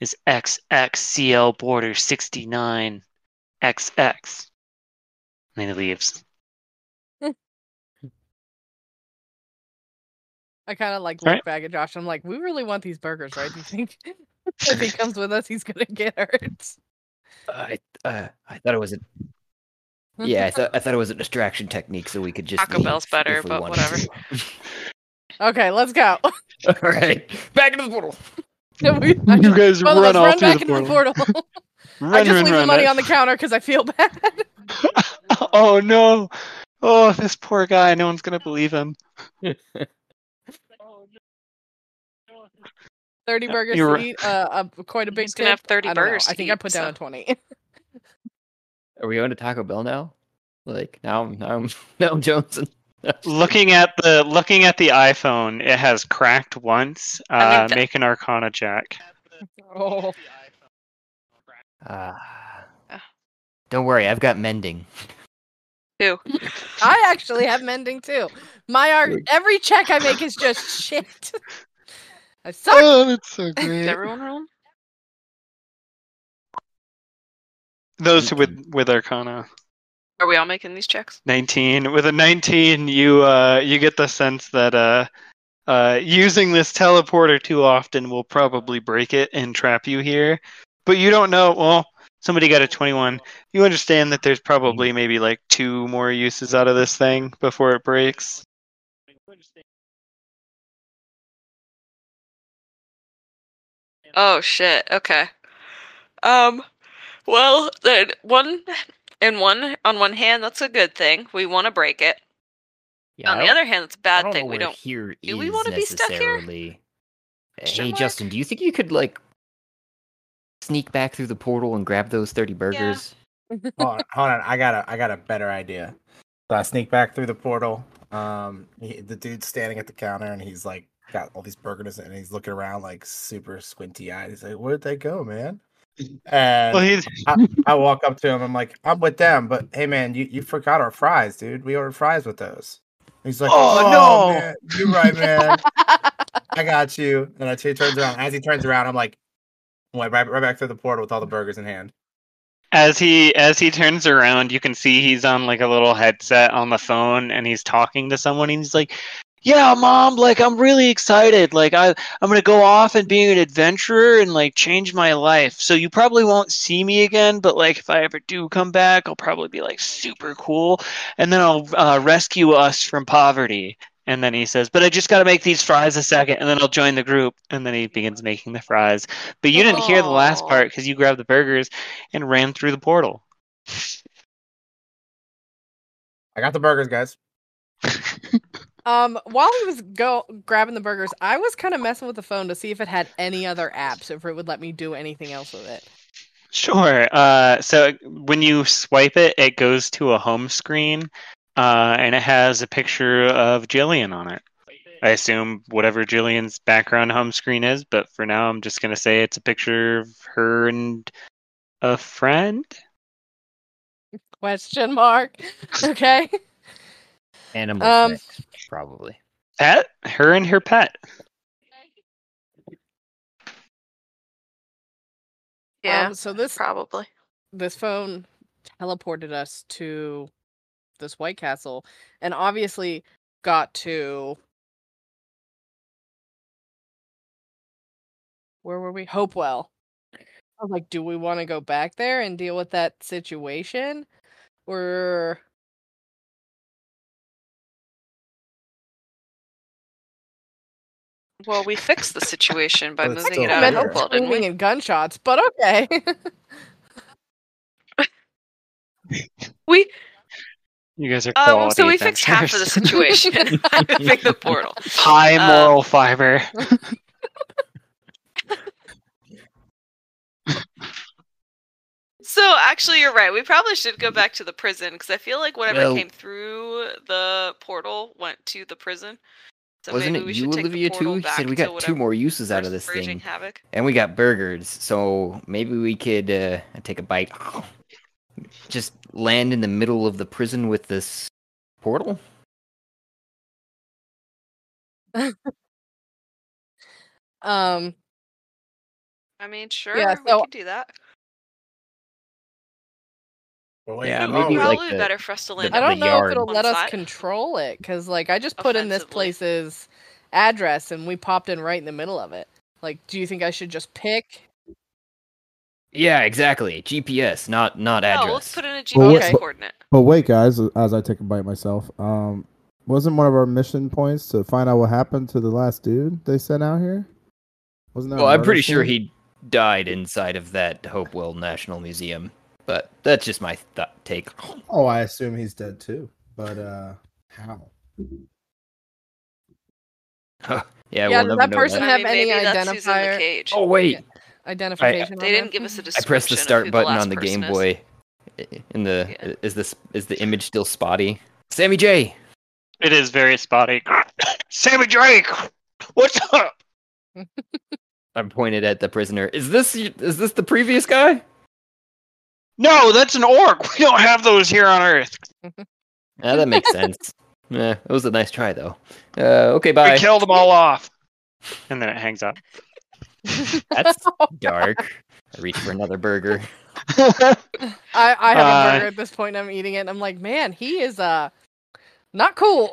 is XXCL Border 69 XX. And then he leaves. I kind of like All look right. back at Josh. I'm like, we really want these burgers, right? Do you think if he comes with us, he's gonna get hurt? I uh, I thought it was a yeah. I thought I thought it was a distraction technique, so we could just Taco Bell's better, but whatever. Okay, let's go. All right, back into the portal. We- You guys Both run off run back the into the portal. Run, I just run, leave the run. money on the counter because I feel bad. oh no! Oh, this poor guy. No one's gonna believe him. Thirty burgers You're to eat. Uh, uh, quite a big. He's gonna have tip. 30 I burgers I to think I put down so- twenty. Are we going to Taco Bell now? Like now, I'm now I'm now I'm Johnson. Looking at the looking at the iPhone, it has cracked once. Uh, think that- make an Arcana check. oh. Ah. don't worry, I've got mending. Who? I actually have mending too. My art. Every check I make is just shit. I suck. Oh, that's so Is great. everyone rolling? Those with with Arcana. Are we all making these checks? 19 with a 19 you uh you get the sense that uh uh using this teleporter too often will probably break it and trap you here but you don't know well somebody got a 21 you understand that there's probably maybe like two more uses out of this thing before it breaks Oh shit. Okay. Um. Well, then one in one on one hand, that's a good thing. We want to break it. Yeah, on the other hand, it's a bad don't thing. know We don't. Here do we wanna be stuck here? necessarily- Question Hey, mark? Justin, do you think you could like sneak back through the portal and grab those thirty burgers? hold on, hold on. I got a I got a better idea. So I sneak back through the portal. Um, he, the dude's standing at the counter and he's like got all these burgers and he's looking around like super squinty eyed. He's like, "Where'd they go, man?" And well he's I walk up to him. I'm like, "I'm with them, but hey, man, you, you forgot our fries, dude. We ordered fries with those." He's like, Oh, "Oh, no." man, you're right, man. I got you." And I he turns around. As he turns around, I'm like, went right, right back through the portal with all the burgers in hand. as he as he turns around you can see he's on like a little headset on the phone and he's talking to someone and he's like yeah mom like i'm really excited. Like i i'm going to go off and be an adventurer and like change my life. So you probably won't see me again but like if i ever do come back i'll probably be like super cool. And then i'll uh, rescue us from poverty. And then he says but i just got to make these fries a second. And then i'll join the group. And then he begins making the fries. But you didn't hear the last part because you grabbed the burgers and ran through the portal. I got the burgers, guys. Um, while he was go grabbing the burgers, I was kind of messing with the phone to see if it had any other apps, if it would let me do anything else with it. Sure. Uh, so when you swipe it, it goes to a home screen, uh, and it has a picture of Jillian on it. I assume whatever Jillian's background home screen is, but for now, I'm just gonna say it's a picture of her and a friend. Question mark. Okay. Animal Um, sex, probably. Pet, her and her pet. Yeah, Um, so this probably. this phone teleported us to this White Castle, and obviously got to where were we? Hopewell. I was like, do we want to go back there and deal with that situation, or Well, we fixed the situation by moving it out of there. Meant Hopewell, didn't we? and gunshots, but okay. We You guys are quality so we fixed half of the situation by moving the portal. High Uh, moral fiber. So actually, you're right. We probably should go back to the prison because I feel like whatever Well- came through the portal went to the prison. So Wasn't it you, should take the Olivia, too? He said we got two more uses out of this thing. havoc. And we got burgers, so maybe we could uh, take a bite. Just land in the middle of the prison with this portal? um, I mean, sure, Yeah, we so- could do that. But wait, Yeah, maybe like Probably the- better for us to land. I don't know yard. if it'll let us control it because, like, I just put in this place's address and we popped in right in the middle of it. Like, do you think I should just pick? Yeah, exactly. GPS, not not No, address. let's put in a Well, okay. coordinate. But wait, guys, as I take a bite myself, um, wasn't one of our mission points to find out what happened to the last dude they sent out here? Wasn't that? well, I'm murder pretty sure he died inside of that Hopewell National Museum, but that's just my th- take. Oh, I assume he's dead too. But uh, how? yeah, Yeah, we'll does that person that. I have mean, any maybe that's who's in identifier- cage. Oh wait, Yeah. Identification. they didn't give us a description. I pressed the start button last on the person Game is. Boy. In the Yeah. is this is the image still spotty? Sammy J. It is very spotty. Sammy Drake, what's up? I'm pointed at the prisoner. Is this is this the previous guy? No, that's an orc. We don't have those here on Earth. Yeah, that makes sense. Yeah, it was a nice try though. Uh, okay, bye. We killed them all off. And then it hangs up. That's dark. I reach for another burger. I, I have Uh, a burger at this point. I'm eating it. And I'm like, man, he is uh not cool.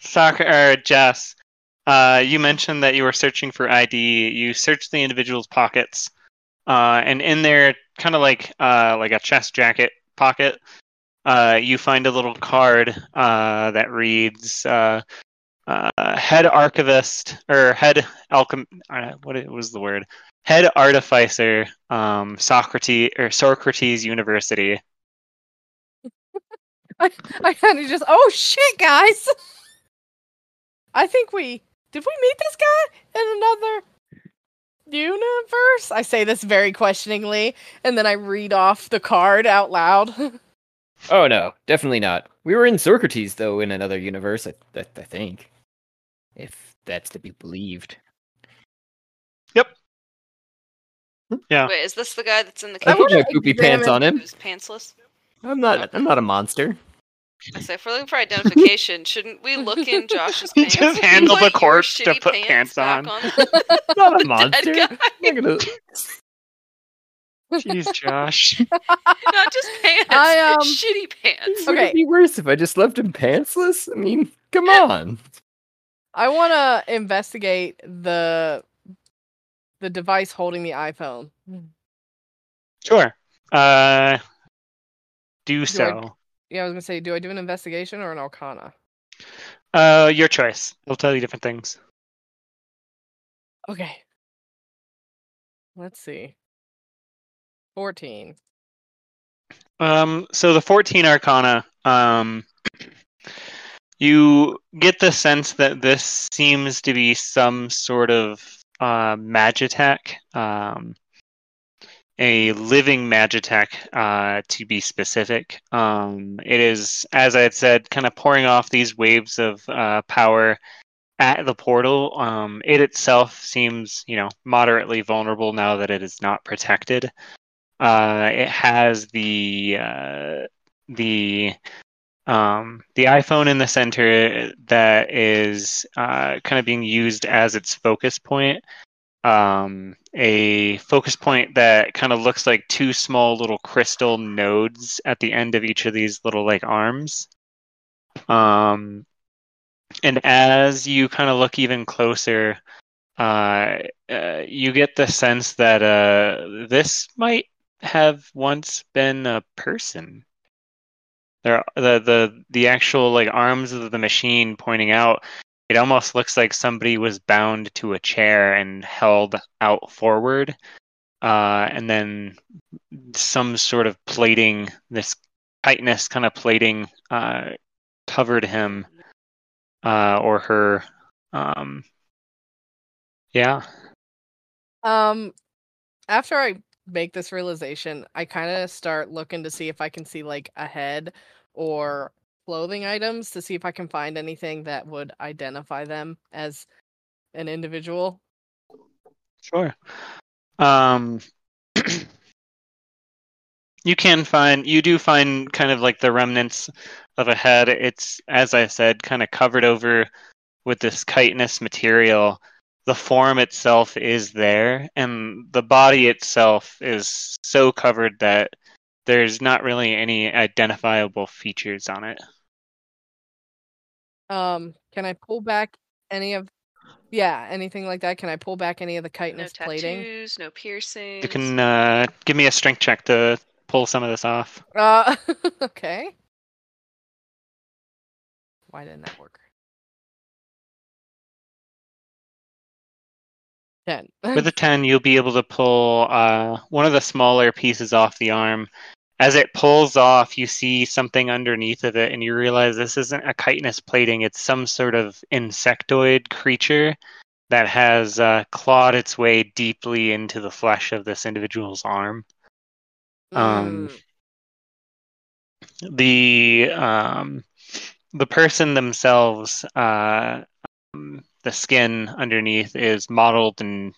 Soccer or Jess, uh, you mentioned that you were searching for ID. You searched the individual's pockets, uh, and in there, kind of like uh, like a chest jacket pocket, uh, you find a little card uh, that reads uh, uh, "Head Archivist" or "Head Alchem." What was the word? Head Artificer, um, Socrates or Socrates University. I, I kind of just, oh shit, guys. I think we did we meet this guy in another universe? I say this very questioningly, and then I read off the card out loud. Oh no, definitely not. We were in Socrates though in another universe. I, I, I think, if that's to be believed. Yep. Hmm? Yeah. Wait, is this the guy that's in the I put my wanna poopy pants on him. Who's pantsless? I'm not. I'm not a monster. I say, if we're looking for identification, shouldn't we look in Josh's pants? just and handle the put corpse to put pants pants back on. the not a monster. guy. I'm not gonna. Jeez, Josh. Not just pants. I, um, shitty pants. Would Okay. it be worse if I just left him pantsless? I mean, come on. I want to investigate the the device holding the iPhone. Sure. Uh, do I- so. Yeah, I was gonna say, do I do an investigation or an Arcana? Uh, your choice. It'll tell you different things. Okay. Let's see. Fourteen. Um, so the 14 Arcana, um, you get the sense that this seems to be some sort of uh, magitech, um, a living magitech, uh, to be specific. Um, it is, as I had said, kind of pouring off these waves of uh, power at the portal. Um, it itself seems, you know, moderately vulnerable now that it is not protected. Uh, it has the uh, the um, the iPhone in the center that is uh, kind of being used as its focus point. Um, a focus point that kind of looks like two small little crystal nodes at the end of each of these little like arms. Um, and as you kind of look even closer, uh, uh, you get the sense that uh, this might have once been a person. There, the the the actual like arms of the machine pointing out it almost looks like somebody was bound to a chair and held out forward, uh, and then some sort of plating, this chitinous kind of plating, uh, covered him uh, or her. Um, yeah. Um, after I make this realization, I kind of start looking to see if I can see like a head or clothing items to see if I can find anything that would identify them as an individual. Sure. Um, you can find, you do find kind of like the remnants of a head. It's, as I said, kind of covered over with this chitinous material. The form itself is there, and the body itself is so covered that there's not really any identifiable features on it. Um, can I pull back any of yeah, anything like that? Can I pull back any of the No chitinous plating? tattoos, no piercings. You can uh, give me a strength check to pull some of this off. Uh okay. Why didn't that work? Ten. With a 10, you'll be able to pull uh, one of the smaller pieces off the arm. As it pulls off, you see something underneath of it, and you realize this isn't a chitinous plating. It's some sort of insectoid creature that has uh, clawed its way deeply into the flesh of this individual's arm. Um, Mm, the um, the person themselves, uh, um, the skin underneath is mottled and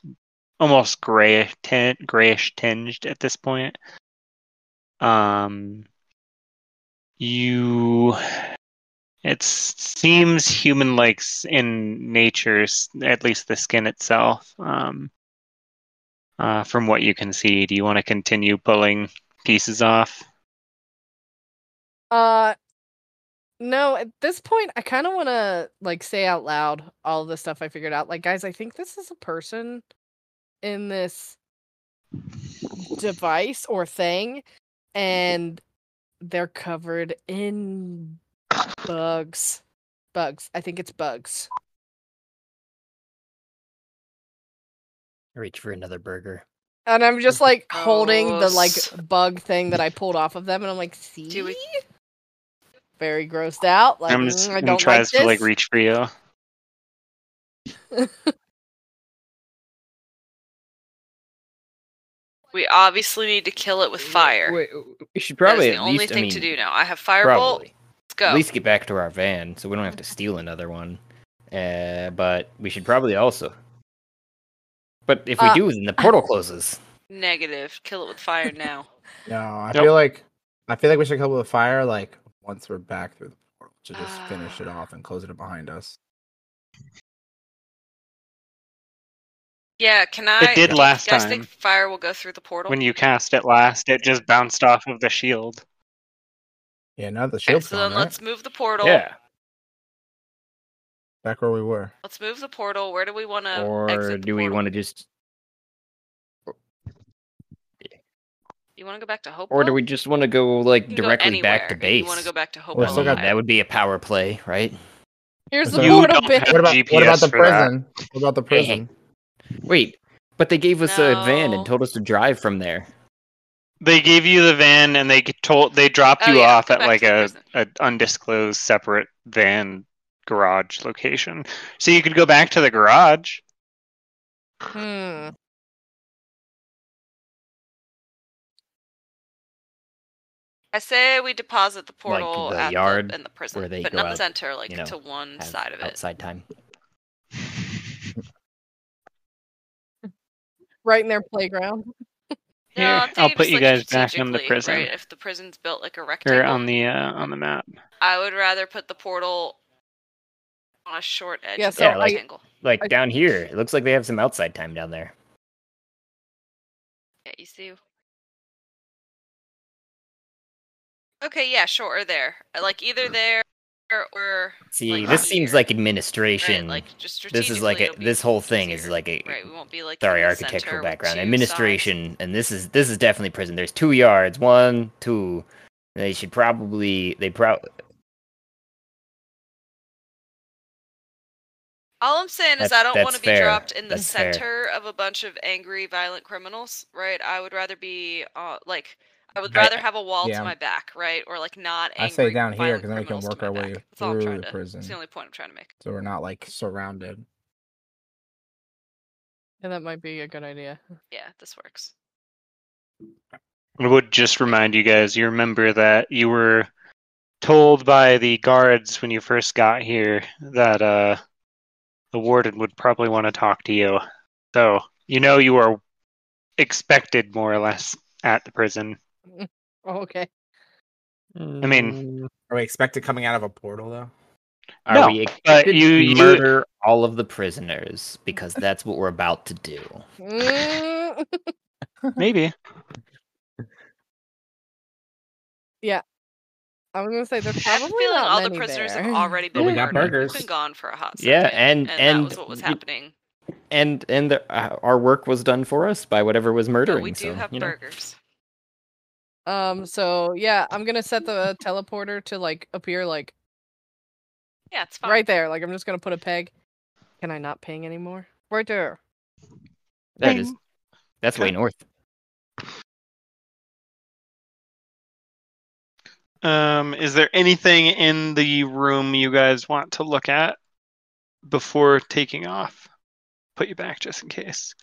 almost grayish, tin- grayish tinged at this point. Um, you, it seems human-like in nature, at least the skin itself. Um, uh, from what you can see, do you want to continue pulling pieces off? Uh no, at this point I kind of want to like say out loud all the stuff I figured out. Like guys, I think this is a person in this device or thing and they're covered in bugs. Bugs. I think it's bugs. I Reach for another burger. And I'm just like holding the like bug thing that I pulled off of them and I'm like, "See?" Do we- Very grossed out. Like, I'm "Mm, I gonna don't try like to like reach for you. We obviously need to kill it with fire. Wait, we should That is probably the at only least. thing I mean, to do now. I have firebolt. Let's go. at least get back to our van, so we don't have to steal another one. Uh, but we should probably also. But if we Uh, do, then the portal closes. Negative. Kill it with fire now. No, I Nope. feel like I feel like we should come with fire like once we're back through the portal to just finish it Ah. off and close it behind us. Yeah, can I? It did last you guys time. think fire will go through the portal? When you cast it last, it just bounced off of the shield. Yeah, now the Okay, so gone, then right? let's move the portal. Yeah. Back where we were. Let's move the portal. Where do we want to Or exit the do we want to just, You want to go back to Hope? or do we just want to go like You can go directly back to base? You want to go back to Hope? Well, I still mean, got- that would be a power play, right? Here's So the you portal don't bit. have- What about what about the for that. prison? What about the prison? Wait, but they gave us a van and told us to drive from there. They gave you the van and they told they dropped Oh, you yeah, off go at like a, prison. a undisclosed separate van garage location. So you could go back to the garage. Hmm. I say we deposit the Like portal the at yard the, in the prison, where they but go not the out, center, like you know, to one side of it. outside time. Right in their playground. No, Here, I'm I'll put just, you like, guys back in the prison Right? If the prison's built like a rectangle, or on the uh, on the map. I would rather put the portal on a short edge Yeah, of so the I- rectangle. Like I- down here, it looks like they have some outside time down there. Yeah, you see. Okay, yeah, sure, or there. Like either there or See, Like, this seems like administration. right, like this is like a this whole thing is like a right. We won't be like sorry architectural background administration and this is this is definitely prison there's two yards one two they should probably they probably All I'm saying is I don't want to be fair. dropped in the That's fair. center of a bunch of angry, violent criminals, right? I would rather be uh, like I would I- rather have a wall yeah. to my back, right? Or like not I say down here because then we can work our way back. I'm through trying the to. prison, That's the only point I'm trying to make. so we're not like surrounded. And that might be a good idea. Yeah, this works. I would just remind you guys, you remember that you were told by the guards when you first got here that uh, the warden would probably want to talk to you. So you know you are expected more or less at the prison. Oh, okay. Mm, I mean, mm. Are we expected coming out of a portal though? Are No, we but expected you- to you- murder all of the prisoners? Because that's what we're about to do. Mm. Maybe. Yeah. I was gonna say there's I have a probably feeling not all the prisoners there. have already been Well, we got burgers. Been gone for a hot Yeah, second, and- that and was what was happening. And and the, uh, our work was done for us by whatever was murdering. But we do so, have you know. Burgers. Um. So yeah, I'm gonna set the teleporter to like appear like Yeah, it's fine. right there. Like I'm just gonna put a peg. Can I not ping anymore? Right there. That is Ding. that's way north. Um, is there anything in the room you guys want to look at before taking off? Put you back just in case.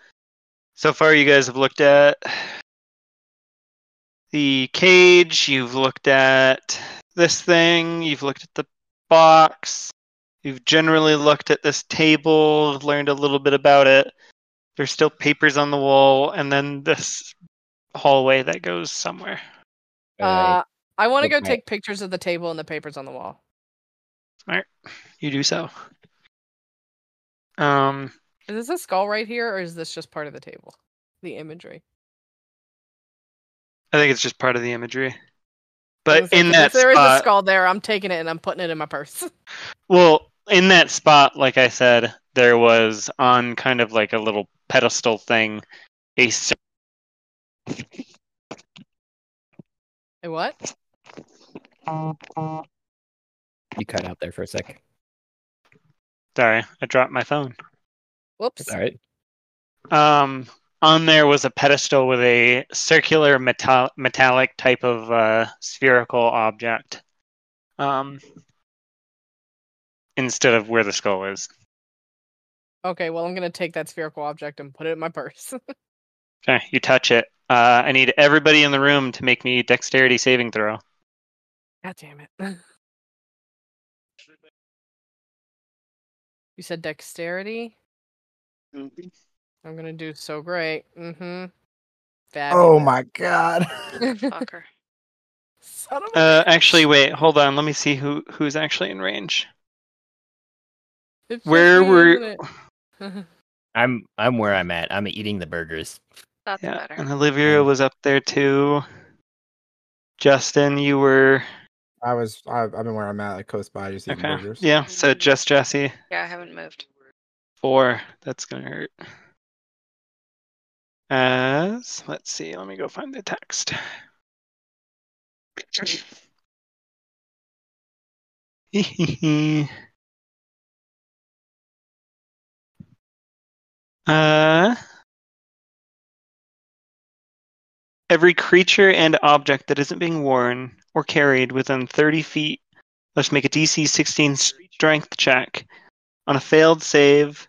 So far, you guys have looked at the cage, you've looked at this thing, you've looked at the box, you've generally looked at this table, learned a little bit about it. There's still papers on the wall, and then this hallway that goes somewhere. Uh, I want to go at- take pictures of the table and the papers on the wall. Right, you do so. Um, Is this a skull right here, or is this just part of the table? The imagery. I think it's just part of the imagery. But gonna say, in 'cause that if there is a skull there, I'm taking it and I'm putting it in my purse. well, in that spot, like I said, there was on kind of like a little pedestal thing, a cir- Hey, what? You cut out there for a sec. sorry, I dropped my phone. Whoops. All right. Um, on there was a pedestal with a circular metal- metallic type of uh, spherical object. Um, instead of where the skull is. Okay, well, I'm gonna take that spherical object and put it in my purse. Okay, you touch it. Uh, I need everybody in the room to make me dexterity saving throw. God damn it. You said dexterity? I'm gonna do so great. Mm-hmm. Oh my god. Fucker. Son of Uh, bitch. actually, wait, hold on. Let me see who who's actually in range. It's where me, were- I'm I'm where I'm at. I'm eating the burgers. That's Yeah, better. and Olivia was up there too. Justin, you were I was. I, I've been where I'm at, like close by, just eating okay. burgers. Yeah, so just Jesse. Yeah, I haven't moved. Four. That's gonna hurt. As let's see. Let me go find the text. uh, every creature and object that isn't being worn or carried within 30 feet must make a DC 16 strength check. On a failed save,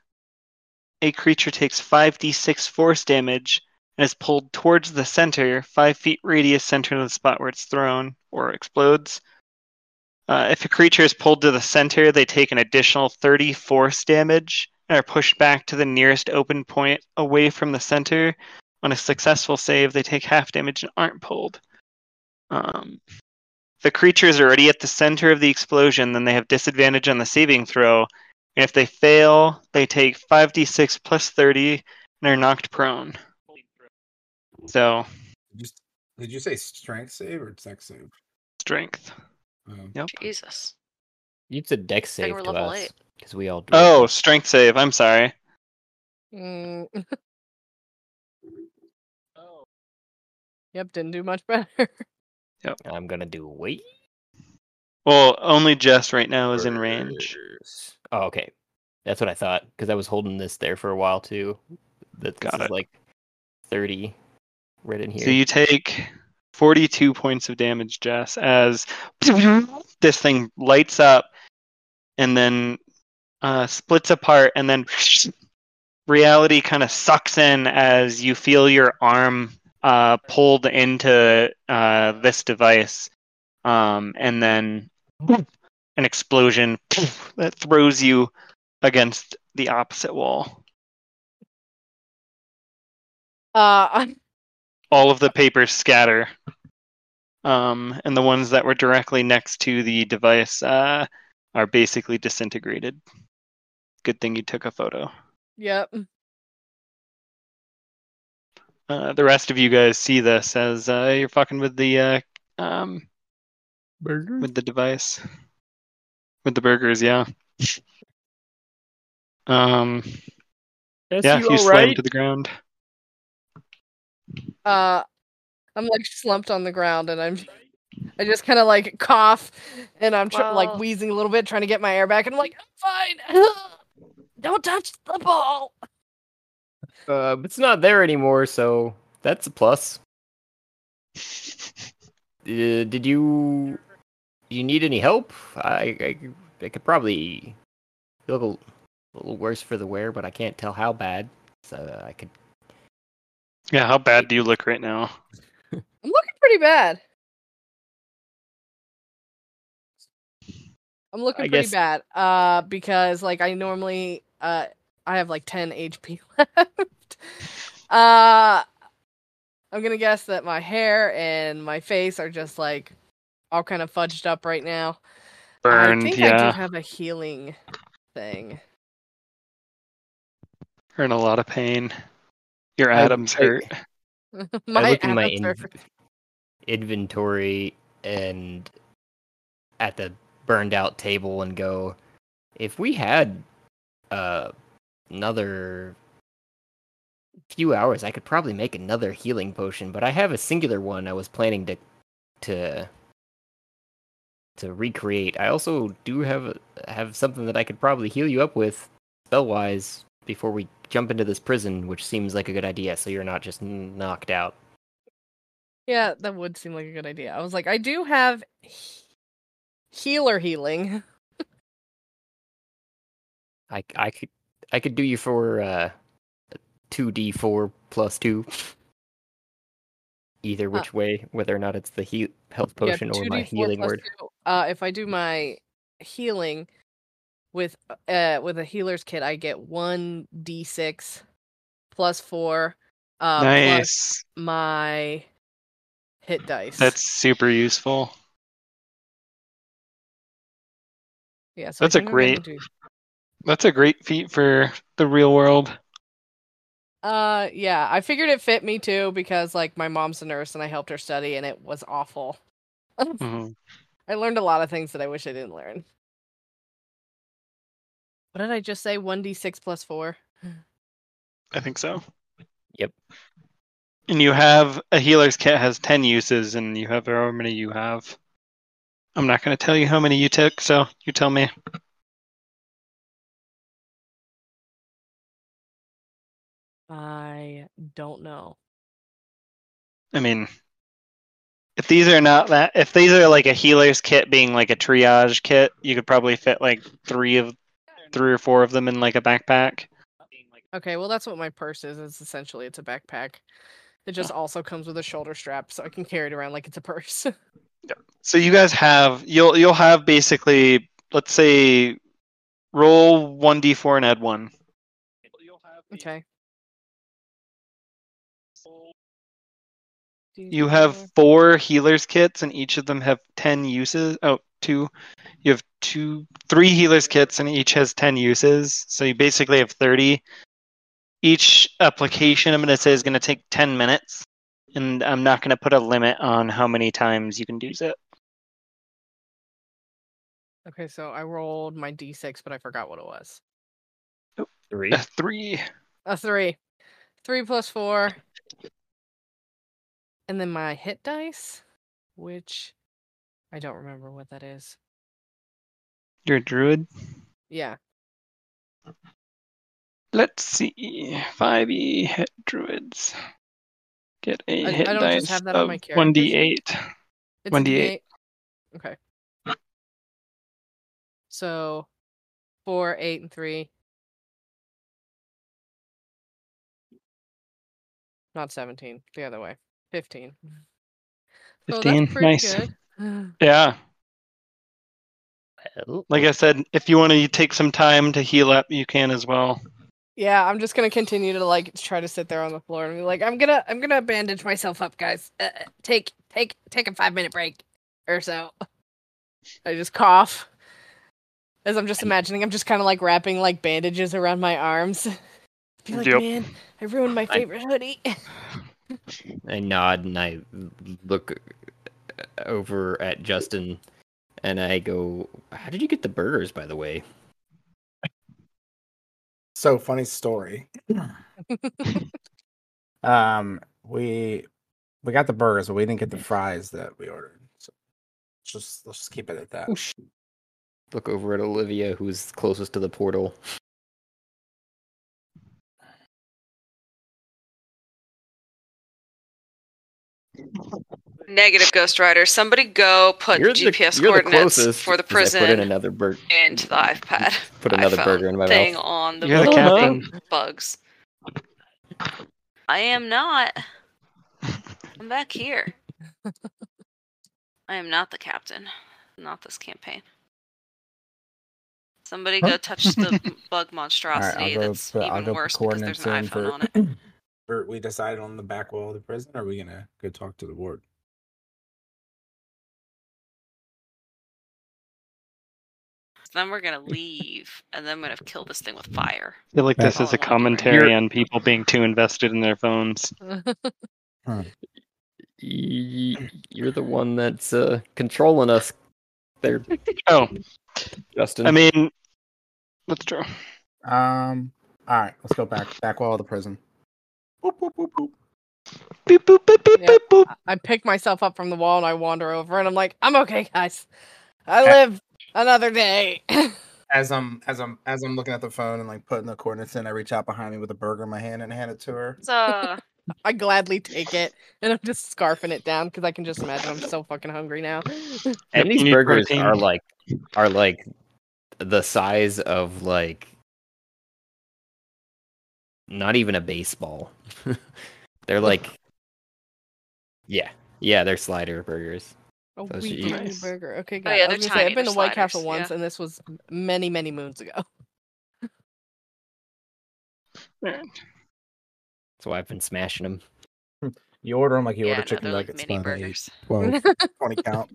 a creature takes 5d6 force damage and is pulled towards the center, 5 feet radius center of the spot where it's thrown or explodes. Uh, if a creature is pulled to the center, they take an additional 30 force damage and are pushed back to the nearest open point away from the center. On a successful save, they take half damage and aren't pulled. Um, if the creature is already at the center of the explosion, then they have disadvantage on the saving throw. And if they fail, they take 5d6 plus 30 and are knocked prone. So, Did you, did you say strength save or sex save? strength. Um, Yep. Jesus. You said dex save to us because we all. do Oh, strength save. I'm sorry. Mm. Yep, didn't do much better. Yep. I'm gonna do wait. Well, only Jess right now is in range. Oh, okay. That's what I thought because I was holding this there for a while too. That this Got is it. like thirty right in here. So you take 42 points of damage, Jess, as this thing lights up and then uh, splits apart, and then reality kind of sucks in as you feel your arm uh, pulled into uh, this device, um, and then an explosion that throws you against the opposite wall. Uh, all of the papers scatter. Um, and the ones that were directly next to the device uh, are basically disintegrated. Good thing you took a photo. yep. Uh, the rest of you guys see this as uh, you're fucking with the uh, um, burger. with the device, with the burgers. Yeah. Um. yeah, you slam to the ground. Uh, I'm like slumped on the ground, and I'm, I just kind of like cough, and I'm tr- like wheezing a little bit, trying to get my air back, and I'm like, I'm fine. Don't touch the ball. Uh, it's not there anymore, so that's a plus. Uh, did you you need any help? I I, I could probably look a little worse for the wear, but I can't tell how bad. So I could. Yeah, how bad do you look right now? I'm looking pretty bad. I'm looking I pretty guess- bad. Uh, because like I normally uh I have like 10 HP left. uh, I'm gonna guess that my hair and my face are just like all kind of fudged up right now. Burned, I think I yeah. do have a healing thing. You're in a lot of pain. Your I- Adam's I- hurt. my I look in my atoms are- in- inventory and at the burned out table and go, if we had uh, another few hours, I could probably make another healing potion. But I have a singular one I was planning to to to recreate. I also do have have something that I could probably heal you up with spell wise before we jump into this prison, which seems like a good idea. So you're not just knocked out. Yeah, that would seem like a good idea. I was like, I do have he- healer healing. I I could I could do you for uh two D four plus two. Either which way, whether or not it's the heal health potion or my healing plus word. two. Uh, if I do my healing with uh with a healer's kit, I get one d6 plus four. Uh, plus nice. my hit dice. That's super useful. yeah. So that's a think I'm gonna great- do- That's a great feat for the real world. Uh, yeah. I figured it fit me too because like my mom's a nurse and I helped her study and it was awful. Mhm. I learned a lot of things that I wish I didn't learn. What did I just say? One d six plus four. I think so. Yep. And you have a healer's kit has ten uses, and you have however many you have. I'm not going to tell you how many you took, so you tell me. I don't know. I mean, if these are not that, if these are like a healer's kit being like a triage kit, you could probably fit like three of, three or four of them in like a backpack. Okay, well that's what my purse is. It's essentially it's a backpack. It just also comes with a shoulder strap, so I can carry it around like it's a purse. yeah. So you guys have you'll you'll have basically let's say roll one d four and add one. okay. You have four healers kits, and each of them have ten uses. Oh, two. You have two, three healers kits, and each has ten uses. So you basically have thirty. Each application, I'm going to say, is going to take ten minutes, and I'm not going to put a limit on how many times you can use it. Okay, so I rolled my d6, but I forgot what it was. Three. Uh, three. A three. Three plus four. And then my hit dice, which I don't remember what that is. You're a druid. Yeah. Let's see. 5e hit druids. Get a I- hit I don't dice just have that on of my 1d8. It's 1d8. D8. Okay. So, four, eight, and three. Not seventeen. The other way. Fifteen. So 15, that's nice. good. Yeah. Like I said, if you want to take some time to heal up, you can as well. Yeah, I'm just gonna continue to like try to sit there on the floor and be like, I'm gonna, I'm gonna bandage myself up, guys. Uh, take, take, take a five minute break or so. I just cough as I'm just imagining. I'm just kind of like wrapping like bandages around my arms. Be like, Yep. man, I ruined my favorite hoodie. I nod and I look uh, over at Justin and I go, How did you get the burgers, by the way? So funny story. um, we we got the burgers, but we didn't get the fries that we ordered. So just let's just keep it at that. Oh, Look over at Olivia, who's closest to the portal. Negative Ghost Rider. Somebody go put You're GPS the, you're the coordinates closest. for the I put in prison another burger. into the iPad. Put another burger in my thing mouth. on the You're the captain. bugs. I am not. I'm back here. I am not the captain. Not this campaign. Somebody go touch the bug monstrosity go that's I'll even go put worse because there's an coordinates in iPhone for- on it. Or we decided on the back wall of the prison. Or are we gonna go talk to the ward? Then we're gonna leave, and then I'm gonna kill this thing with fire. I feel like That's this is all a I wanna do right commentary on people being too invested in their phones. Y- You're the one that's uh, controlling us there, Oh, Justin. I mean, that's true. Um. All right, let's go back. Back wall of the prison. Boop, boop, boop, boop. Beep, boop, beep, beep, Yeah. beep, boop. I pick myself up from the wall and I wander over and I'm like, I'm okay, guys. I Okay. live another day. As I'm as I'm as I'm looking at the phone and like putting the coordinates in, I reach out behind me with a burger in my hand and hand it to her. So I gladly take it and I'm just scarfing it down because I can just imagine I'm so fucking hungry now. and these burgers protein. are like are like the size of like not even a baseball. they're like yeah. Yeah, they're slider burgers. A Those wheat are nice. burger. Okay, Oh, guys. yeah, I they're was gonna say I've been to they're White Castle once yeah. and this was many, many moons ago. That's why I've been smashing them. You order them like you yeah, order no, chicken they're like nuggets. mini by the burgers. 12. 20 count.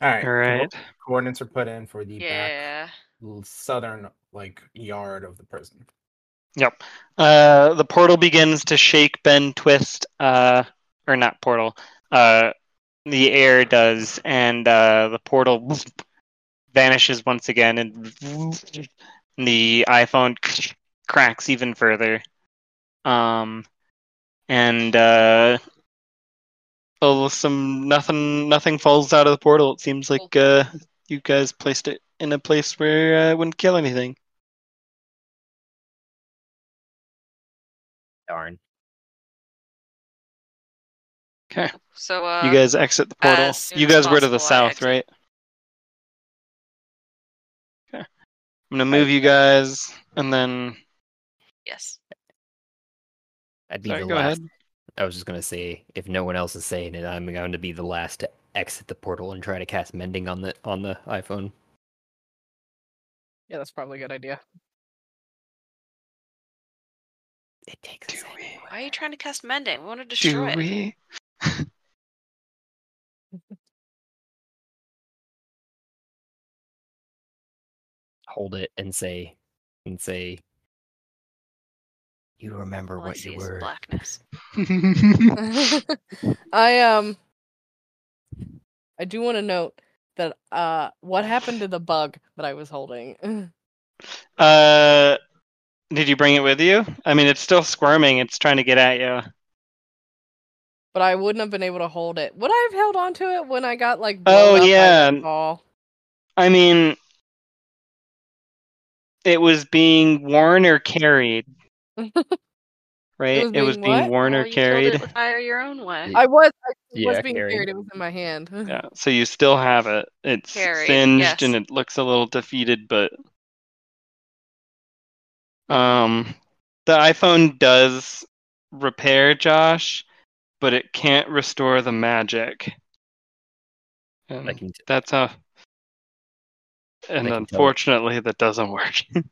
All right. All right. Coordinates are put in for the back Yeah. l- southern like yard of the prison. Yep. Uh, the portal begins to shake, bend, twist. Uh, or not portal. Uh, the air does, and uh, the portal vanishes once again, and the iPhone cracks even further. Um, and uh, oh, some nothing, nothing falls out of the portal. It seems like uh, you guys placed it in a place where uh, it wouldn't kill anything. Darn. Okay. So uh, you guys exit the portal. You as guys were to the south, right? Okay. I'm gonna move you guys, and then yes. I'd be sorry, the go last. ahead. I was just gonna say, if no one else is saying it, I'm going to be the last to exit the portal and try to cast mending on the on the iPhone. Yeah, that's probably a good idea. It takes Do a second. we? Why are you trying to cast mending? We want to Do destroy it. we? hold it and say and say you remember All I what see you is were blackness. I um I do want to note that uh what happened to the bug that I was holding? uh, did you bring it with you? I mean, it's still squirming. It's trying to get at you. but I wouldn't have been able to hold it. Would I have held on to it when I got like Oh, yeah. I mean, it was being worn or carried. Right? was It was being being what? worn Or or you carried. it with fire your own way. I was I was Yeah, being carried. carried. It was in my hand. Yeah, so you still have it. It's Carried, singed yes. and it looks a little defeated, but um, the iPhone does repair Josh, but it can't restore the magic. And I can t- that's a, and I tell. unfortunately, that doesn't work.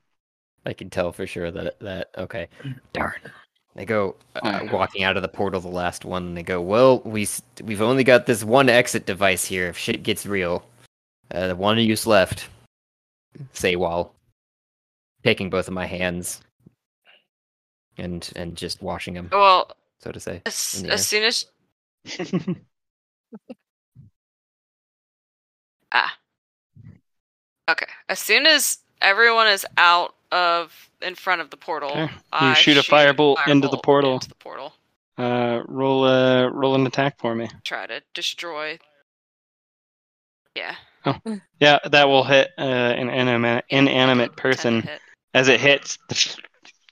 I can tell for sure that that okay. Darn. They go uh, walking out of the portal, the last one. And they go, "Well, we we've only got this one exit device here. If shit gets real, uh, the one use left." Say while taking both of my hands and and just washing them, Well, so to say. as, as soon as ah, okay, as soon as everyone is out of in front of the portal, Okay. You I shoot a firebolt into the portal. Into the portal. uh, roll a roll an attack for me. Try to destroy. Yeah. Oh, Yeah, that will hit uh, an inanimate, inanimate person. As it hits,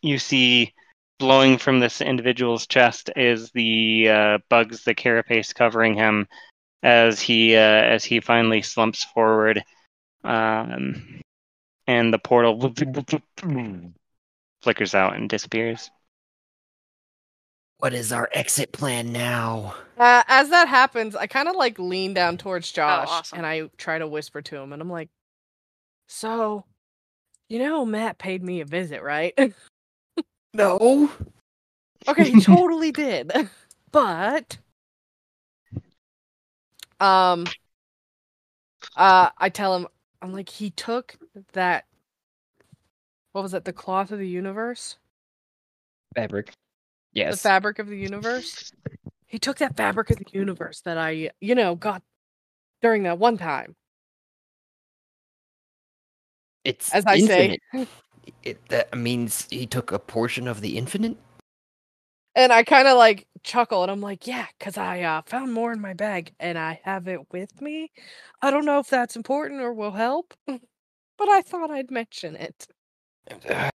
you see blowing from this individual's chest is the uh, bugs, the carapace covering him as he uh, as he finally slumps forward, um, and the portal flickers out and disappears. What is our exit plan now? Uh, as that happens, I kind of like lean down towards Josh awesome. and I try to whisper to him, and I'm like, "So, you know, Matt paid me a visit, right? No. okay, he totally did, but, um, uh, I tell him, I'm like, he took that. What was it? The cloth of the universe, Fabric. Yes. The fabric of the universe. He took that fabric of the universe that I, you know, got during that one time. it's As I infinite. say, It, that means he took a portion of the infinite. And I kind of like chuckle and I'm like, yeah, because I uh, found more in my bag and I have it with me. I don't know if that's important or will help, but I thought I'd mention it.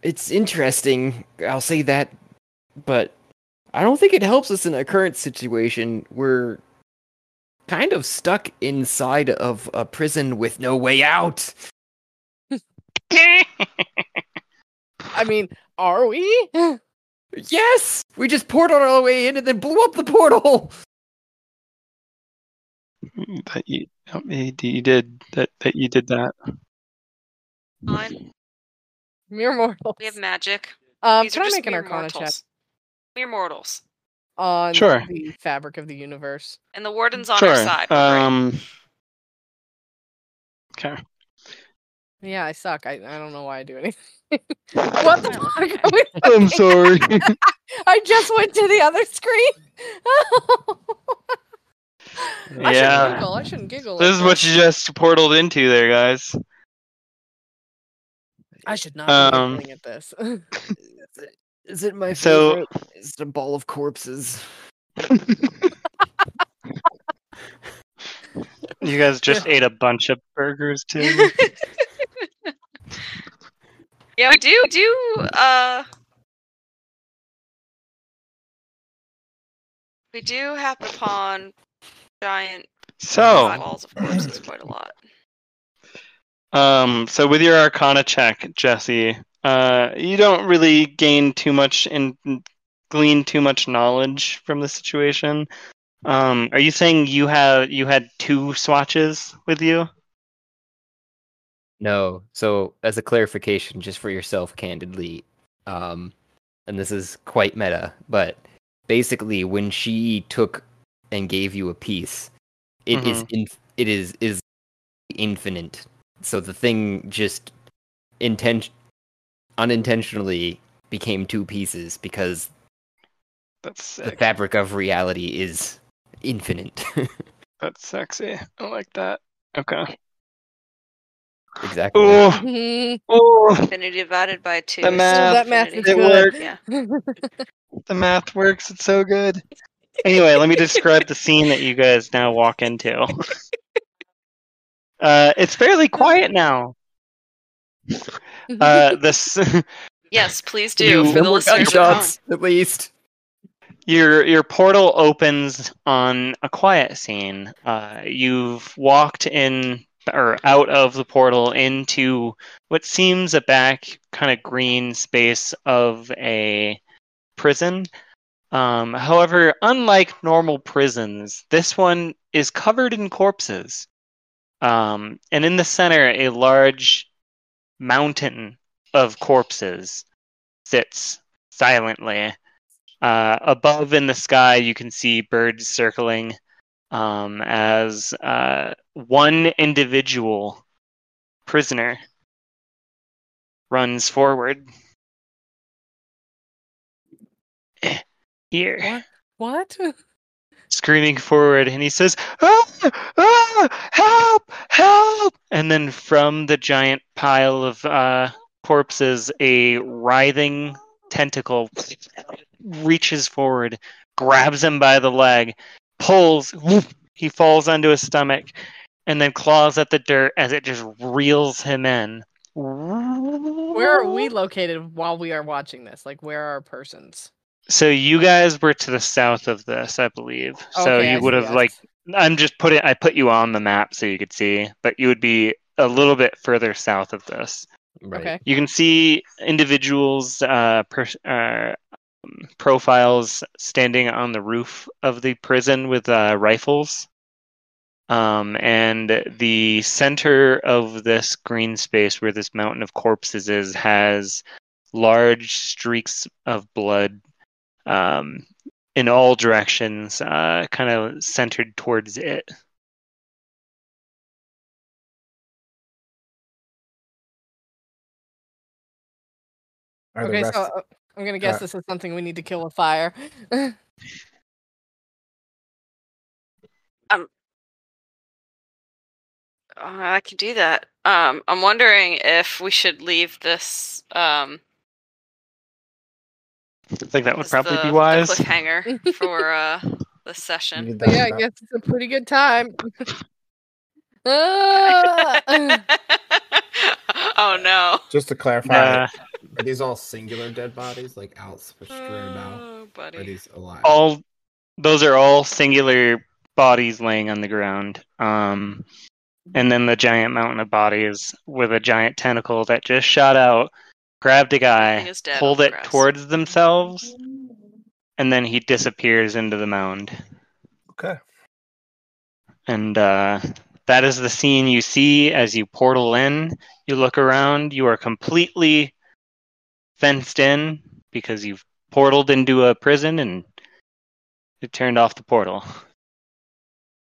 It's interesting, I'll say that, but I don't think it helps us in our current situation. We're kind of stuck inside of a prison with no way out. I mean, are we? Yes! We just portaled our way in and then blew up the portal! that you, you you did that. That you did that. Fine. Mere mortals. We have magic. Um, These can are I make an mere arcana check mortals. Mere mortals. on Sure. the fabric of the universe? And the warden's on sure. our side. We're great. Um. Okay. Yeah, I suck. I, I don't know why I do anything. what the fuck? Are we I'm sorry. I just went to the other screen. I shouldn't yeah. giggle. I shouldn't giggle. This like is what you just portaled into there, guys. I should not Um, be giggling at this. Is it my So- favorite? Is it a ball of corpses? You guys just ate a bunch of burgers too. Yeah, we do do uh we do happen upon giant So, walls of corpses quite a lot. um, so with your Arcana check, Jesse, uh, you don't really gain too much and glean too much knowledge from the situation. Um, are you saying you have you had two swatches with you? No. So, as a clarification, just for yourself, candidly, um, and this is quite meta, but basically, when she took and gave you a piece, it is Mm-hmm. in, it is is infinite. So the thing just intent unintentionally became two pieces because That's the fabric of reality is infinite. That's sexy. I like that. Okay. Exactly. Oh, Mhm. oh, Infinity divided by two. The is math. That math infinity. is it good. Yeah. The math works. It's so good. Anyway, let me describe the scene that you guys now walk into. Uh, it's fairly quiet now. Uh, this Yes, please do You- for the more listeners. at gunshots, at least. your your portal opens on a quiet scene. Uh, you've walked in or out of the portal into what seems a back kind of green space of a prison. Um, however, unlike normal prisons, this one is covered in corpses. Um, and in the center, a large mountain of corpses sits silently. Uh, above in the sky, you can see birds circling um, as uh, one individual prisoner runs forward. Eh, Here, What? screaming forward, and he says, ah, ah, "Help! Help!" And then from the giant pile of uh, corpses, a writhing tentacle reaches forward, grabs him by the leg, pulls. whoop, he falls onto his stomach, and then claws at the dirt as it just reels him in. Where are we located while we are watching this? Like, where are our persons? So you guys were to the south of this, I believe. So Okay, I you would have yes. like I'm just putting I put you on the map so you could see, but you would be a little bit further south of this. Right. Okay. You can see individuals' uh, per- uh, um, profiles standing on the roof of the prison with uh, rifles. Um, and the center of this green space where this mountain of corpses is has large streaks of blood um, in all directions, uh, kind of centered towards it. Okay, rest- so uh, I'm gonna guess uh, this is something we need to kill with fire. Uh, I could do that. Um, I'm wondering if we should leave this um I think that would probably the, be the wise. cliffhanger for uh this session. But yeah, I guess it's a pretty good time. Ah! oh no. Just to clarify, Uh, are these all singular dead bodies, like out straight out? Oh, Or are these alive? all those are all singular bodies laying on the ground. Um, and then the giant mountain of bodies with a giant tentacle that just shot out, grabbed a guy, Everything is dead pulled it grass. towards themselves, and then he disappears into the mound. Okay. And uh, that is the scene you see as you portal in. You look around, you are completely fenced in because you've portaled into a prison and it turned off the portal.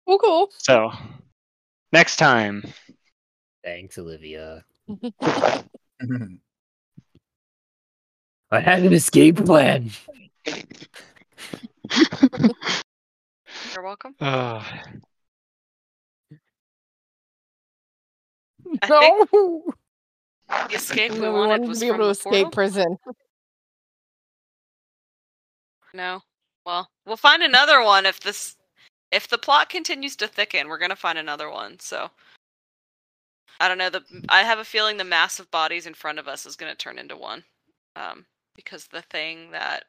Oh, cool. So, next time. Thanks, Olivia. I had an escape plan. You're welcome. Uh, I No, the escape we wanted wanted was to be able to escape portal. prison. No. Well, we'll find another one if this if the plot continues to thicken, we're going to find another one. So I don't know, the I have a feeling the mass of bodies in front of us is going to turn into one. Um because the thing that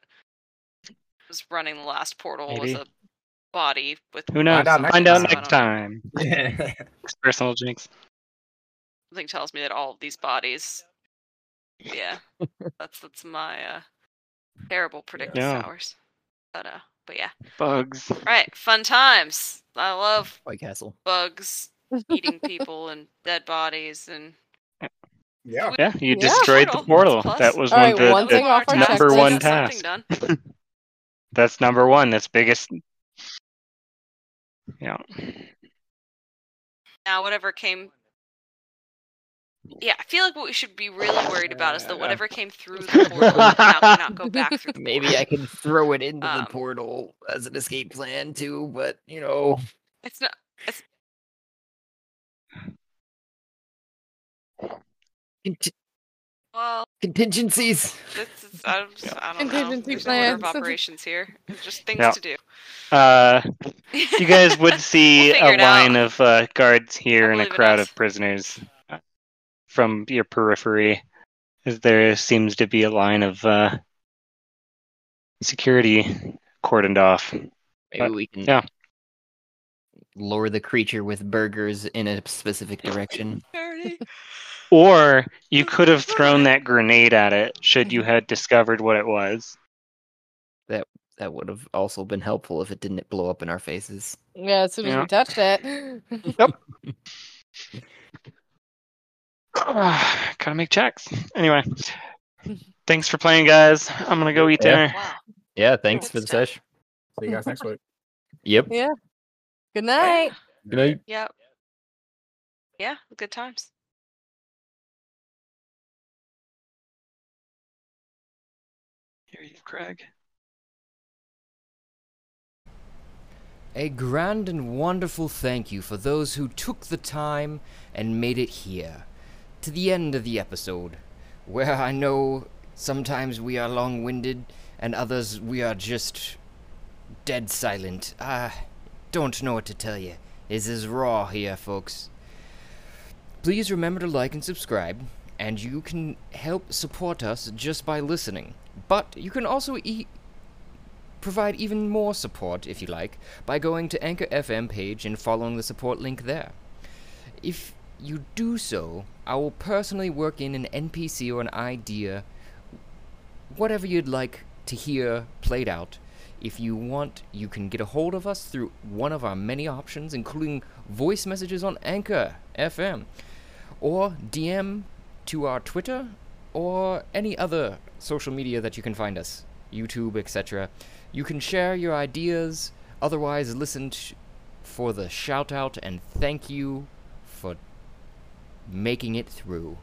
was running the last portal Maybe. was a body with who knows? out next Find out next time. It's personal jinx. Something tells me that all of these bodies Yeah. that's that's my uh terrible predictive Yeah. powers. But uh but yeah. Bugs. Right, fun times. I love White Castle. bugs eating people and dead bodies and Yeah. Yeah, you Yeah. destroyed the Portal. portal. That was All one right, of the, one uh, the off our number checklist. one Got task. That's number one. That's biggest. Yeah. Now, whatever came. Yeah, I feel like what we should be really worried about is that whatever came through the portal now cannot go back through the Maybe. I can throw it into Um, the portal as an escape plan too, but you know. It's not. cont- Well, contingencies. this is. I don't, I don't know. Contingency There's no order of operations here. It's just things Yeah. to do. Uh, you guys would see We'll a it out. line of uh, guards here and a crowd of prisoners. From your periphery, as there seems to be a line of uh, security cordoned off. Maybe Uh, we can yeah. lure the creature with burgers in a specific direction. Or you could have thrown that grenade at it should you had discovered what it was. That that would have also been helpful if it didn't blow up in our faces. Yeah, as soon as Yeah. we touched it. Gotta make checks. Anyway, thanks for playing, guys. I'm gonna go eat Yeah. dinner. Wow. Yeah, thanks Good for the stuff. sesh. See you guys next week. Yep. Yeah. Good night. Good night. Yep. Yeah, good times. Here you, Craig. A grand and wonderful thank you for those who took the time and made it here, to the end of the episode, where I know sometimes we are long winded and others we are just dead silent. I don't know what to tell you. This is raw here, folks. Please remember to like and subscribe, and you can help support us just by listening. But you can also e- provide even more support, if you like, by going to Anchor FM page and following the support link there. If you do so, I will personally work in an NPC or an idea, whatever you'd like to hear played out. If you want, you can get a hold of us through one of our many options, including voice messages on Anchor FM, or DM to our Twitter, or any other social media that you can find us, YouTube, etc. You can share your ideas, otherwise, listen t- for the shout out and thank you making it through.